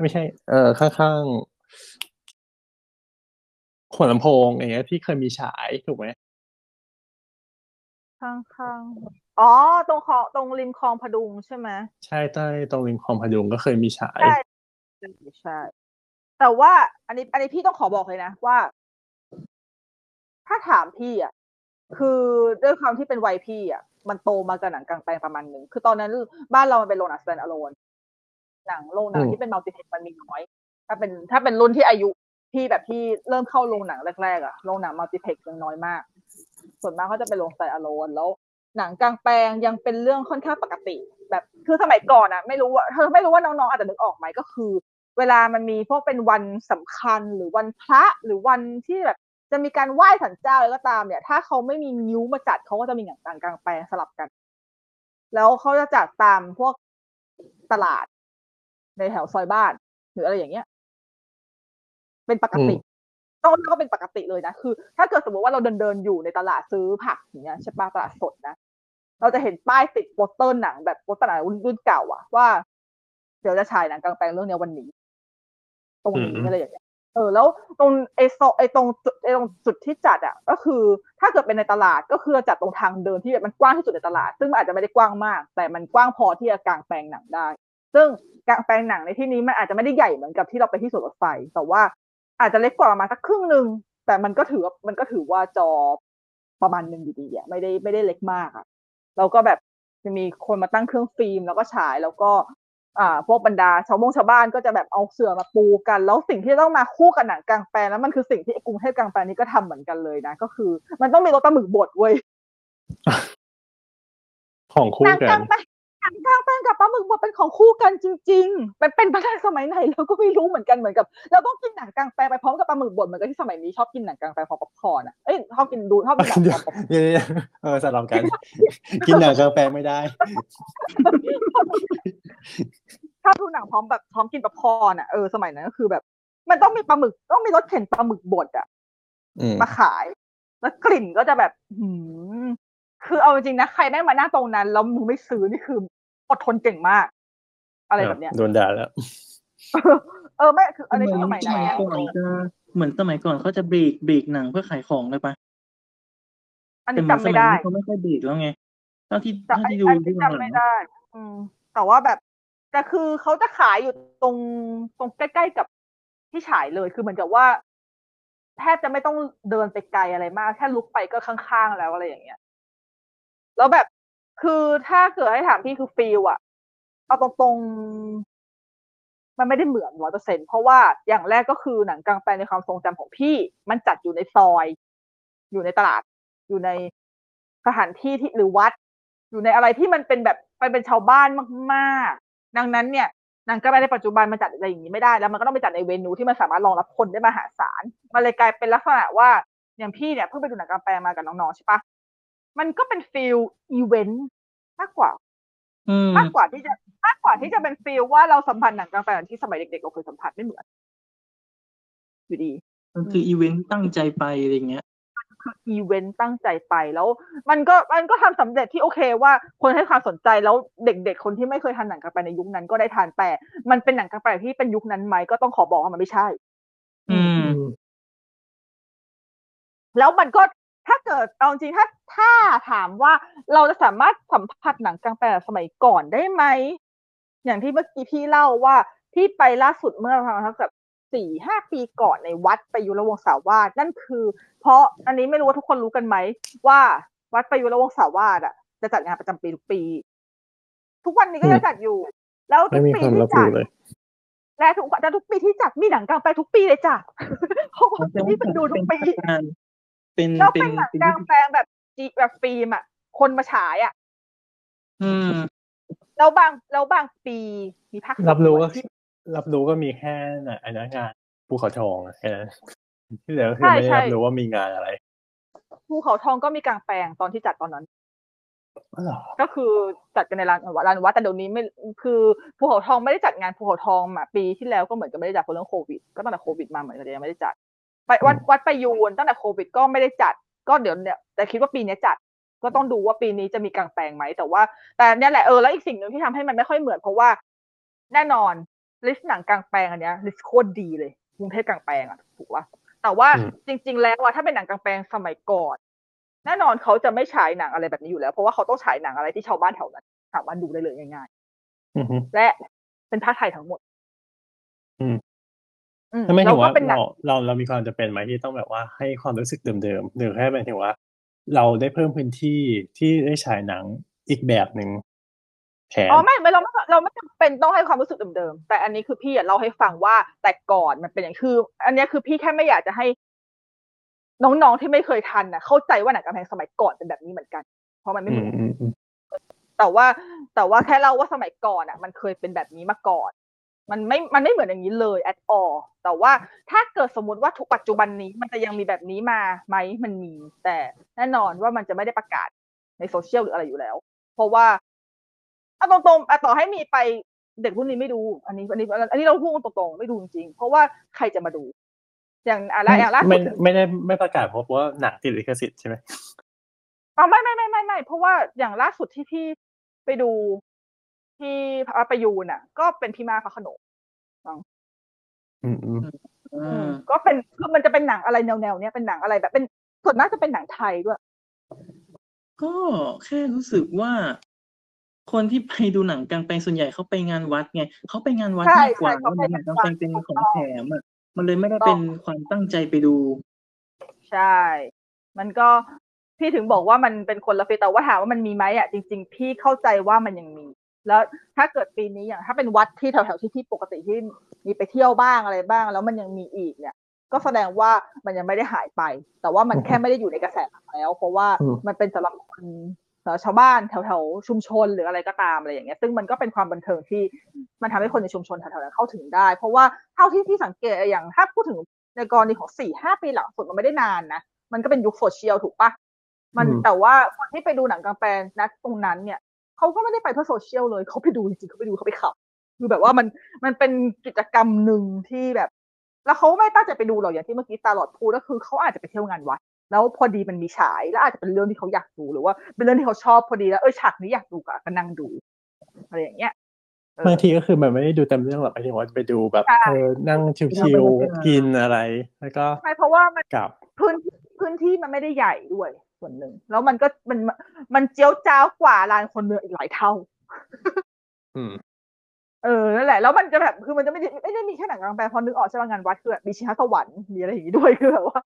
ไม่ใช่ เออข้างๆหัวลำโพงอย่างเงี้ยที่เคยมีฉายถูกไหมข้างข้างๆอ๋อ ตรงคลองตรงริมคลองพดุงใช่ไหมใช่ใต้ตรงริมคลองพดุงก็เคยมีฉาย ใช่ ใช่ แต่ว่าอันนี้ อันนี้พี่ต้องขอบอกเลยนะว่า ถ้าถามพี่อะ คือด้วยความที่เป็นวัยพี่อะ มันโตมากับหนังกลางแปลงประมาณหนึ่งคือตอนนั้นบ้านเรามันเป็นโรงหนัง stand alone หนังโรงหนังอืมที่เป็นมัลติเพล็กมันมีน้อย ถ้าเป็นถ้าเป็นรุ่นที่อายุพี่แบบที่เริ่มเข้าโรงหนังแรกๆอะโรงหนังมัลติเพล็กยังน้อยมาก ส่วนมากเขาจะเป็นโรง stand alone แล้ว หนังกลางแปลงยังเป็นเรื่องค่อนข้างปกติ แบบคือสมัยก่อนอะไม่รู้ว่าเธอไม่รู้ว่าน้องๆอาจจะนึกออกไหมก็คือ เวลามันมีพวกเป็นวันสำคัญหรือวันพระหรือวันที่แบบจะมีการไหว้สันเจ้าอะไรก็ตามเนี่ย ถ้าเขาไม่มีนิ้วมาจัดเขาก็จะมีหนังกลางกลางแปลงสลับกัน แล้วเขาจะจัดตามพวกตลาด ในแถวซอยบ้าน หรืออะไรอย่างเงี้ย เป็นปกติ ต้องเรียกว่าเป็นปกติเลยนะคือ ถ้าเกิดสมมติว่าเราเดินเดินๆอยู่ในตลาดซื้อผักอย่างเงี้ยใช่ปะตลาดสดนะเราจะเห็นป้ายติดโปสเตอร์หนังแบบโปสเตอร์หนังรุ่นเก่าอะว่า เดี๋ยวจะฉายหนังกลางแปลงเรื่องเนี้ยวันนี้ ตรงนี้อืมอะไรอย่างเงี้ยเออแล้วตรงไอโซไอตรงจุดไอตรงจุดที่จัดอะก็คือ ถ้าเกิดเป็นในตลาดก็คือจัดตรงทางเดินที่แบบมันกว้างที่สุดในตลาด ซึ่งมันอาจจะไม่ได้กว้างมาก แต่มันกว้างพอที่จะกางแปลงหนังได้ ซึ่งกางแปลงหนังในที่นี้มันอาจจะไม่ได้ใหญ่เหมือนกับที่เราไปที่สวนรถไฟ แต่ว่า อาจจะเล็กกว่าประมาณสักครึ่งหนึ่งแต่มันก็ถือว่ามันก็ถือว่าจอประมาณหนึ่งอยู่ดีอะไม่ได้ไม่ได้เล็กมากอะแล้วก็แบบจะมีคนมาตั้งเครื่องฟิล์มแล้วก็ฉายแล้วก็อ่าพวกบรรดาชาวมงชาวบ้านก็จะแบบเอาเสื่อมาปูกัน แล้วสิ่งที่ต้องมาคู่กับหนังกลางแปลงแล้วมันคือสิ่งที่ไอ้กรุงเทพกลางแปลงนี้ก็ทำเหมือนกันเลยนะ ก็คือ มันต้องมีรถปลาหมึกบดเว้ยของคู่หนังกักลานงแปลงห นังกลางแปลงกับปลาหมึกบดเป็นของคู่กันจริง ๆ เป็นเป็นมาได้สมัยไหนเราก็ไม่รู้เหมือนกันเหมือนกับเราต้องกินหนังกลางแปลงไปพร้อมกับปลาหมึกบดเหมือนกับที่สมัยนี้ชอบกินหนังกลางแปลงพร้อมป๊อปคอร์นอะเอ้ยชอบกินดูชอบกินหนังเดี๋พยร้วอมป๊อปเดี๋ยวๆเออสลับกัน กินหนังกลางแปลงไม่ได้ชอบดูหนังพร้อมแบบพร้อมกินป๊อปคอร์นอะเออสมัยนั้นก็คือแบบ มันต้องมีปลาหมึกต้องมีรถเข็นปลาหมึกบดอะอืมมาขาย แล้วกลิ่นก็จะแบบหืมคือเอาจริงๆนะใครแม่งมาหน้าตรงนั้นแล้วมึงไม่ซื้อนี่คือ อดทนเก่งมาก อะไรแบบเนี้ยโดนด่าแล้วเออไม่คืออะไรเหมืที่อนสมัยสนั้นมัยเนี่ยก่อนจะเหมือนสมัยก่อนเขาจะเบรกเบรกหนังเพื่อขายของเลยปะอันแต่นี้เหมือนจำสไม่มัยได้นี้เขาไม่ค่อยเบรกแล้วไงเท่าที่แต่เท่าอันที่ดูอันที่นี้หลังจำไม่ได้ อืม แต่ว่าแบบแต่คือเขาจะขายอยู่ตรงตรงใกล้ๆกับที่ฉายเลยคือเหมือนกับว่าแทบจะไม่ต้องเดินไปไกลอะไรมาก แค่ลุกไปก็ข้างๆแล้วอะไรอย่างเงี้ย แล้วแบบ คือถ้าเกิดให้ถามพี่คือฟีลอะเอาตรงๆ มันไม่ได้เหมือนร้อยเปอร์เซ็นเพราะว่าอย่างแรกก็คือหนังกลางแปลงในความทรงจำของพี่ มันจัดอยู่ในซอย อยู่ในตลาด อยู่ในสถานที่ที่หรือวัด อยู่ในอะไรที่มันเป็นแบบไปเป็นชาวบ้านมากๆ ดังนั้นเนี่ยหนังกลางแปลงในปัจจุบันมันจัดอะไรอย่างนี้ไม่ได้แล้วมันก็ต้องไปจัดใน venue ที่มันสามารถรองรับคนได้มหาศาลมันเลยกลายเป็นลักษณะว่าอย่างพี่เนี่ยเพิ่งไปดูหนังกลางแปลงมากับน้องๆใช่ปะ มันก็เป็น feel event มากกว่าอืมมากกว่าที่จะมากกว่าที่จะเป็น feel ว่าเราสัมผัสหนังกลางแปลงที่สมัยเด็กๆเราเคยสัมผัสไม่เหมือน อยู่ดี มันคืออีเวนต์ตั้งใจไปอะไรเงี้ยคืออีเวนต์ตั้งใจไปแล้ว มันก็มันก็ทำสำเร็จที่โอเคว่าคนให้ความสนใจแล้วเด็กๆ คนที่ไม่เคยทันหนังกลางแปลงในยุคนั้นก็ได้ทานแต่ มันเป็นหนังกลางแปลงที่เป็นยุคนั้นไหมก็ต้องขอบอกว่ามันไม่ใช่ อืมแล้วมันก็ ถ้าเกิดเอาจริงๆถ้าถ้าถามว่าเราจะสามารถสัมผัสหนังกลางแปลงสมัยก่อนได้ไหม อย่างที่เมื่อกี้พี่เล่าว่าพี่ไปล่าสุดเมื่อประมาณสักแบบสี่ห้าปีก่อนในวัดประยุรวงศาวาสนั่นคือ เพราะอันนี้ไม่รู้ว่าทุกคนรู้กันไหมว่าวัดประยุรวงศาวาสอะจะจัดงานประจำปีทุกปี ทุกวันนี้ก็ยังจัดอยู่ แล้วทุไม่กมีปีความที่รับจัรู้ดเลยและทุกแต่ทุกปีที่จัดมีหนังกลางแปลงทุกปีเลยจ้ะเพราะว่าพี่ไปดูทุกปี เป็นแล้วเป็เป็นนหนังเป็นกลางแปลงแบบจีแบบฟิล์มอะ คนมาฉายอะ อืมแล้วบางแล้วบางปีมีภาครับรู้ก็ที่รับรู้ก็มีแค่น่ะไอ้นั้นงานภูเขาทองอะแค่นั้นที่เหลือก็คือไม่ได้รับรู้ว่ามีงานอะไรภูเขาทองก็มีกลางแปลงตอนที่จัดตอนนั้นอ๋อเหรอก็คือจัดกันในลานลานวัดแต่เดี๋ยวนี้ไม่คือภูเขาทองไม่ได้จัดงานภูเขาทองมาปีที่แล้วก็เหมือนกับไม่ได้จัดเพราะเรื่องโควิด ก็ตั้งแต่โควิดมาเหมือนกันยังไม่ได้จัด ไปวัดวัดประยูนตั้งแต่โควิดก็ไม่ได้จัด ก็เดี๋ยวเนี่ยแต่คิดว่าปีนี้จัด ก็ต้องดูว่าปีนี้จะมีกลางแปลงไหมแต่ว่า แต่เนี่ยแหละเออแล้วอีกสิ่งหนึ่งที่ทำให้มันไม่ค่อยเหมือนเพราะว่า แน่นอน list หนังกลางแปลงอันเนี้ย list โคตรดีเลยกรุงเทพกลางแปลงอะถูกปะแต่ว่าจริง ๆ แล้วว่าถ้าเป็นหนังกลางแปลงสมัยก่อน แน่นอนเขาจะไม่ฉายหนังอะไรแบบนี้อยู่แล้ว เพราะว่าเขาต้องฉายหนังอะไรที่ชาวบ้านแถวนั้นสามารถดูได้เลยง่ายอือฮึๆและเป็นพากย์ไทยทั้งหมดอืมอืม ถ้าไม่แล้ถึวงก็ว่าเป็นหนัเรางเราเรามีความจำเป็นไหมที่ต้องแบบว่าให้ความรู้สึกเดิมๆหรือแค่เป็นถึงว่า เราได้เพิ่มพื้นที่ที่ได้ฉายหนังอีกแบบหนึ่งแทนอ๋อไม่ไม่เราไม่เราไม่จำเป็นต้องให้ความรู้สึกเดิมๆแต่อันนี้คือพี่อะเล่าให้ฟังว่าแต่ก่อนมันเป็นอย่างคือ อันเนี้ยคือพี่แค่ไม่อยากจะให้ น้องๆที่ไม่เคยทันน่ะเข้าใจว่าหนังกำแพงสมัยก่อนเป็นแบบนี้เหมือนกัน เพราะมันไม่อืเหมืมอนอืมอืมแต่ว่าแต่ว่าแค่เล่าว่าสมัยก่อนอะ มันเคยเป็นแบบนี้มาก่อน มันไม่ มันไม่เหมือนอย่างนี้เลย at all แต่ว่าถ้าเกิดสมมติว่าทุกปัจจุบันนี้มันจะยังมีแบบนี้มาไหมมันมี แต่แน่นอนว่ามันจะไม่ได้ประกาศในโซเชียลหรืออะไรอยู่แล้ว เพราะว่าเอาตรงๆอะต่อให้มีไปเด็กรุ่นนี้ไม่ดู อันนี้ อันนี้ อันนี้เราพูดตรงๆไม่ดูจริงๆเพราะว่าใครจะมาดู อย่างอะไรอย่างล่าสุไม่ดไม่ได้ไม่ประกาศเพราะว่าหนังติดลิขสิทธิ์ใช่ไหมอ๋อไม่ไม่ไม่ไม่ไม่เพราะว่าอย่างล่าสุดที่พี่ไปดู ที่พระประยูนอะ ก็เป็นพี่มาพระโขนงอืมอืมอืมก็เป็นคือมันจะเป็นหนังอะไรแนวแนวๆเนี้ยเป็นหนังอะไรแบบเป็นส่วนมากจะเป็นหนังไทยด้วยก็แค่รู้สึกว่า คนที่ไปดูหนังกลางแปลงส่วนใหญ่เขาไปงานวัดไงเขาไปงานวัดใช่มากกว่าใช่เขาไปหนังานงกลางวัแปลดงเป็นของแถมอะมันเลยไม่ได้เป็นความตั้งใจไปดู ใช่ มันก็พี่ถึงบอกว่ามันเป็นคนละฟีลแต่ว่าถามว่ามันมีไหมอะจริง ๆ พี่เข้าใจว่ามันยังมี แล้วถ้าเกิดปีนี้อย่างถ้าเป็นวัดที่แถวๆที่พี่ปกติที่มีไปเที่ยวบ้างอะไรบ้าง แล้วมันยังมีอีกเนี่ย ก็แสดงว่ามันยังไม่ได้หายไป แต่ว่ามันแค่ไม่ได้อยู่ในกระแสหลักแล้ว เพราะว่ามันเป็นสำหรับคนเอ่อชาวบ้านแถวๆชุมชนหรืออะไรก็ตามอะไรอย่างเงี้ย ซึ่งมันก็เป็นความบันเทิงที่มันทำให้คนในชุมชนแถวๆนั้นเข้าถึงได้ เพราะว่าเท่าที่พี่สังเกตอย่างถ้าพูดถึงในกรณีของสี่ห้าปีหลังสุดมันไม่ได้นานนะมันก็เป็นยุคโซเชียลถูกปะมันแต่ว่าคนที่ไปดูหนังกลางแปลงนะตรงนั้นเนี่ย เขาก็ไม่ได้ไปเพื่อโซเชียลเลยเขาไปดูจริงๆเขาไปดูเขาไปขับ คือแบบว่ามันมันเป็นกิจกรรมหนึ่งที่แบบ แล้วเขาไม่ตั้งใจไปดูหรอกอย่างที่เมื่อกี้ตาหลอดพูดก็คือเขาอาจจะไปเที่ยวงานวัดแล้วพอดีมันมีฉาย แล้วอาจจะเป็นเรื่องที่เขาอยากดูหรือว่า เป็นเรื่องที่เขาชอบพอดีแล้วเออฉากนี้อยากดูก็ก็นั่งดูอะไรอย่างเงี้ยเออบางทีก็คือมันไม่ได้ดูเต็มเรื่องหรอกหมายถึงว่าไปดูแบบใช่เออนั่งชิวๆกินอะไร แล้วก็ใช่เพราะว่ามันกลับพื้นพื้นที่มันไม่ได้ใหญ่ด้วย ส่วนหนึ่ง แล้วมันก็มันมันเจียวจ้าวกว่าลานคนเมืองอีกหลายเท่าอืมเออนั่นแหละ แล้วมันจะแบบคือมันจะไม่ได้ไม่ได้มีแค่หนังกลางแปลงพอนึกออกใช่ไหมงานวัดคือแบบมีชิงช้าสวรรค์มีอะไรอย่างงี้ด้วยคือแบบว่า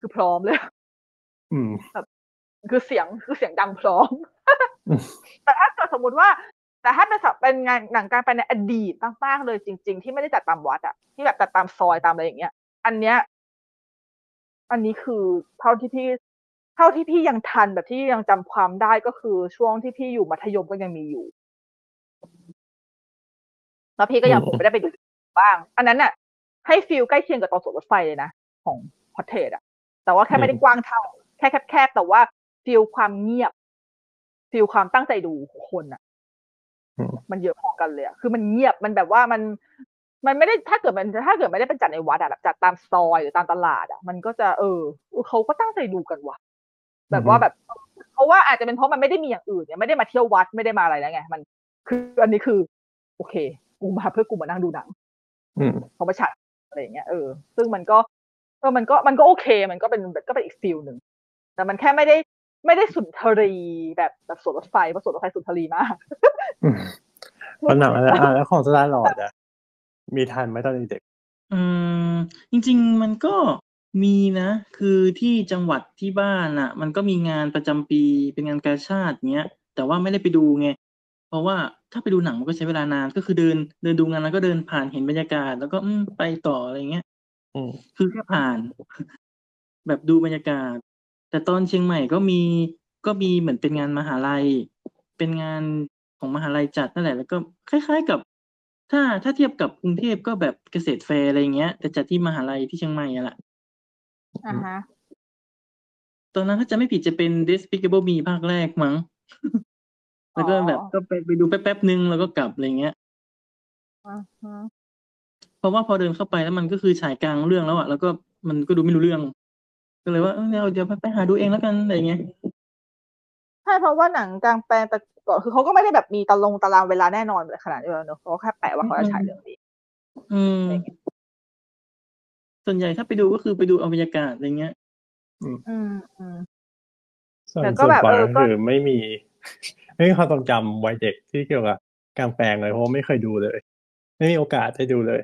คือพร้อมเลยอืมคือเสียงคือเสียงดังพร้อมอืมแต่ถ้าเกิดสมมติว่า แต่ถ้าเป็นสับเป็นงานหนังกลางแปลงในอดีตมากๆเลยจริง ๆ ที่ไม่ได้จัดตามวัดอะที่แบบจัดตามซอยตามอะไรอย่างเงี้ย อันเนี้ยอันนี้คือเท่าที่พี่เท่าที่พี่ยังทันแบบที่ยังจำความได้ก็คือช่วงที่พี่อยู่มัธยมก็ยังมีอยู่ แล้วพี่ก็ยังอืมผมไม่ได้ไปดูบ้าง อันนั้นน่ะ ให้ฟิลใกล้เคียงกับตอนสวนรถไฟเลยนะ ของพอเทสอะแต่ว่าแค่ไม่ได้กว้างเท่า แค่แคบๆแต่ว่าฟิลความเงียบฟิลความตั้งใจดูของคนอะอืมมันเยอะพอกันเลยอะคือมันเงียบมันแบบว่ามันมันไม่ได้ถ้าเกิดมันถ้าเกิดไม่ได้เป็นจัดในวัดอะแบบจัดตามซอยหรือตามตลาดอะมันก็จะเออเขาก็ตั้งใจดูกันว่ะ แบบว่าแบบเพราะว่าอาจจะเป็นเพราะมันไม่ได้มีอย่างอื่นเนี่ยไม่ได้มาเที่ยววัดไม่ได้มาอะไรแล้วไงมัน คืออันนี้คือ โอเค กูมาเพื่อกูมานั่งดูหนังอืมเขามาจัดอะไรอย่างเงี้ยเออซึ่งมันก็เออมันก็มันก็โอเค มันก็เป็นก็เป็นอีก feel หนึ่งแต่มันแค่ไม่ได้ไม่ได้สุนทรีย์แบบแบบสวนรถไฟเพราะสวนรถไฟสุนทรีย์มากอืมแล้วหนังอะไรอะแล้วของสตาร์ลอร์ดอะมีทันไหมตอนเด็กอืมจริง ๆ มันก็ มีนะ คือที่จังหวัดที่บ้านอะ มันก็มีงานประจำปี เป็นงานกาชาติเงี้ย แต่ว่าไม่ได้ไปดูไง เพราะว่าถ้าไปดูหนังมันก็ใช้เวลานาน ก็คือเดิน เดินดูงานแล้วก็เดินผ่านเห็นบรรยากาศ แล้วก็ อืม ไปต่อ อะไรเงี้ย อืม คือแค่ผ่าน แบบดูบรรยากาศ แต่ตอนเชียงใหม่ก็มี ก็มีเหมือนเป็นงานมหาลัย เป็นงานของมหาลัยจัดนั่นแหละ แล้วก็คล้าย ๆ กับ ถ้า ถ้าเทียบกับกรุงเทพก็แบบเกษตรแฟร์ อะไรเงี้ย แต่จัดที่มหาลัยที่เชียงใหม่อะแหละ อ่าฮะ ตอนนั้นถ้าจะไม่ผิดจะเป็น Despicable Me ภาคแรกมั้ง แล้วก็แบบก็ไปไปดูแป๊บๆนึงแล้วก็กลับอะไรเงี้ยอ่าฮะเพราะว่าพอเดินเข้าไปแล้วมันก็คือฉายกลางเรื่องแล้วอะแล้วก็มันก็ดูไม่รู้เรื่อง ก็เลยว่าเออเดี๋ยวเดี๋ยวไปไปหาดูเองแล้วกันอะไรเงี้ยใช่เพราะว่าหนังกลางแปลงแต่ก่อนคือเขาก็ไม่ได้แบบมีตารางตารางเวลาแน่นอนเลยขนาดนี้แล้วเนอะเขาก็แค่แปะว่าเขาจะฉายเรื่องนี้อืม ส่วนใหญ่ถ้าไปดูก็คือไปดูเอาบรรยากาศอะไรเงี้ยอืมอืมส่วนแต่ก็ส่วนแบบปอยเออก็ก็คือไม่มี ไม่มีความทรงจำวัยเด็กที่เกี่ยวกับกลางแปลงเลยเพราะว่าไม่เคยดูเลย ไม่มีโอกาสได้ดูเลย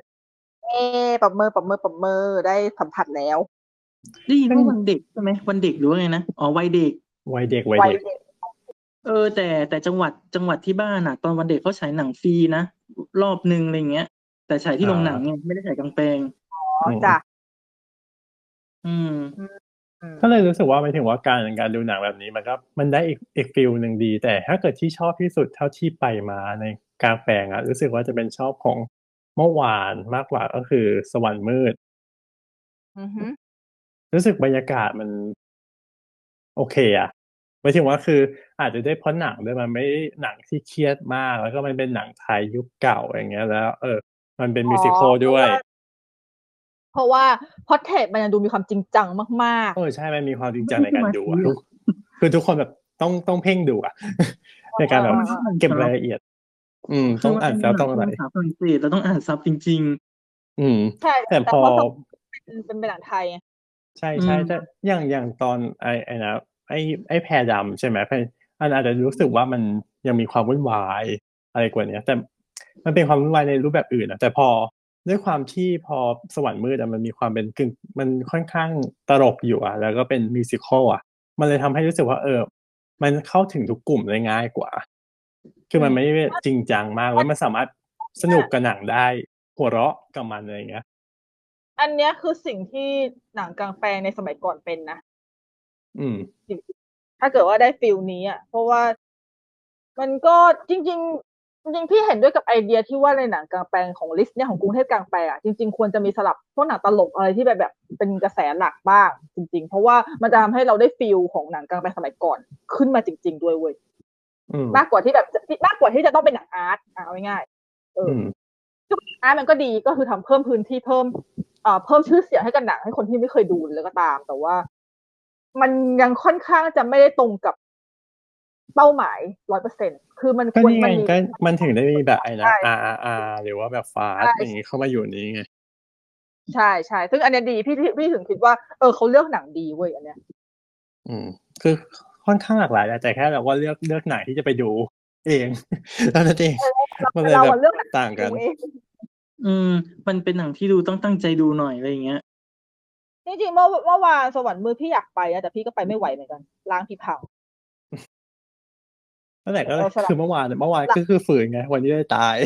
เอ๊ะปรับมือปรับมือปรับมือได้สัมผัสแล้วได้ยินว่าวันเด็กใช่ไหมวันเด็กหรือว่าไงนะอ๋อวัยเด็กวัยเด็กวัยวัยเด็กเด็ก เออ แต่แต่จังหวัดจังหวัดที่บ้านอะ ตอนวันเด็กเขาฉายหนังฟรีนะรอบหนึ่งอะไรเงี้ย แต่ฉายที่โรงหนังไงไม่ได้ฉายกลางแปลงอ๋อจ้ะ อืมอืมก็เลยรู้สึกว่าหมายถึงว่าการการดูหนังแบบนี้มันก็มันได้อีกอีกฟิลหนึ่งดี แต่ถ้าเกิดที่ชอบที่สุดเท่าที่ไปมาในกลางแปลงอะรู้สึกว่าจะเป็นชอบของเมื่อวานมากกว่าก็คือสวรรค์มืดอือฮึรู้สึกบรรยากาศมัน โอเคอะหมายถึงว่าคือ อาจจะได้เพราะหนังด้วยมันไม่ได้หนังที่เครียดมาก แล้วก็มันเป็นหนังไทยยุคเก่าอย่างเงี้ย แล้ว เออ มันเป็นมิวสิควลด้วย เพราะว่าพอเทปมันยังดูมีความจริงจังมากเออใช่มันมีความจริงจังไม่ในใช่การดูอะมาทุกคือทุกคนแบบต้องต้องเพ่งดูอะในการแบบอ่าเก็บรายละเอียด อืม ต้องอ่านแล้วต้องอะไรภาษาฝรั่งเศสเราต้องอ่านซับจริงอืมๆใช่แต่พอว่าเป็นเป็นเป็นหนังไทยไงใช่ใช่อืมแต่อย่างอย่างตอนไอ้ไอ้นะไอ้ไอ้แพรดำใช่ไหมแพรอันอาจจะรู้สึกว่ามันยังมีความวุ่นวายอะไรกว่านี้แต่มันเป็นความวุ่นวายในรูปแบบอื่นนะแต่พอ ด้วยความที่พอสวรรค์มืดอะมันมีความเป็นกึ่งมันค่อนข้างตลกอยู่อะแล้วก็เป็นมิวสิควลอะมันเลยทำให้รู้สึกว่าเออ มันเข้าถึงทุกกลุ่มได้ง่ายกว่า คือมันไม่ได้จริงจังมากแล้วมันสามารถสนุกกับหนังได้ หัวเราะกับมันอะไรอย่างเงี้ย อันเนี้ยคือสิ่งที่หนังกลางแปลงในสมัยก่อนเป็นนะอืม ถ้าเกิดว่าได้ feel นี้อะ เพราะว่ามันก็จริงๆ จริงๆพี่เห็นด้วยกับไอเดียที่ว่าในหนังกลางแปลงของ list เนี่ยของกรุงเทพกลางแปลงอะจริง ๆ ควรจะมีสลับพวกหนังตลกอะไรที่แบบแบบเป็นกระแสหลักบ้าง จริง ๆ เพราะว่ามันจะทำให้เราได้ feel ของหนังกลางแปลงสมัยก่อนขึ้นมาจริง ๆ ด้วยเว้ยอืมมากกว่าที่แบบมากกว่าที่จะต้องเป็นหนังอาร์ตอะเอาง่ายๆเอออือมอาร์ตมันก็ดีก็คือทำเพิ่มพื้นที่เพิ่มเอ่อเพิ่มชื่อเสียงให้กับหนังให้คนที่ไม่เคยดูเลยก็ตาม แต่ว่า มันยังค่อนข้างจะไม่ได้ตรงกับ เป้าหมายร้อยเปอร์เซ็นคือมันก็ควรนี่ไงมันมีก็มันถึงได้มีแบบไอ้นะใช่ R R R หรือว่าแบบฟาสใช่อย่างงี้เข้ามาอยู่นี้ไงใช่ใช่ซึ่งอันเนี้ยดีพี่พี่พี่ถึงคิดว่าเออเขาเลือกหนังดีเว้ยอันเนี้ย อืม คือค่อนข้างหลากหลายแหละแต่แค่แบบว่าเลือกเลือกไหนที่จะไปดู เองแล้วนั่นเองมันเลยเราแบอะบเลือกหนังต่างกันดูเองๆอืม มันเป็นหนังที่ดูต้องตั้งใจดูหน่อยอะไรอย่างเงี้ยจริงๆเมื่อเมื่อวานสวรรค์มือพี่อยากไปนะแต่พี่ก็ไปไม่ไหวเหมือนกันล้างพี่พัง นั่นแหละก็เราสลับคือเมื่อวานเมื่อวานก็คือฝืนไง วันนี้ได้ตาย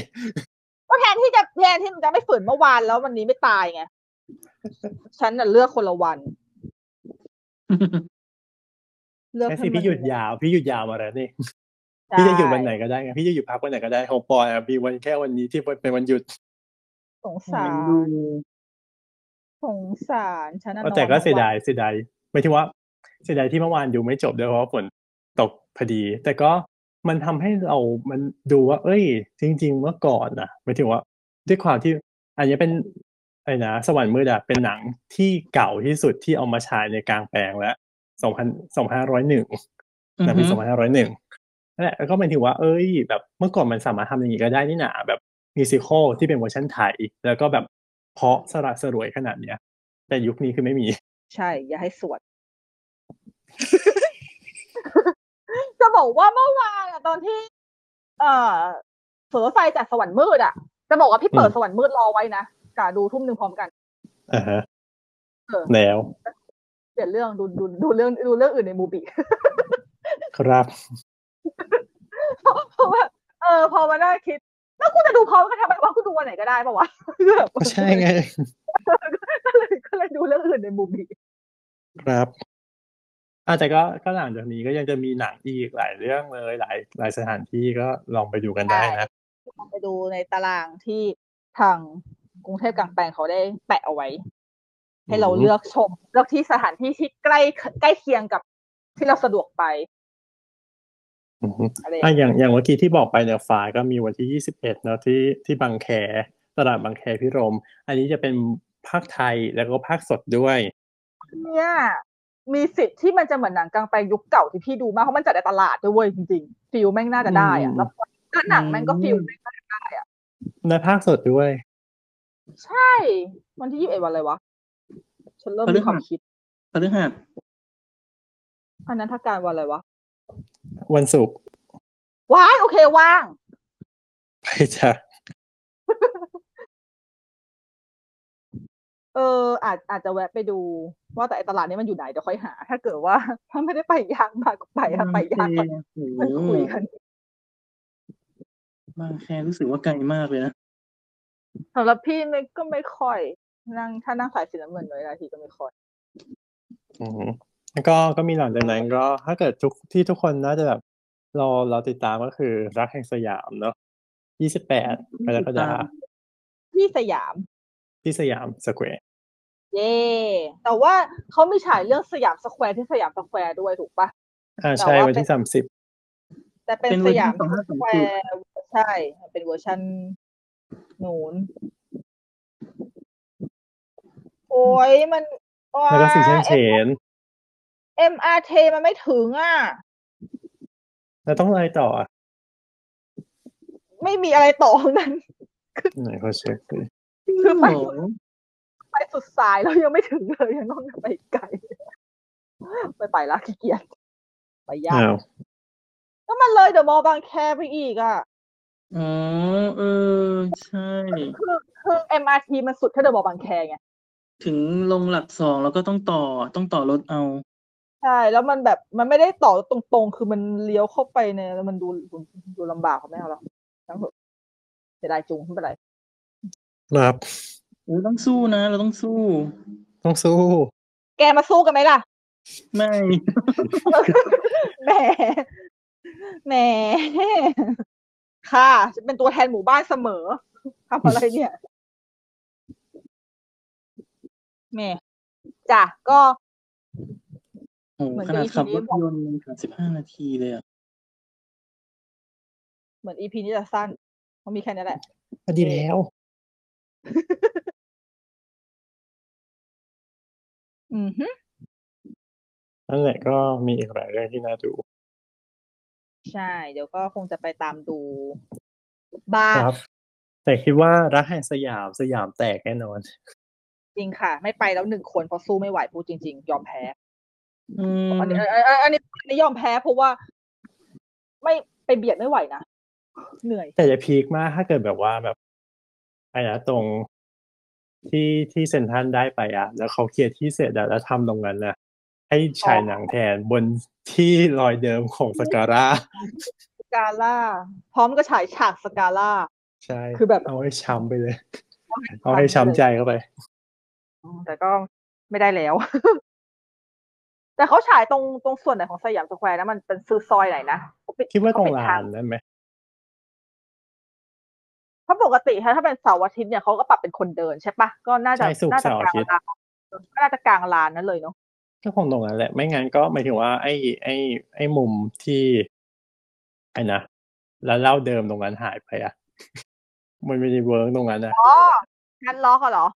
ก็แทนที่จะแทนที่มันจะไม่ฝืนเมื่อวานแล้ววันนี้ไม่ตายไง ฉันน่ะเลือกคนละวัน เลือกใช่ให้สิมัพี่นหยุดยาว พี่หยุดยาวมาแล้วนี่ใช่พี่จะหยุดวันไหนก็ได้ไงพี่จะหยุดพักวันไหนก็ได้ของปอยอะมีวันแค่วันนี้ที่เป็นวันหยุด สงเหสามือนรดูสงสารฉันน่ะเอานอนแต่ก็ทั้งเสียวันดายเสียดายไม่ที่ว่าเสียดายที่เมื่อวานดูไม่จบด้วยเพราะว่าฝนตกพอดี แต่ก็ มันทำให้เรา มันดูว่า เอ้ย จริง ๆ เมื่อก่อนนะหมายถึงว่า ด้วยความที่ อันนี้เป็นอะไรนะสวรรค์มืดอะเป็นหนังที่เก่าที่สุดที่เอามาฉายในกลางแปลงแล้วสองพันสองพันห้าร้อยหนึ่งอือในฮึปีสองพันห้าร้อยหนึ่งนั่นแหละแล้วก็หมายถึงว่า เอ้ย แบบเมื่อก่อนมันสามารถทำอย่างนี้ก็ได้นี่หนาแบบ musical ที่เป็นเวอร์ชันไทย แล้วก็แบบเพราะสละสลวยขนาดเนี้ย แต่ยุคนี้คือไม่มี ใช่ อย่าให้สวด จะบอกว่าเมื่อวานอะตอนที่ เอ่อสวนรถไฟจากสวรรค์มืดอะจะบอกว่าพี่เปิดอืมสวรรค์มืดรอไว้นะกะดูทุ่มหนึ่งพร้อมกันอ่าฮะเออแล้วเปลี่ยนเรื่องดูดูดูเรื่องดูเรื่องอื่นในมูบีครับเพราะว่าเออ พอมาได้คิด แล้วกูจะดูพร้อมกันทำไมวะกูดูวันไหนก็ได้ปะวะคือแบบก็ใช่ไงก็เลยก็เลยดูเรื่องอื่นในมูบีครับ อาแต่ก็ก็หลังจากนี้ก็ยังจะมีหนังอีกหลายเรื่องเลยหลายหลายสถานที่ก็ลองไปดูกันได้นะลองไปดูในตารางที่ทางกรุงเทพกลางแปลงเขาได้แปะเอาไว้ ให้เราอืมเลือกชมเลือกที่สถานที่ที่ใกล้ใกล้เคียงกับที่เราสะดวกไปอืมอะไรอะอย่างอย่างเมื่อกี้ที่บอกไปเนี่ยฟ้าก็มีวันที่ยี่สิบเอ็ดเนาะที่ที่บางแคตลาดบางแคพิรม อันนี้จะเป็นพากย์ไทยแล้วก็พากย์สดด้วย เนี่ย มีสิทธิ์ที่มันจะเหมือนหนังกลางแปลงยุคเก่าที่พี่ดูมากเพราะมันจัดในตลาดด้วยเว้ยจริงๆ feel แม่งน่าจะได้อะอืมแล้วก็หนังแม่งก็ feel แม่งน่าจะได้อะในพากย์สดด้วย ใช่ วันที่ยี่สิบเอ็ดวันอะไรวะฉันเริ่มมีความคิดพฤหัสอันนั้นถ้าการวันอะไรวะ วันศุกร์ว้ายโอเคว่าง ไปจ้ะ เอออาจอาจจะแวะไปดู ว่าแต่ไอตลาดนี้มันอยู่ไหนเดี๋ยวค่อยหา ถ้าเกิดว่าถ้าไม่ได้ไปยากมากก็ไปถ้าไปยากก็โอ้มันโหคุยกันบางแครู้สึกว่าไกลมากเลยนะสำหรับพี่ไม่ก็ไม่ค่อย นั่งถ้านั่งสายสีน้ำเงินเลยนะทีก็ไม่ค่อยอืมแล้วก็ก็มีหลังจากนั้นก็ถ้าเกิดทุกที่ทุกคนน่าจะแบบเราเราติดตามก็คือรักแห่งสยามเนาะยี่สิบแปดกรกฎาคมที่สยาม ที่สยามสแควร์เย่แต่ว่าเขามีฉายเรื่องสยามสแควร์ที่สยามสแควร์ด้วยถูกปะอ่าใช่แต่ว่าวันที่สามสิบแต่เป็นเป็นสเวอร์ชันยามสองห้าสสองแควจุดร์ใช่เป็นเวอร์ชันนูนโอ้ยมันโอ๊ยแล้วก็สีเชนเฉน MRT มันไม่ถึงอะแล้วต้องอะไรต่ออะไม่มีอะไรต่อทั้งนั้นไหนขอเช็คดิ คือไปโอ้โหไปสุดสายแล้วยังไม่ถึงเลยยังต้องไปไกลไปไปละขี้เกียจไปยากอ้าวก็มันเลยเดอะมอลล์บางแคไปอีกอะอ๋อเออ ใช่ คือคือ MRT มันสุดแค่เดอะมอลล์บางแคไงถึงลงหลักสองแล้วก็ต้องต่อต้องต่อรถเอา ใช่ แล้วมันแบบมันไม่ได้ต่อตรงๆ คือมันเลี้ยวเข้าไปในแล้วมันดูดูลำบากเขาไม่เอาหรอกทั้งหมดเสียดายจุงไม่เป็นไร ครับเออต้องสู้นะ เราต้องสู้ ต้องสู้ แกมาสู้กันไหมล่ะ ไม่ แหม แหม ค่ะจะเป็นตัวแทนหมู่บ้านเสมอทำอะไรเนี่ยแหม่จ้ะก็โอ้โหเหมือนขนาดที่ขับทีนี้รถบอกยนต์ยังสามสิบห้านาทีเลยอะ เหมือนอีพีนี้จะสั้นเพราะมีแค่นี้แหละก็ดีแล้ว อือฮึ นั่นแหละ ก็มีอีกหลายเรื่องที่น่าดู ใช่ เดี๋ยวก็คงจะไปตามดู บ้างครับ แต่คิดว่ารักแห่งสยาม สยามแตกแน่นอน จริงค่ะ ไม่ไปแล้วหนึ่งคน เพราะสู้ไม่ไหว พูดจริง ๆ ยอมแพ้ อืมอันนี้อันอันอันนี้อันนี้ยอมแพ้เพราะว่า ไม่ ไปเบียดไม่ไหวนะ เหนื่อย แต่จะพีคมากถ้าเกิดแบบว่าแบบ ไอ้นะตรงที่ที่เซนทรันได้ไปอะ แล้วเขาเคลียร์ที่เสร็จอะแล้วทำตรงนั้นนะให้ฉายหนังแทนบนที่รอยเดิมของสการ่าสกาล่าพร้อมก็ฉายฉากสกาล่าใช่คือแบบเอาให้ช้ำไปเลย เอาให้ช้ำใจเข้าไปแต่ก็ไม่ได้แล้ว แต่เขาฉายตรงตรงส่วนไหนของสยามสแควร์นะมันเป็นซื้อซอยไหนนะเขปิคิดว่าตรงเขปิลาทางนนั่นไหมเพ ราะปกติถ้าถ้าเป็นเสาร์อาทิตย์เนี่ยเขาก็ปรับเป็นคนเดินใช่ปะก็น่าจะใช่ศุกน่าร์จะเสาร์กอาลางทิตย์ลานก็น่าจะกลางลานนั้นเลยเนาะก็คงตรงนั้นแหละไม่งั้นก็หมายถึงว่าไอ้ไอ้ไอ้มุมที่ไอ้นะแล้วเล่าเดิมตรงนั้นหายไปอะ มันไม่ได้เวิร์กตรงนั้นนะอ๋องั้นล็อกอะเหรอ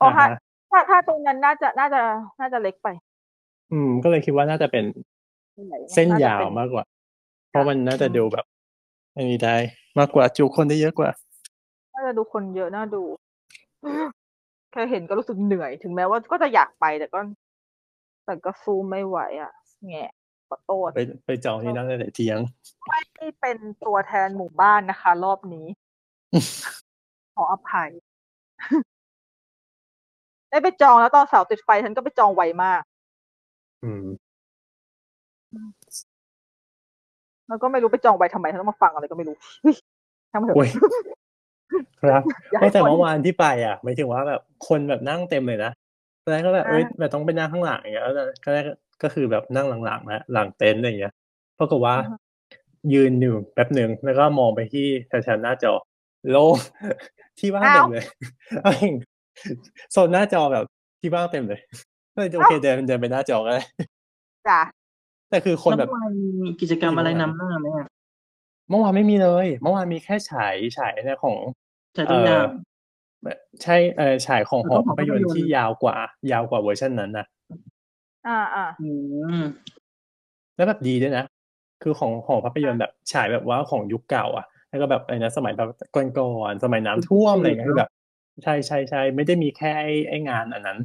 อ๋ออ่าถ้าฮะถ้าถ้าตรงนั้นน่าจะน่าจะน่าจะเล็กไป อืม ก็เลยคิดว่าน่าจะเป็นที่ไหนเส้นจะยาวป็มากกว่า เพราะมันน่าจะอืมดูแบบอันนี้ได้มากกว่าจูคนได้เยอะกว่าน่าจะดูคนเยอะน่าดู แค่เห็นก็รู้สึกเหนื่อย ถึงแม้ว่าก็จะอยากไปแต่ก็ แต่ก็สู้ไม่ไหวอะแง่ขอโทษไปไปจองที่นั่งได้แต่เที่ยงที่เป็นตัวแทนหมู่บ้านนะคะ รอบนี้ ขออภัยได้ไปจองแล้วตอนเสาร์ติดไฟฉันก็ไปจองไวมาก อืม แล้วก็ไม่รู้ไปจองไวทำไมฉันต้องมาฟังอะไรก็ไม่รู้เฮ้ยช่างมันเถโอ้อะย ครับอย่าเพให้ราะแต่คนเมื่อวานที่ไปอะหมายถึงว่าแบบคนแบบนั่งเต็มเลยนะตอนแรกก็แบบเอ้ยอ่าแบบต้องไปนั่งข้างหลังอย่างเงี้ยแล้วก็แรกก็คือแบบนั่งหลังๆนะหลังเต็นท์อะไรอย่างเงี้ยปรากฏว่า ยืนอยู่แป๊บหนึ่งแล้วก็มองไปที่แถวๆหน้าจอ โล่งที่ว่างเต็มเลยเอาเองโซนหน้าจอแบบที่ว่างเต็มเลยก็เลยโอเคเดินเดินไปหน้าจอก็ได้จ้ะแต่คือคนแบบแล้วเมื่อวานมีกิจกรรมอะไรนำหน้าไหมอะ เมื่อวานไม่มีเลย เมื่อวานมีแค่ฉายฉายเนี่ยของฉายตัวอย่างเอ่อใช่เออฉายของหอภาพยนตร์ที่ยาวกว่า ยาวกว่าเวอร์ชันนั้นนะอ่าอ่าอืมแล้วแบบดีด้วยนะ คือของหอภาพยนตร์แบบฉายแบบว่าของยุคเก่า อะ แล้วก็แบบไอ้นะสมัยแบบก่อนๆสมัยน้ำท่วมอะไรอย่างเงี้ยคือแบบ ใช่ใช่ใช่ไม่ได้มีแค่ไอ้ไอ้งานอันนั้น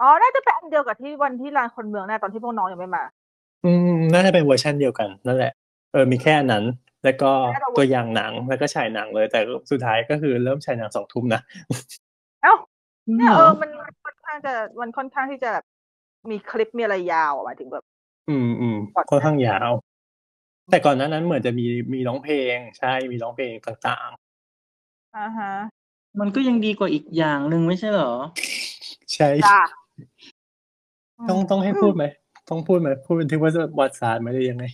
อ๋อน่าจะเป็นอันเดียวกับที่วันที่ลานคนเมืองแน่ตอนที่พวกน้องยังไม่มา อืมน่าจะเป็นเวอร์ชันเดียวกันนั่นแหละ เออมีแค่อันนั้น แล้วก็น่าจะเวอร์ตัวอย่างหนังแล้วก็ฉายหนังเลย แต่สุดท้ายก็คือเริ่มฉายหนังสองทุ่มนะเอ้าจริงเนี่ยเหรเอออมันมันค่อนข้างจะมันค่อนข้างที่จะแบบมีคลิปมีอะไรยาวอะหมายถึงแบบ อืมอืมก่อนค่อนข้างยาว แต่ก่อนหน้านั้นเหมือนจะมีมีร้องเพลง ใช่มีร้องเพลงต่างอ่าฮะมันก็ยังดีกว่าอีกอย่างหนึ่งไม่ใช่เหรอๆใช่จ้าต้องต้องให้พูดไหมต้องพูดไหมพูดเป็นที่ว่าวัดศาสตร์ไหมได้ยังไง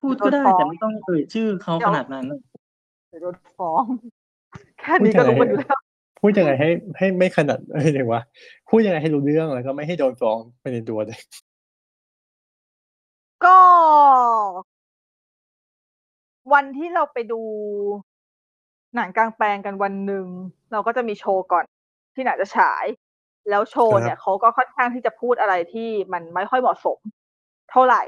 พูดก็ได้แต่ไม่ต้องเอ่ยชื่อเขาขนาดนั้นเดี๋ยวโดนฟ้องแค่นี้ก็รู้กันอยู่แล้วพูดยังไงให้ให้ไม่ขนาดเอ้ยเรียกว่าพูดยังไงให้รู้เรื่องแล้วก็ไม่ให้โดนฟ้องไปในตัวเลยก็ วันที่เราไปดูหนังกลางแปลงกันวันหนึ่งเราก็จะมีโชว์ก่อนที่หนังจะฉาย แล้วโชว์เนี่ยเขาก็ค่อนข้างที่จะพูดอะไรที่มันไม่ค่อยเหมาะสม เท่าไหร่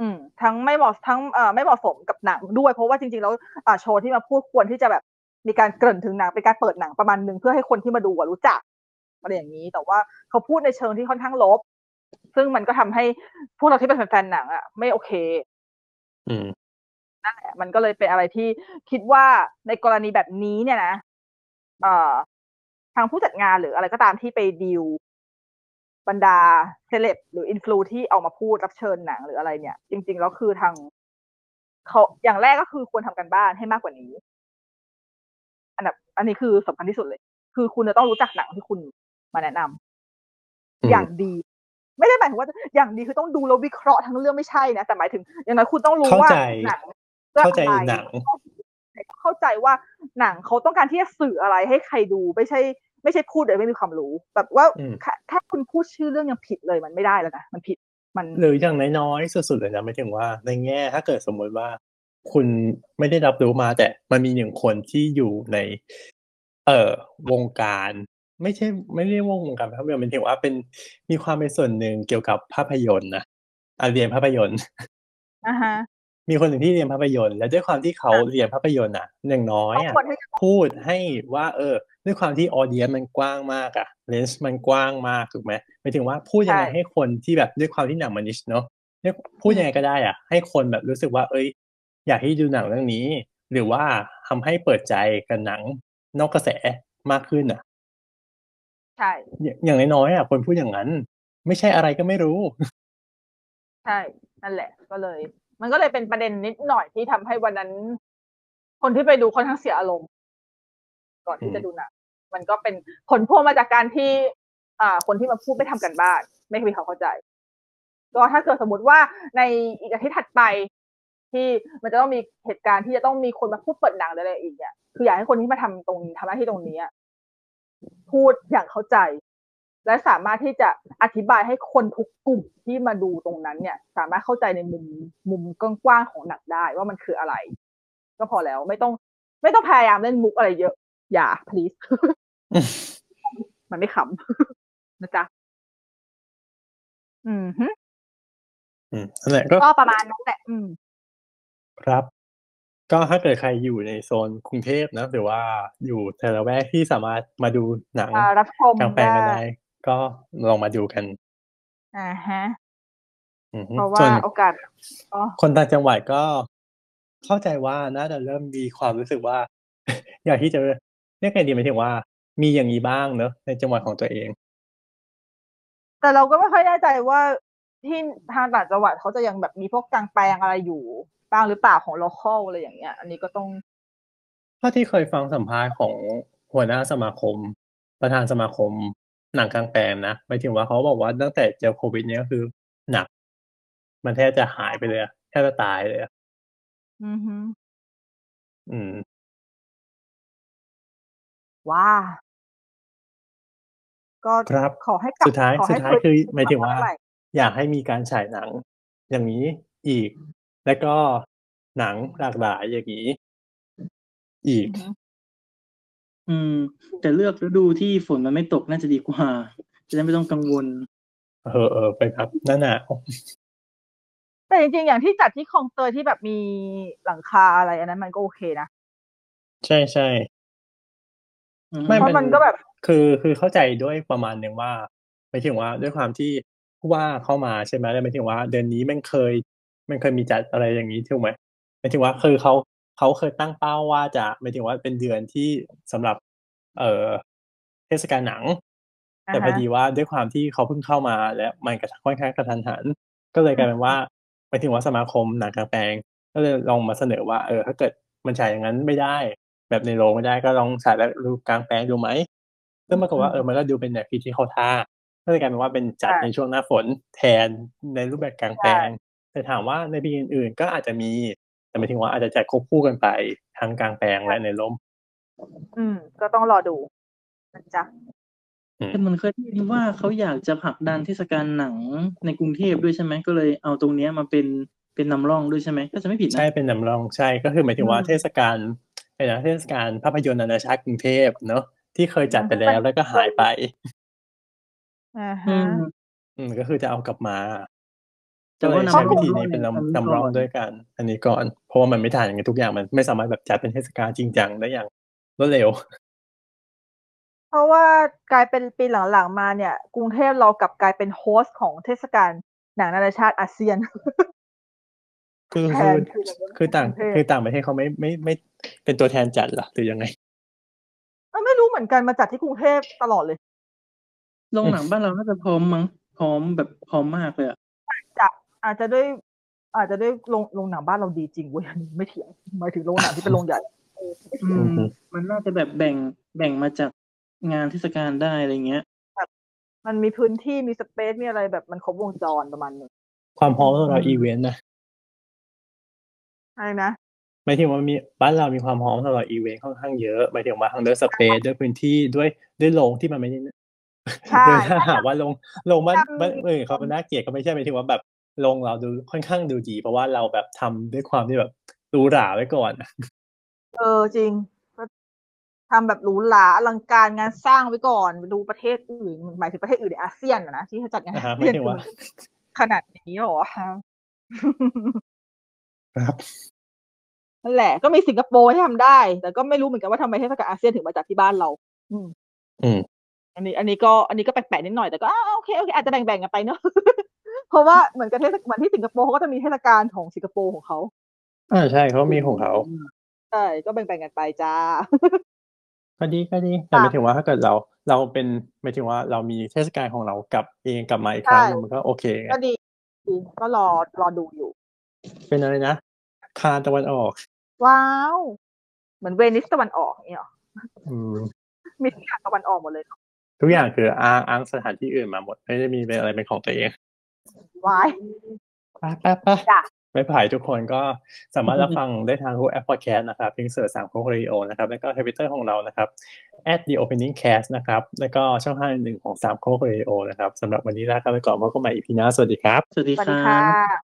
อืมอืมทั้งไม่เหมาะทั้งเอ่อไม่เหมาะสมกับหนังด้วย เพราะว่าจริงๆแล้วอ่าโชว์ที่มาพูดควรที่จะแบบมีการเกริ่นถึงหนังเป็นการเปิดหนังประมาณหนึ่งเพื่อให้คนที่มาดูอะรู้จักอะไรอย่างนี้ แต่ว่าเขาพูดในเชิงที่ค่อนข้างลบ ซึ่งมันก็ทำให้พวกเราที่เป็นแฟนๆหนังอะไม่โอเค อืมนั่นแหละมันก็เลยเป็นอะไรที่คิดว่าในกรณีแบบนี้เนี่ยนะเอ่อทางผู้จัดงานหรืออะไรก็ตามที่ไปดีล บรรดาเซเลบหรืออินฟลูที่เอามาพูดรับเชิญหนังหรืออะไรเนี่ย จริง ๆ แล้วคือทางเขาอย่างแรกก็คือควรทำกันบ้านให้มากกว่านี้ อันดับ อันนี้คือสำคัญที่สุดเลย คือคุณจะต้องรู้จักหนังที่คุณมาแนะนำอืมอย่างดี ไม่ได้หมายถึงว่าอย่างดีคือต้องดูแล้ววิเคราะห์ทั้งเรื่องไม่ใช่นะแต่หมายถึง อย่างน้อยคุณต้องรู้เข้าว่าใจหนังรื่องเข้าใจอะไรหนังเข้าใจว่าหนังเขาต้องการที่จะสื่ออะไรให้ใครดูไม่ใช่ ไม่ใช่พูดโดยไม่มีความรู้ แบบว่าอืมแค่แค่คุณพูดชื่อเรื่องยังผิดเลยมันไม่ได้แล้วนะมันผิดมันหรืออย่างน้อยๆสุดๆเลยนะไม่ถึงว่า ในแง่ถ้าเกิดสมมติว่า คุณไม่ได้รับรู้มาแต่มันมีหนึ่งคนที่อยู่ใน เอ่อวงการ ไม่ใช่ ไม่เรียกว่าวงการภาพยนตร์มันถึงว่าเป็นมีความเป็นส่วนหนึ่งเกี่ยวกับภาพยนตร์นะอะเรียนภาพยนตร์อ่าฮะ มีคนหนึ่งที่เรียนภาพยนตร์ และด้วยความที่เขาเรียนภาพยนตร์อะอย่างน้อยต้องอะควรที่จะพูดให้ว่า เออ ด้วยความที่ออเดียนมันกว้างมากอะเลนส์มันกว้างมากถูกไหมหมายถึงว่าพูดยังไงใช่ให้คนที่แบบด้วยความที่หนังมันนิชเนาะเนี่ยพูดยังไงก็ได้อะ ให้คนแบบรู้สึกว่า เอ้ย อยากให้ดูหนังเรื่องนี้ หรือว่าทำให้เปิดใจกับหนังนอกกระแสมากขึ้นอะใช่อย่างอย่างน้อยๆอะคนพูดอย่างนั้น ไม่ใช่อะไรก็ไม่รู้ ใช่นั่นแหละ ก็เลย มันก็เลยเป็นประเด็นนิดหน่อยที่ทำให้วันนั้น คนที่ไปดูค่อนข้างเสียอารมณ์ ก่อนที่จะดูหนังมันก็เป็นผลพวงมาจากการที่ อ่า คนที่มาพูดไม่ทำกันบ้าน ไม่มีควาเข้าใจ ก็ถ้าเกิดสมมติว่าในอีกอาทิตย์ถัดไป ที่มันจะต้องมีเหตุการณ์ที่จะต้องมีคนมาพูดเปิดหนังอะไรอีกเนี่ยคืออยากให้คนที่มาทำตรงทำหน้าที่ตรงนี้พูดอย่างเข้าใจ และสามารถที่จะอธิบายให้คนทุกกลุ่มที่มาดูตรงนั้นเนี่ย สามารถเข้าใจในมุมมุมกว้างๆของหนังได้ว่ามันคืออะไร ก็พอแล้วไม่ต้อง ไม่ต้องพยายามเล่นมุกอะไรเยอะ อย่า please มันไม่ขำนะจ๊ะอืมฮึอืมนั่นแหละก็ก็ประมาณนั้นแหละอืม ครับ ก็ถ้าเกิดใครอยู่ในโซนกรุงเทพนะหรือว่าอยู่แถวละแวกที่สามารถมาดูหนังอ่ารับชมกลางแปลงกันได้ได้ ก็ลองมาดูกัน อ่าฮะ อือฮึเพราะว่าส่วน โอกาสอ๋อคนต่างจังหวัดก็เข้าใจว่าน่าจะเริ่มมีความรู้สึกว่า อยากที่จะเรียกไงดีหมายถึงว่า มีอย่างนี้บ้างเนอะในจังหวัดของตัวเอง แต่เราก็ไม่ค่อยแน่ใจว่าที่ทางต่างจังหวัดเขาจะยังแบบมีพวกกลางแปลงอะไรอยู่บ้างหรือเปล่าของ local อะไรอย่างเงี้ย อันนี้ก็ต้อง เท่าที่เคยฟังสัมภาษณ์ของหัวหน้าสมาคม ประธานสมาคม หนังกลางแปลงนะหมายถึงว่าเขาบอกว่าตั้งแต่เจอโควิดเนี่ยก็คือหนัก มันแทบจะหายไปเลยอะแทบจะตายเลยอะอือฮึ อืม ว้า ก็ครับ ขอให้กลับสุดท้าย ขอสุให้ดท้ายคือฟื้นหมายถึงว่าเมื่อไหร่ อยากให้มีการฉายหนังอย่างนี้อีก แล้วก็หนังหลากหลายอย่างนี้ อีกอือฮึ อืม แต่เลือกฤดูที่ฝนมันไม่ตกน่าจะดีกว่า จะได้ไม่ต้องกังวล เออเออไปครับหนั่นหนาวแต่จริงๆ อย่างที่จัดที่คลองเตยที่แบบมีหลังคาอะไรอันนั้นมันก็โอเคนะ ใช่ใช่อือฮึไม่เพราะมันก็แบบ คือคือเข้าใจด้วยประมาณหนึ่งว่าหมายถึงว่าด้วยความที่ผู้ว่าเข้ามาใช่ไหมแล้วหมายถึงว่า เดือนนี้มันเคย มันเคยมีจัดอะไรอย่างนี้ถูกไหมหมายถึงว่าคือเขา เขาเคยตั้งเป้าว่าจะหมายถึงว่าเป็นเดือนที่สำหรับ เอ่อเทศกาลหนังอ่าฮะแต่พอดีว่าด้วยความที่เขาเพิ่งเข้ามา และมันกระค่อนข้างกระทันหัน ก็เลยกลายเป็นว่าหมายถึงว่าสมาคมหนังกลางแปลง ก็เลยลองมาเสนอว่า เออ ถ้าเกิดมันฉายอย่างนั้นไม่ได้ แบบในโรงไม่ได้ก็ลองฉายแบบดูกลางแปลงดูไหมซึ่งปรากฏว่าเออมันก็ดูเป็นแบบที่เข้าท่าก็เลยกลายเป็นว่าเป็นจัดใช่ในช่วงหน้าฝนแทนในรูปแบบกลางแปลงแต่ถามว่าในปีอื่นๆก็อาจจะมีแต่ หมายถึงว่าอาจจะจัดควบคู่กันไปทั้งกลางแปลงและในร่ม อืม ก็ต้องรอดูนะจ๊ะแต่มันเคยได้ยินว่าเขาอยากจะผลักดันเทศกาลหนังในกรุงเทพด้วยใช่ไหมก็เลยเอาตรงเนี้ยมาเป็นเป็นนำร่องด้วยใช่ไหมก็จะไม่ผิดนะใช่เป็นนำร่องใช่ก็คือหมายถึงว่าอืมเทศกาลอะไรนะเทศกาลภาพยนตร์นานาชาติกรุงเทพเนอะที่เคยจัดไปแล้วแล้วก็หายไปอ่าอืฮะมอืมก็คือจะเอากลับมา แต่ก็เลว่ายนำใช้วิร่องธีนี้เป็นด้วยนำนำนำร่องก่อนด้วยกัน อันนี้ก่อน เพราะว่ามันไม่ทันอย่างทุกอย่างมันไม่สามารถแบบจัดเป็นเทศกาลจริงจังได้อย่างรวดเร็ว เพราะว่ากลายเป็นปีหลังๆมาเนี่ย กรุงเทพเรากลับกลายเป็นโฮสต์ของเทศกาลหนังนานาชาติอาเซียน คือแทคือนคือแบบว่าคือต่างกรุงเทพคือต่างประเทศเขาไม่ไม่ไม่เป็นตัวแทนจัดเหรอหรือยังไงเอ้ยไม่รู้เหมือนกันมาจัดที่กรุงเทพตลอดเลยโรงหนังบ้านเราน่าจะพร้อมมั้งพร้อมแบบพร้อมมากเลยอะจะ อาจจะด้วย อาจจะด้วยโรงโรงหนังบ้านเราดีจริงเว้ยอันนี้ไม่เถียงหมายถึงโรงหนังที่เป็นโรงใหญ่อือืมอฮึมันน่าจะแบบแบ่งแบ่งมาจากงานเทศกาลได้อะไรเงี้ยมันมีพื้นที่มี space มีอะไรแบบมันครบวงจรประมาณหนึงความพร้อมสำหรับอีเวนต์นะอะไรนะหมายถึงว่ามีบ้านเรามีความพร้อมสำหรับอีเวนต์ค่อนข้างเยอะหมายถึงว่าทั้งด้วย space ด้วยพื้นที่ด้วยด้วยโรงที่มันไม่ได้ใช่โดยถ้าหากว่าโรงโรงบ้านจำบ้านอื่นเขาเป็นน่าเกลียดก็ไม่ใช่หมายถึงว่าแบบ โรงเราดูค่อนข้างดูดี เพราะว่าเราแบบทำด้วยความที่แบบหรูหราไว้ก่อนเออจริงก็ทำแบบหรูหราอลังการงานสร้างไว้ก่อนไปดูประเทศอื่นหมายถึงประเทศอื่นในอาเซียนอะนะที่เขาจัดงานนะฮะอาไม่เซียนถึงว่าขนาดนี้เหรอฮะครับนั่นแหละ ก็มีสิงคโปร์ที่ทำได้ แต่ก็ไม่รู้เหมือนกันว่าทำไมเทศกาลอาเซียนถึงมาจัดที่บ้านเรา อืม อืม อันนี้ อันนี้ก็ อันนี้ก็แปลกๆนิดหน่อยแต่ก็อ่าโอเคโอเคอาจจะแบ่งๆกันไปเนอะ เพราะว่าเหมือนกับเทศเหมือนที่สิงคโปร์เขาก็จะมีเทศกาลของสิงคโปร์ของเขาอ่าใช่เขามีของเขาใช่ก็แบ่งๆกันไปจ้าก็ดีก็ดีแต่หมายถึงว่าถ้าเกิดเราเราเป็นหมายถึงว่าเรามีเทศกาลของเรากลับเองกลับมาอีกครั้งหนึ่งใช่มันก็โอเคไงก็ดีดีก็รอรอดูอยู่ เป็นอะไรนะคานตะวันออก ว้าว เหมือนเวนิสตะวันออกเนี่ยหรออืมมีทุกอย่างตะวันออกหมดเลยเนอะทุกอย่างคืออ้างอ้างสถานที่อื่นมาหมด ไม่ได้มีเป็นอะไรเป็นของตัวเอง วายไปไปไปจ้ะไม่ผ่ายทุกคนก็สามารถรับฟังได้ทางทุกแอปพอดแคสต์นะครับเพียง search สามโคกเรดิโอนะครับ แล้วก็ทวิตเตอร์ของเรานะครับ at the opening cast นะครับ แล้วก็ช่องทางหนึ่งของสามโคกเรดิโอนะครับสำหรับวันนี้ลาไปก่อนพบกันใหม่ EP หน้าสวัสดีครับ สวัสดีสวัสดีรัค่ะบ